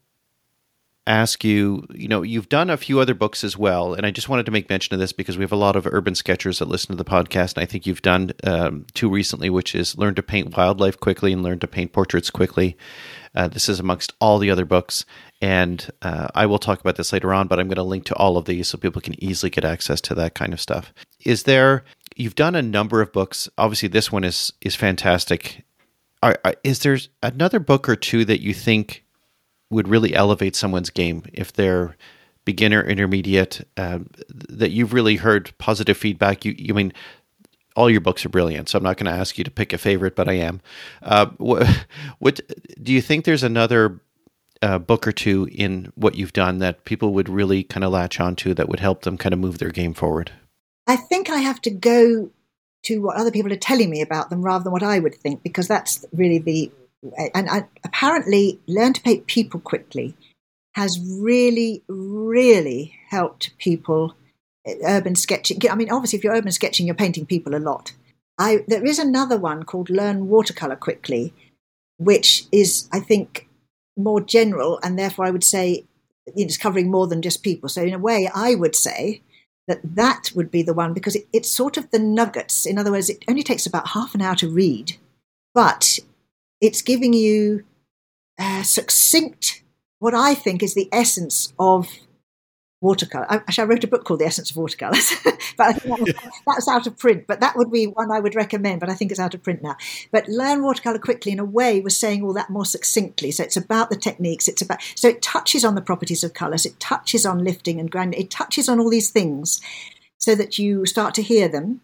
ask you, you know, you've done a few other books as well, and I just wanted to make mention of this because we have a lot of urban sketchers that listen to the podcast, and I think you've done um, two recently, which is Learn to Paint Wildlife Quickly and Learn to Paint Portraits Quickly. Uh, this is amongst all the other books, and uh, I will talk about this later on, but I'm going to link to all of these so people can easily get access to that kind of stuff. Is there? You've done a number of books. Obviously, this one is is fantastic. Are, are, is there another book or two that you think would really elevate someone's game if they're beginner, intermediate, uh, that you've really heard positive feedback? You, you mean all your books are brilliant, so I'm not going to ask you to pick a favorite, but I am. Uh, what, what do you think? There's another uh, book or two in what you've done that people would really kind of latch onto that would help them kind of move their game forward? I think I have to go to what other people are telling me about them rather than what I would think, because that's really the and I, apparently learn to paint people quickly has really, really helped people uh, urban sketching. I mean, obviously, if you're urban sketching, you're painting people a lot. I, there is another one called Learn Watercolor Quickly, which is, I think, more general, and therefore I would say it's covering more than just people. So, in a way, I would say that that would be the one because it, it's sort of the nuggets. In other words, it only takes about half an hour to read, but it's giving you uh, succinct, what I think is the essence of watercolor. Actually, I wrote a book called The Essence of Watercolors, but I think that was, that's out of print. But that would be one I would recommend, but I think it's out of print now. But Learn Watercolor Quickly, in a way, was saying all that more succinctly. So it's about the techniques. It's about so it touches on the properties of colors. It touches on lifting and grinding. It touches on all these things, so that you start to hear them.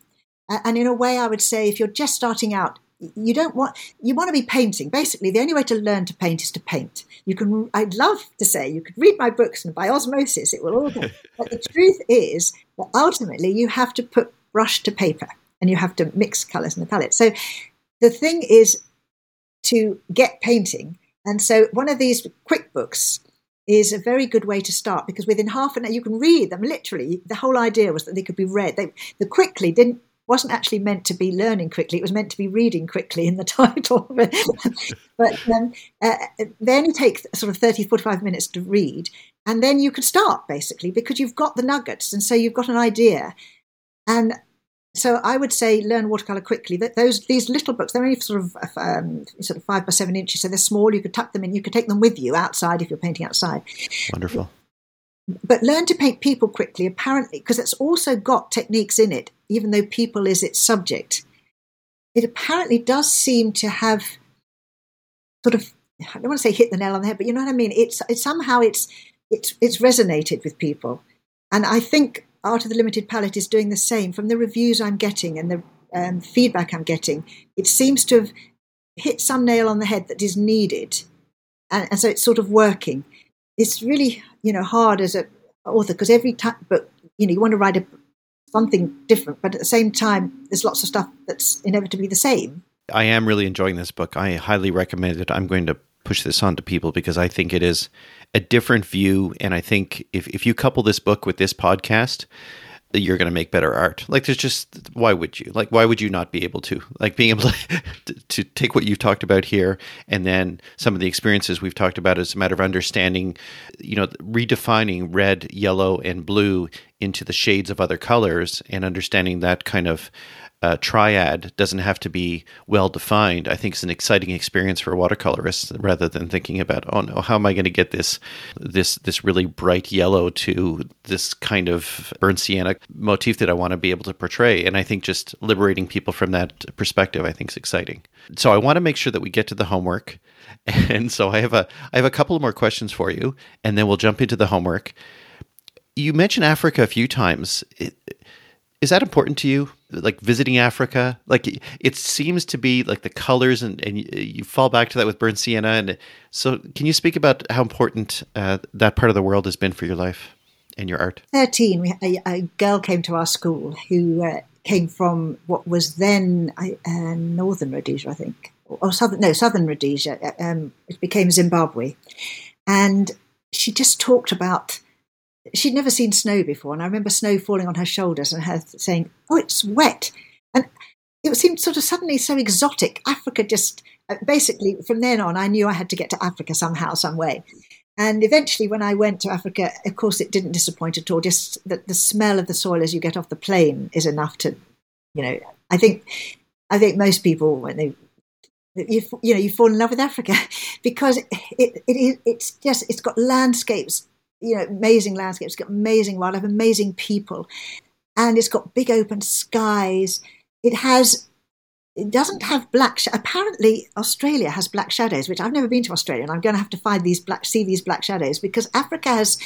And in a way, I would say, if you're just starting out, you don't want you want to be painting. Basically the only way to learn to paint is to paint. You can i'd love to say you could read my books and by osmosis it will all go but the truth is that ultimately you have to put brush to paper and you have to mix colors in the palette. So the thing is to get painting. And so one of these quick books is a very good way to start because within half an hour you can read them. Literally the whole idea was that they could be read. They the quickly didn't wasn't actually meant to be learning quickly. It was meant to be reading quickly in the title. but um, uh, they only take sort of 30, 45 minutes to read. And then you can start basically because you've got the nuggets. And so you've got an idea. And so I would say learn watercolor quickly. That those these little books they're only sort of um, sort of five by seven inches, so they're small. You could tuck them in. You could take them with you outside if you're painting outside. Wonderful. But learn to paint people quickly, apparently, because it's also got techniques in it, even though people is its subject. It apparently does seem to have sort of, I don't want to say hit the nail on the head, but you know what I mean? It's, somehow it's, it's, it's resonated with people. And I think Art of the Limited Palette is doing the same. From the reviews I'm getting and the um, feedback I'm getting, it seems to have hit some nail on the head that is needed. And, and so it's sort of working it's really you know hard as an author because every time, but you know, you want to write a, something different, but at the same time, there's lots of stuff that's inevitably the same. I am really enjoying this book. I highly recommend it. I'm going to push this on to people because I think it is a different view, and I think if if you couple this book with this podcast, you're going to make better art. Like there's just why would you? Like why would you not be able to? Like being able to, to take what you've talked about here and then some of the experiences we've talked about as a matter of understanding, you know, redefining red, yellow and blue into the shades of other colors and understanding that kind of uh, triad doesn't have to be well defined, I think is an exciting experience for watercolorists rather than thinking about, oh no, how am I going to get this this this really bright yellow to this kind of burnt sienna motif that I want to be able to portray. And I think just liberating people from that perspective, I think is exciting. So I want to make sure that we get to the homework. And so I have a I have a couple more questions for you, and then we'll jump into the homework. You mentioned Africa a few times. Is that important to you? like visiting Africa. Like it seems to be like the colors, and, and you fall back to that with burnt sienna. And so, can you speak about how important uh, that part of the world has been for your life and your art? Thirteen, we, a, a girl came to our school who uh, came from what was then uh, northern Rhodesia, I think, or southern no southern Rhodesia. Uh, um, it became Zimbabwe, and she just talked about she'd never seen snow before, and I remember snow falling on her shoulders and her saying, "Oh, it's wet." And it seemed sort of suddenly so exotic. Africa just uh, basically from then on, I knew I had to get to Africa somehow, some way. And eventually, when I went to Africa, of course, it didn't disappoint at all. Just that the smell of the soil as you get off the plane is enough to, you know, I think, I think most people when they, you, you know, you fall in love with Africa because it, it, it it's just it's got landscapes, you know, amazing landscapes, it's got amazing wildlife, amazing people, and it's got big open skies. It has it doesn't have black. Sh- Apparently, Australia has black shadows, which I've never been to Australia, and I'm going to have to find these black, see these black shadows because Africa has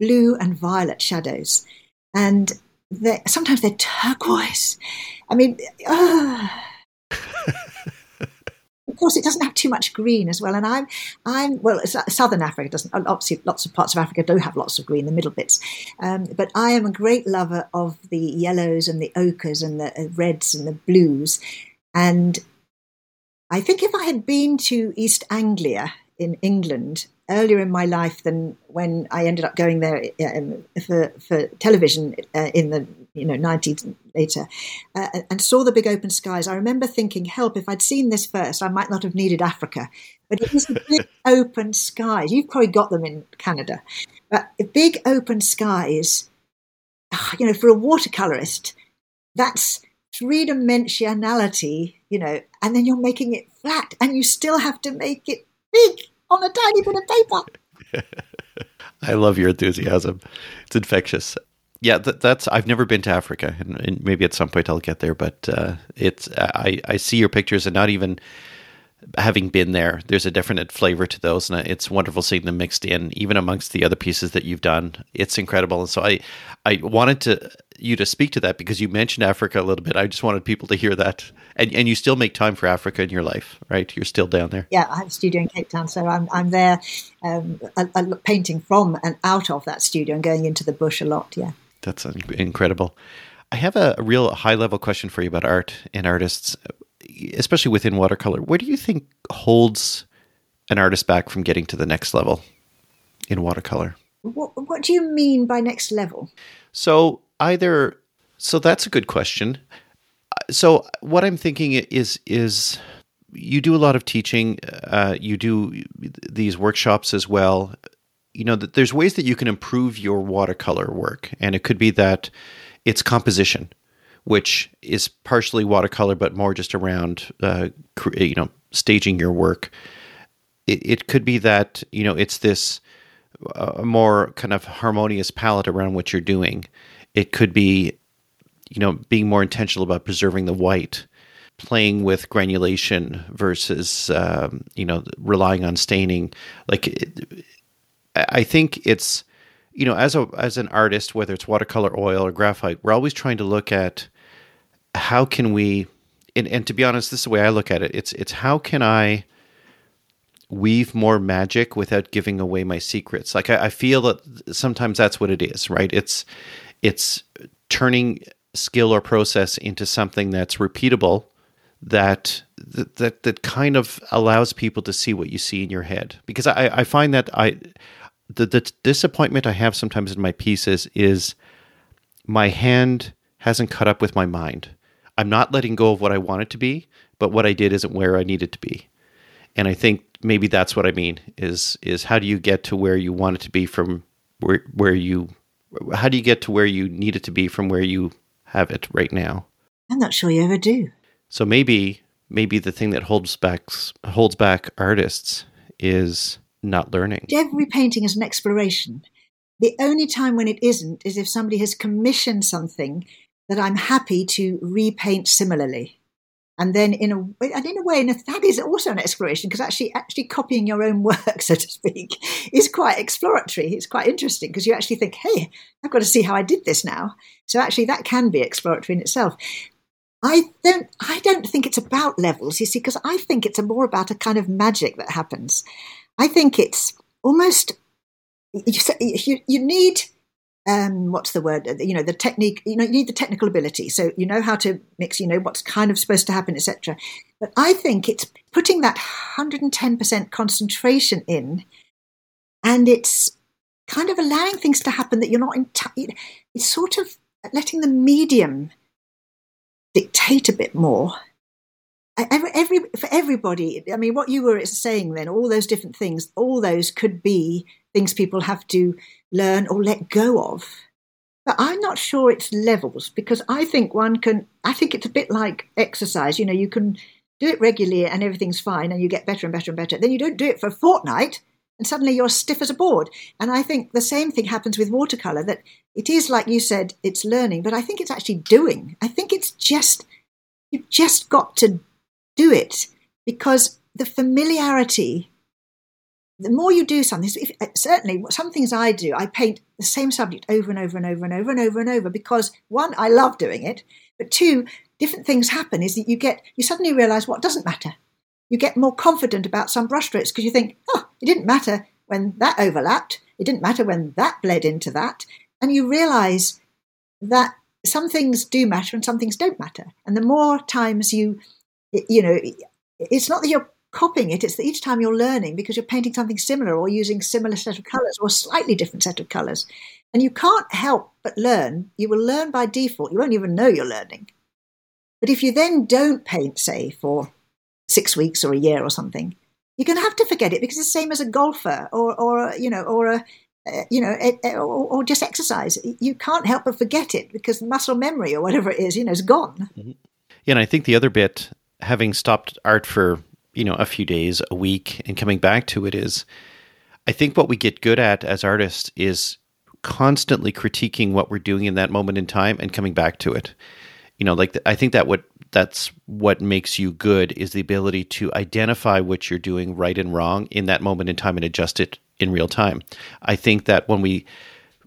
blue and violet shadows, and they're, sometimes they're turquoise. I mean, uh, of course, it doesn't have too much green as well. And I'm, I'm well, southern Africa doesn't. Obviously, lots of parts of Africa do have lots of green, the middle bits. Um, but I am a great lover of the yellows and the ochres and the uh, reds and the blues. And I think if I had been to East Anglia in England earlier in my life than when I ended up going there um, for, for television uh, in the you know 90s later uh, and saw the big open skies, I remember thinking, help, if I'd seen this first, I might not have needed Africa. But it was the big open skies. You've probably got them in Canada. But big open skies, you know, for a watercolorist, that's three dimensionality, you know, and then you're making it flat and you still have to make it big on a tiny bit of paper. I love your enthusiasm. It's infectious. Yeah, that, that's. I've never been to Africa, and, and, maybe at some point I'll get there. But uh, it's. I I see your pictures, and not even having been there, there's a different flavor to those, and it's wonderful seeing them mixed in, even amongst the other pieces that you've done. It's incredible, and so I, I wanted to you to speak to that because you mentioned Africa a little bit. I just wanted people to hear that, and and you still make time for Africa in your life, right? You're still down there. Yeah, I have a studio in Cape Town, so I'm I'm there, um, a, a painting from and out of that studio and going into the bush a lot. Yeah, that's incredible. I have a, real high level question for you about art and artists especially within watercolor, what do you think holds an artist back from getting to the next level in watercolor? What, what do you mean by next level? So either so that's a good question. So what I'm thinking is is you do a lot of teaching, uh, you do these workshops as well. You know that there's ways that you can improve your watercolor work, and it could be that it's composition which is partially watercolor, but more just around, uh, you know, staging your work. It, it could be that, you know, it's this uh, more kind of harmonious palette around what you're doing. It could be, you know, being more intentional about preserving the white, playing with granulation versus, um, you know, relying on staining. Like, it, I think it's, you know, as a as an artist, whether it's watercolor, oil, or graphite, we're always trying to look at how can we. And, and to be honest, this is the way I look at it. It's it's how can I weave more magic without giving away my secrets. Like I, I feel that sometimes that's what it is, right? It's it's turning skill or process into something that's repeatable that that that kind of allows people to see what you see in your head because i i find that i the, the disappointment I have sometimes in my pieces is my hand hasn't caught up with my mind. I'm not letting go of what I want it to be, but what I did isn't where I need it to be. And I think maybe that's what I mean is is how do you get to where you want it to be from where where you how do you get to where you need it to be from where you have it right now? I'm not sure you ever do. So maybe maybe the thing that holds back holds back artists is not learning. Every painting is an exploration. The only time when it isn't is if somebody has commissioned something that I'm happy to repaint similarly. And then in a and in a way, and that is also an exploration because actually actually copying your own work, so to speak, is quite exploratory. It's quite interesting because you actually think, hey, I've got to see how I did this now. So actually that can be exploratory in itself. I don't I don't think it's about levels, you see, because I think it's more about a kind of magic that happens. I think it's almost you, you need um, what's the word? You know, the technique. You know, you need the technical ability. So you know how to mix. You know what's kind of supposed to happen, etc. But I think it's putting that 110% concentration in, and it's kind of allowing things to happen that you're not in. T- it's sort of letting the medium dictate a bit more. Every, every, for everybody, I mean, what you were saying then, all those different things, all those could be things people have to learn or let go of. But I'm not sure it's levels because I think one can, I think it's a bit like exercise. You know, you can do it regularly and everything's fine and you get better and better and better. Then you don't do it for a fortnight and suddenly you're stiff as a board. And I think the same thing happens with watercolor that it is like you said, it's learning, but I think it's actually doing. I think it's just, you've just got to do it because the familiarity, the more you do something, if, certainly some things I do, I paint the same subject over and over and over and over and over and over because one, I love doing it, but two, different things happen is that you get, you suddenly realize what doesn't matter you get more confident about some brushstrokes because you think, oh, it didn't matter when that overlapped. It didn't matter when that bled into that. And you realize that some things do matter and some things don't matter. And the more times you, you know, it's not that you're copying it, it's that each time you're learning because you're painting something similar or using similar set of colors or slightly different set of colors. And you can't help but learn. You will learn by default. You won't even know you're learning. But if you then don't paint, say, for six weeks or a year or something, you're going to have to forget it because it's the same as a golfer or, or you know, or a, uh, you know, or, or, just exercise. You can't help but forget it because muscle memory or whatever it is, you know, is gone. Mm-hmm. Yeah, and I think the other bit, having stopped art for you know a few days, a week, and coming back to it is, I think what we get good at as artists is constantly critiquing what we're doing in that moment in time and coming back to it. You know, like the, I think that what that's what makes you good is the ability to identify what you're doing right and wrong in that moment in time and adjust it in real time. I think that when we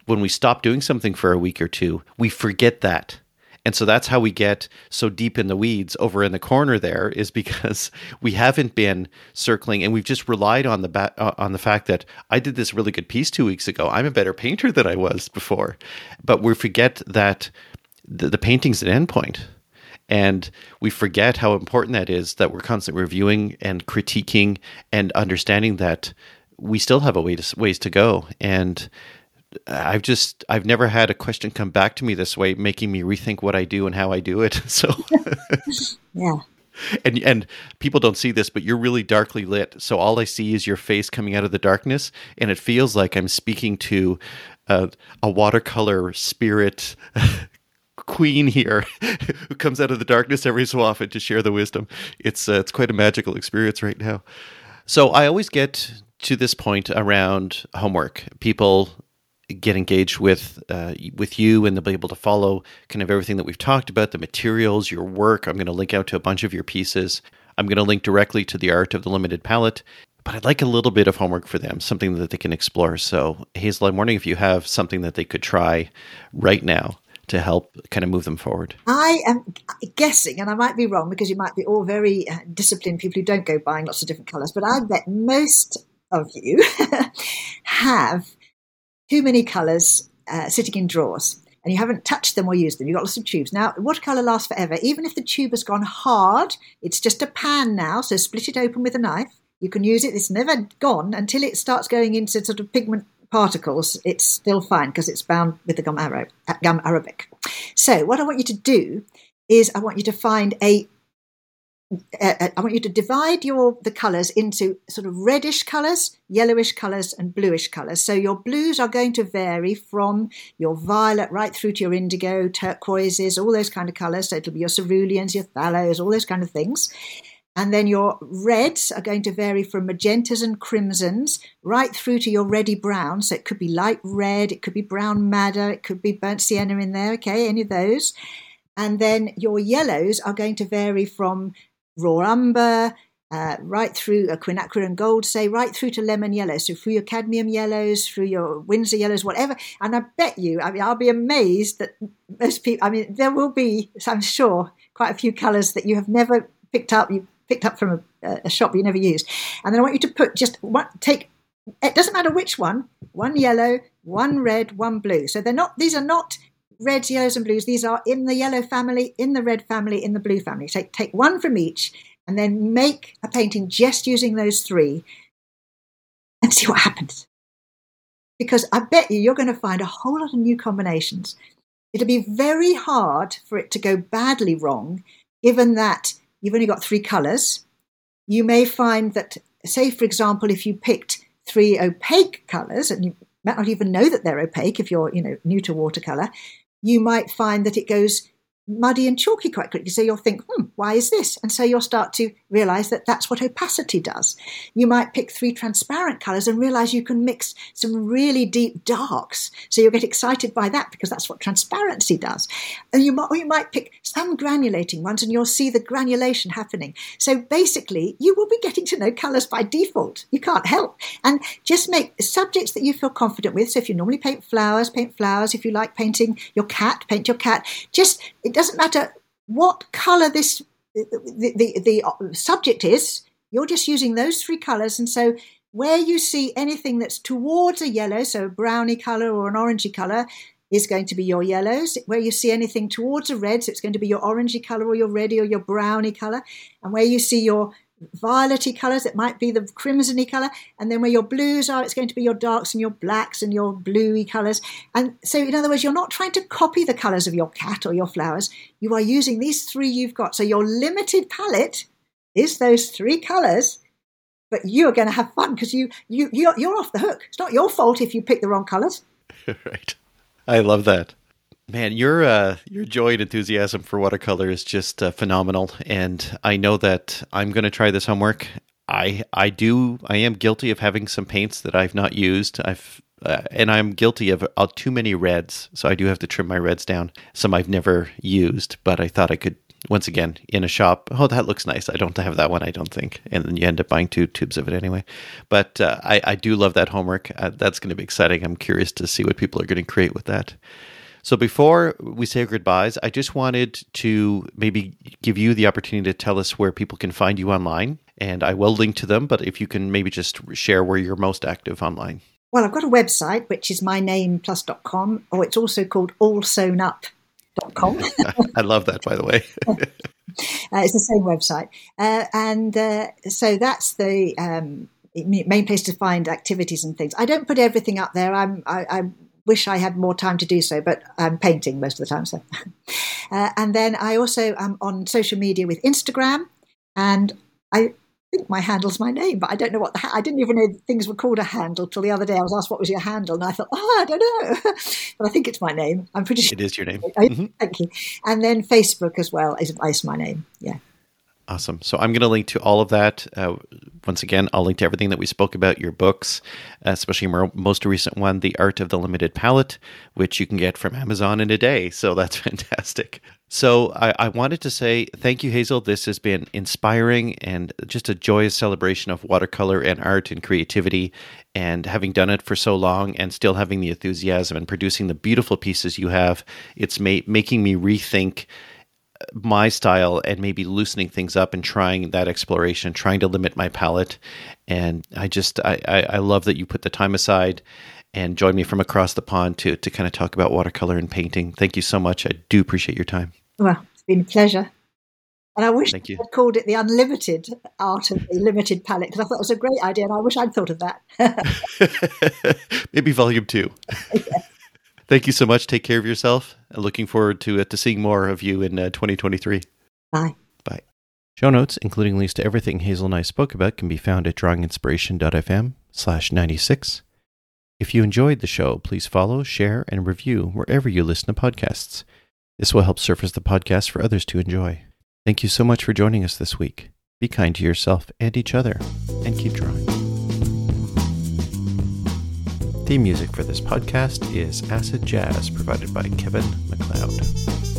when we stop doing something for a week or two, we forget that. And so that's how we get so deep in the weeds over in the corner there is because we haven't been circling and we've just relied on the ba- uh, on the fact that I did this really good piece 2 weeks ago. I'm a better painter than I was before. But we forget that the, the painting's an endpoint and we forget how important that is that we're constantly reviewing and critiquing and understanding that we still have a way to, ways to go. And I've just I've never had a question come back to me this way, making me rethink what I do and how I do it. So yeah. And and people don't see this, but you're really darkly lit. So all I see is your face coming out of the darkness, and it feels like I'm speaking to a, a watercolor spirit queen here who comes out of the darkness every so often to share the wisdom. It's uh, it's quite a magical experience right now. So I always get to this point around homework. People get engaged with uh, with you and they'll be able to follow kind of everything that we've talked about the materials your work. I'm going to link out to a bunch of your pieces. I'm going to link directly to the art of the limited palette but i'd like a little bit of homework for them something that they can explore. So hazel i'm wondering if you have something that they could try right now to help kind of move them forward? I am guessing, and I might be wrong because you might be all very uh, disciplined people who don't go buying lots of different colours, but I bet most of you have too many colours uh, sitting in drawers and you haven't touched them or used them. You've got lots of tubes. Now, watercolour lasts forever. Even if the tube has gone hard, it's just a pan now, so split it open with a knife. You can use it. It's never gone until it starts going into sort of pigment particles, it's still fine because it's bound with the gum, Arab, gum arabic. So, what I want you to do is I want you to find a uh, I want you to divide your the colours into sort of reddish colours, yellowish colours, and bluish colours. So your blues are going to vary from your violet right through to your indigo, turquoises, all those kind of colours. So it'll be your ceruleans, your phthalates, all those kind of things. And then your reds are going to vary from magentas and crimsons right through to your reddy brown. So it could be light red, it could be brown madder, it could be burnt sienna in there, okay, any of those. And then your yellows are going to vary from raw umber, uh, right through a quinacridone gold, say, right through to lemon yellow. So through your cadmium yellows, through your Winsor yellows, whatever. And I bet you, I mean, I'll be amazed that most people, I mean, there will be, I'm sure, quite a few colours that you have never picked up. You picked up from a, a shop you never used. And then I want you to put just one, take, it doesn't matter which one, one yellow, one red, one blue. So they're not, these are not reds, yellows, and blues. These are in the yellow family, in the red family, in the blue family. Take, take one from each and then make a painting just using those three and see what happens. Because I bet you you're going to find a whole lot of new combinations. it'll be very hard for it to go badly wrong, given that you've only got three colours. You may find that, say, for example, if you picked three opaque colours, and you might not even know that they're opaque if you're, you know, new to watercolour, you might find that it goes muddy and chalky quite quickly. So you'll think, hmm, why is this? And so you'll start to realize that that's what opacity does. You might pick three transparent colors and realize you can mix some really deep darks. So you'll get excited by that because that's what transparency does. And you might, you might pick some granulating ones and you'll see the granulation happening. So basically, you will be getting to know colors by default. You can't help. And just make subjects that you feel confident with. So if you normally paint flowers, paint flowers. If you like painting your cat, paint your cat. Just it doesn't matter what color this the, the, the uh, subject is. You're just using those three colors, and so where you see anything that's towards a yellow, so a browny color or an orangey color, is going to be your yellows. Where you see anything towards a red, so it's going to be your orangey color or your reddy or your browny color. And where you see your violety colours, it might be the crimsony colour, and then where your blues are, it's going to be your darks and your blacks and your bluey colours. And so, in other words, you're not trying to copy the colours of your cat or your flowers, you are using these three you've got. So, your limited palette is those three colours. But you're going to have fun because you, you, you're, you're off the hook. It's not your fault if you pick the wrong colours. right. I love that. Man, your uh, your joy and enthusiasm for watercolor is just uh, phenomenal, and I know that I'm going to try this homework. I I do I am guilty of having some paints that I've not used. I've uh, and I'm guilty of uh, too many reds, so I do have to trim my reds down. Some I've never used, but I thought I could once again in a shop. Oh, that looks nice. I don't have that one. I don't think, and then you end up buying two tubes of it anyway. But uh, I I do love that homework. Uh, that's going to be exciting. I'm curious to see what people are going to create with that. So before we say goodbyes, I just wanted to maybe give you the opportunity to tell us where people can find you online. And I will link to them, but if you can maybe just share where you're most active online. Well, I've got a website, which is mynameplus.com, or it's also called allsoanup.com. I love that, by the way. uh, it's the same website. Uh, and uh, so that's the um, main place to find activities and things. I don't put everything up there. I'm, I, I'm wish I had more time to do so, but I'm painting most of the time. So, uh, and then I also am on social media with Instagram, and I think my handle's my name, but I don't know what the ha- I didn't even know things were called a handle till the other day. I was asked what was your handle, and I thought, oh, I don't know, but I think it's my name. I'm pretty sure it is your name. Mm-hmm. Thank you. And then Facebook as well is, is my name. Yeah. Awesome. So I'm going to link to all of that. Uh, once again, I'll link to everything that we spoke about, your books, especially your most recent one, The Art of the Limited Palette, which you can get from Amazon in a day. So that's fantastic. So I, I wanted to say thank you, Hazel. This has been inspiring and just a joyous celebration of watercolor and art and creativity. And having done it for so long and still having the enthusiasm and producing the beautiful pieces you have, it's ma- making me rethink my style and maybe loosening things up and trying that exploration, trying to limit my palette. And I just I, I, I love that you put the time aside and joined me from across the pond to to kind of talk about watercolor and painting. Thank you so much. I do appreciate your time. Well, it's been a pleasure. And I wish Thank you. I'd called it the unlimited art of the limited palette because I thought it was a great idea and I wish I'd thought of that. Maybe volume two. yeah. Thank you so much. Take care of yourself. And looking forward to uh, to seeing more of you in uh, 2023. Bye. Bye. Show notes, including links to everything Hazel and I spoke about, can be found at drawinginspiration.fm slash 96. If you enjoyed the show, please follow, share, and review wherever you listen to podcasts. This will help surface the podcast for others to enjoy. Thank you so much for joining us this week. Be kind to yourself and each other, and keep drawing. Theme music for this podcast is Acid Jazz, provided by Kevin MacLeod.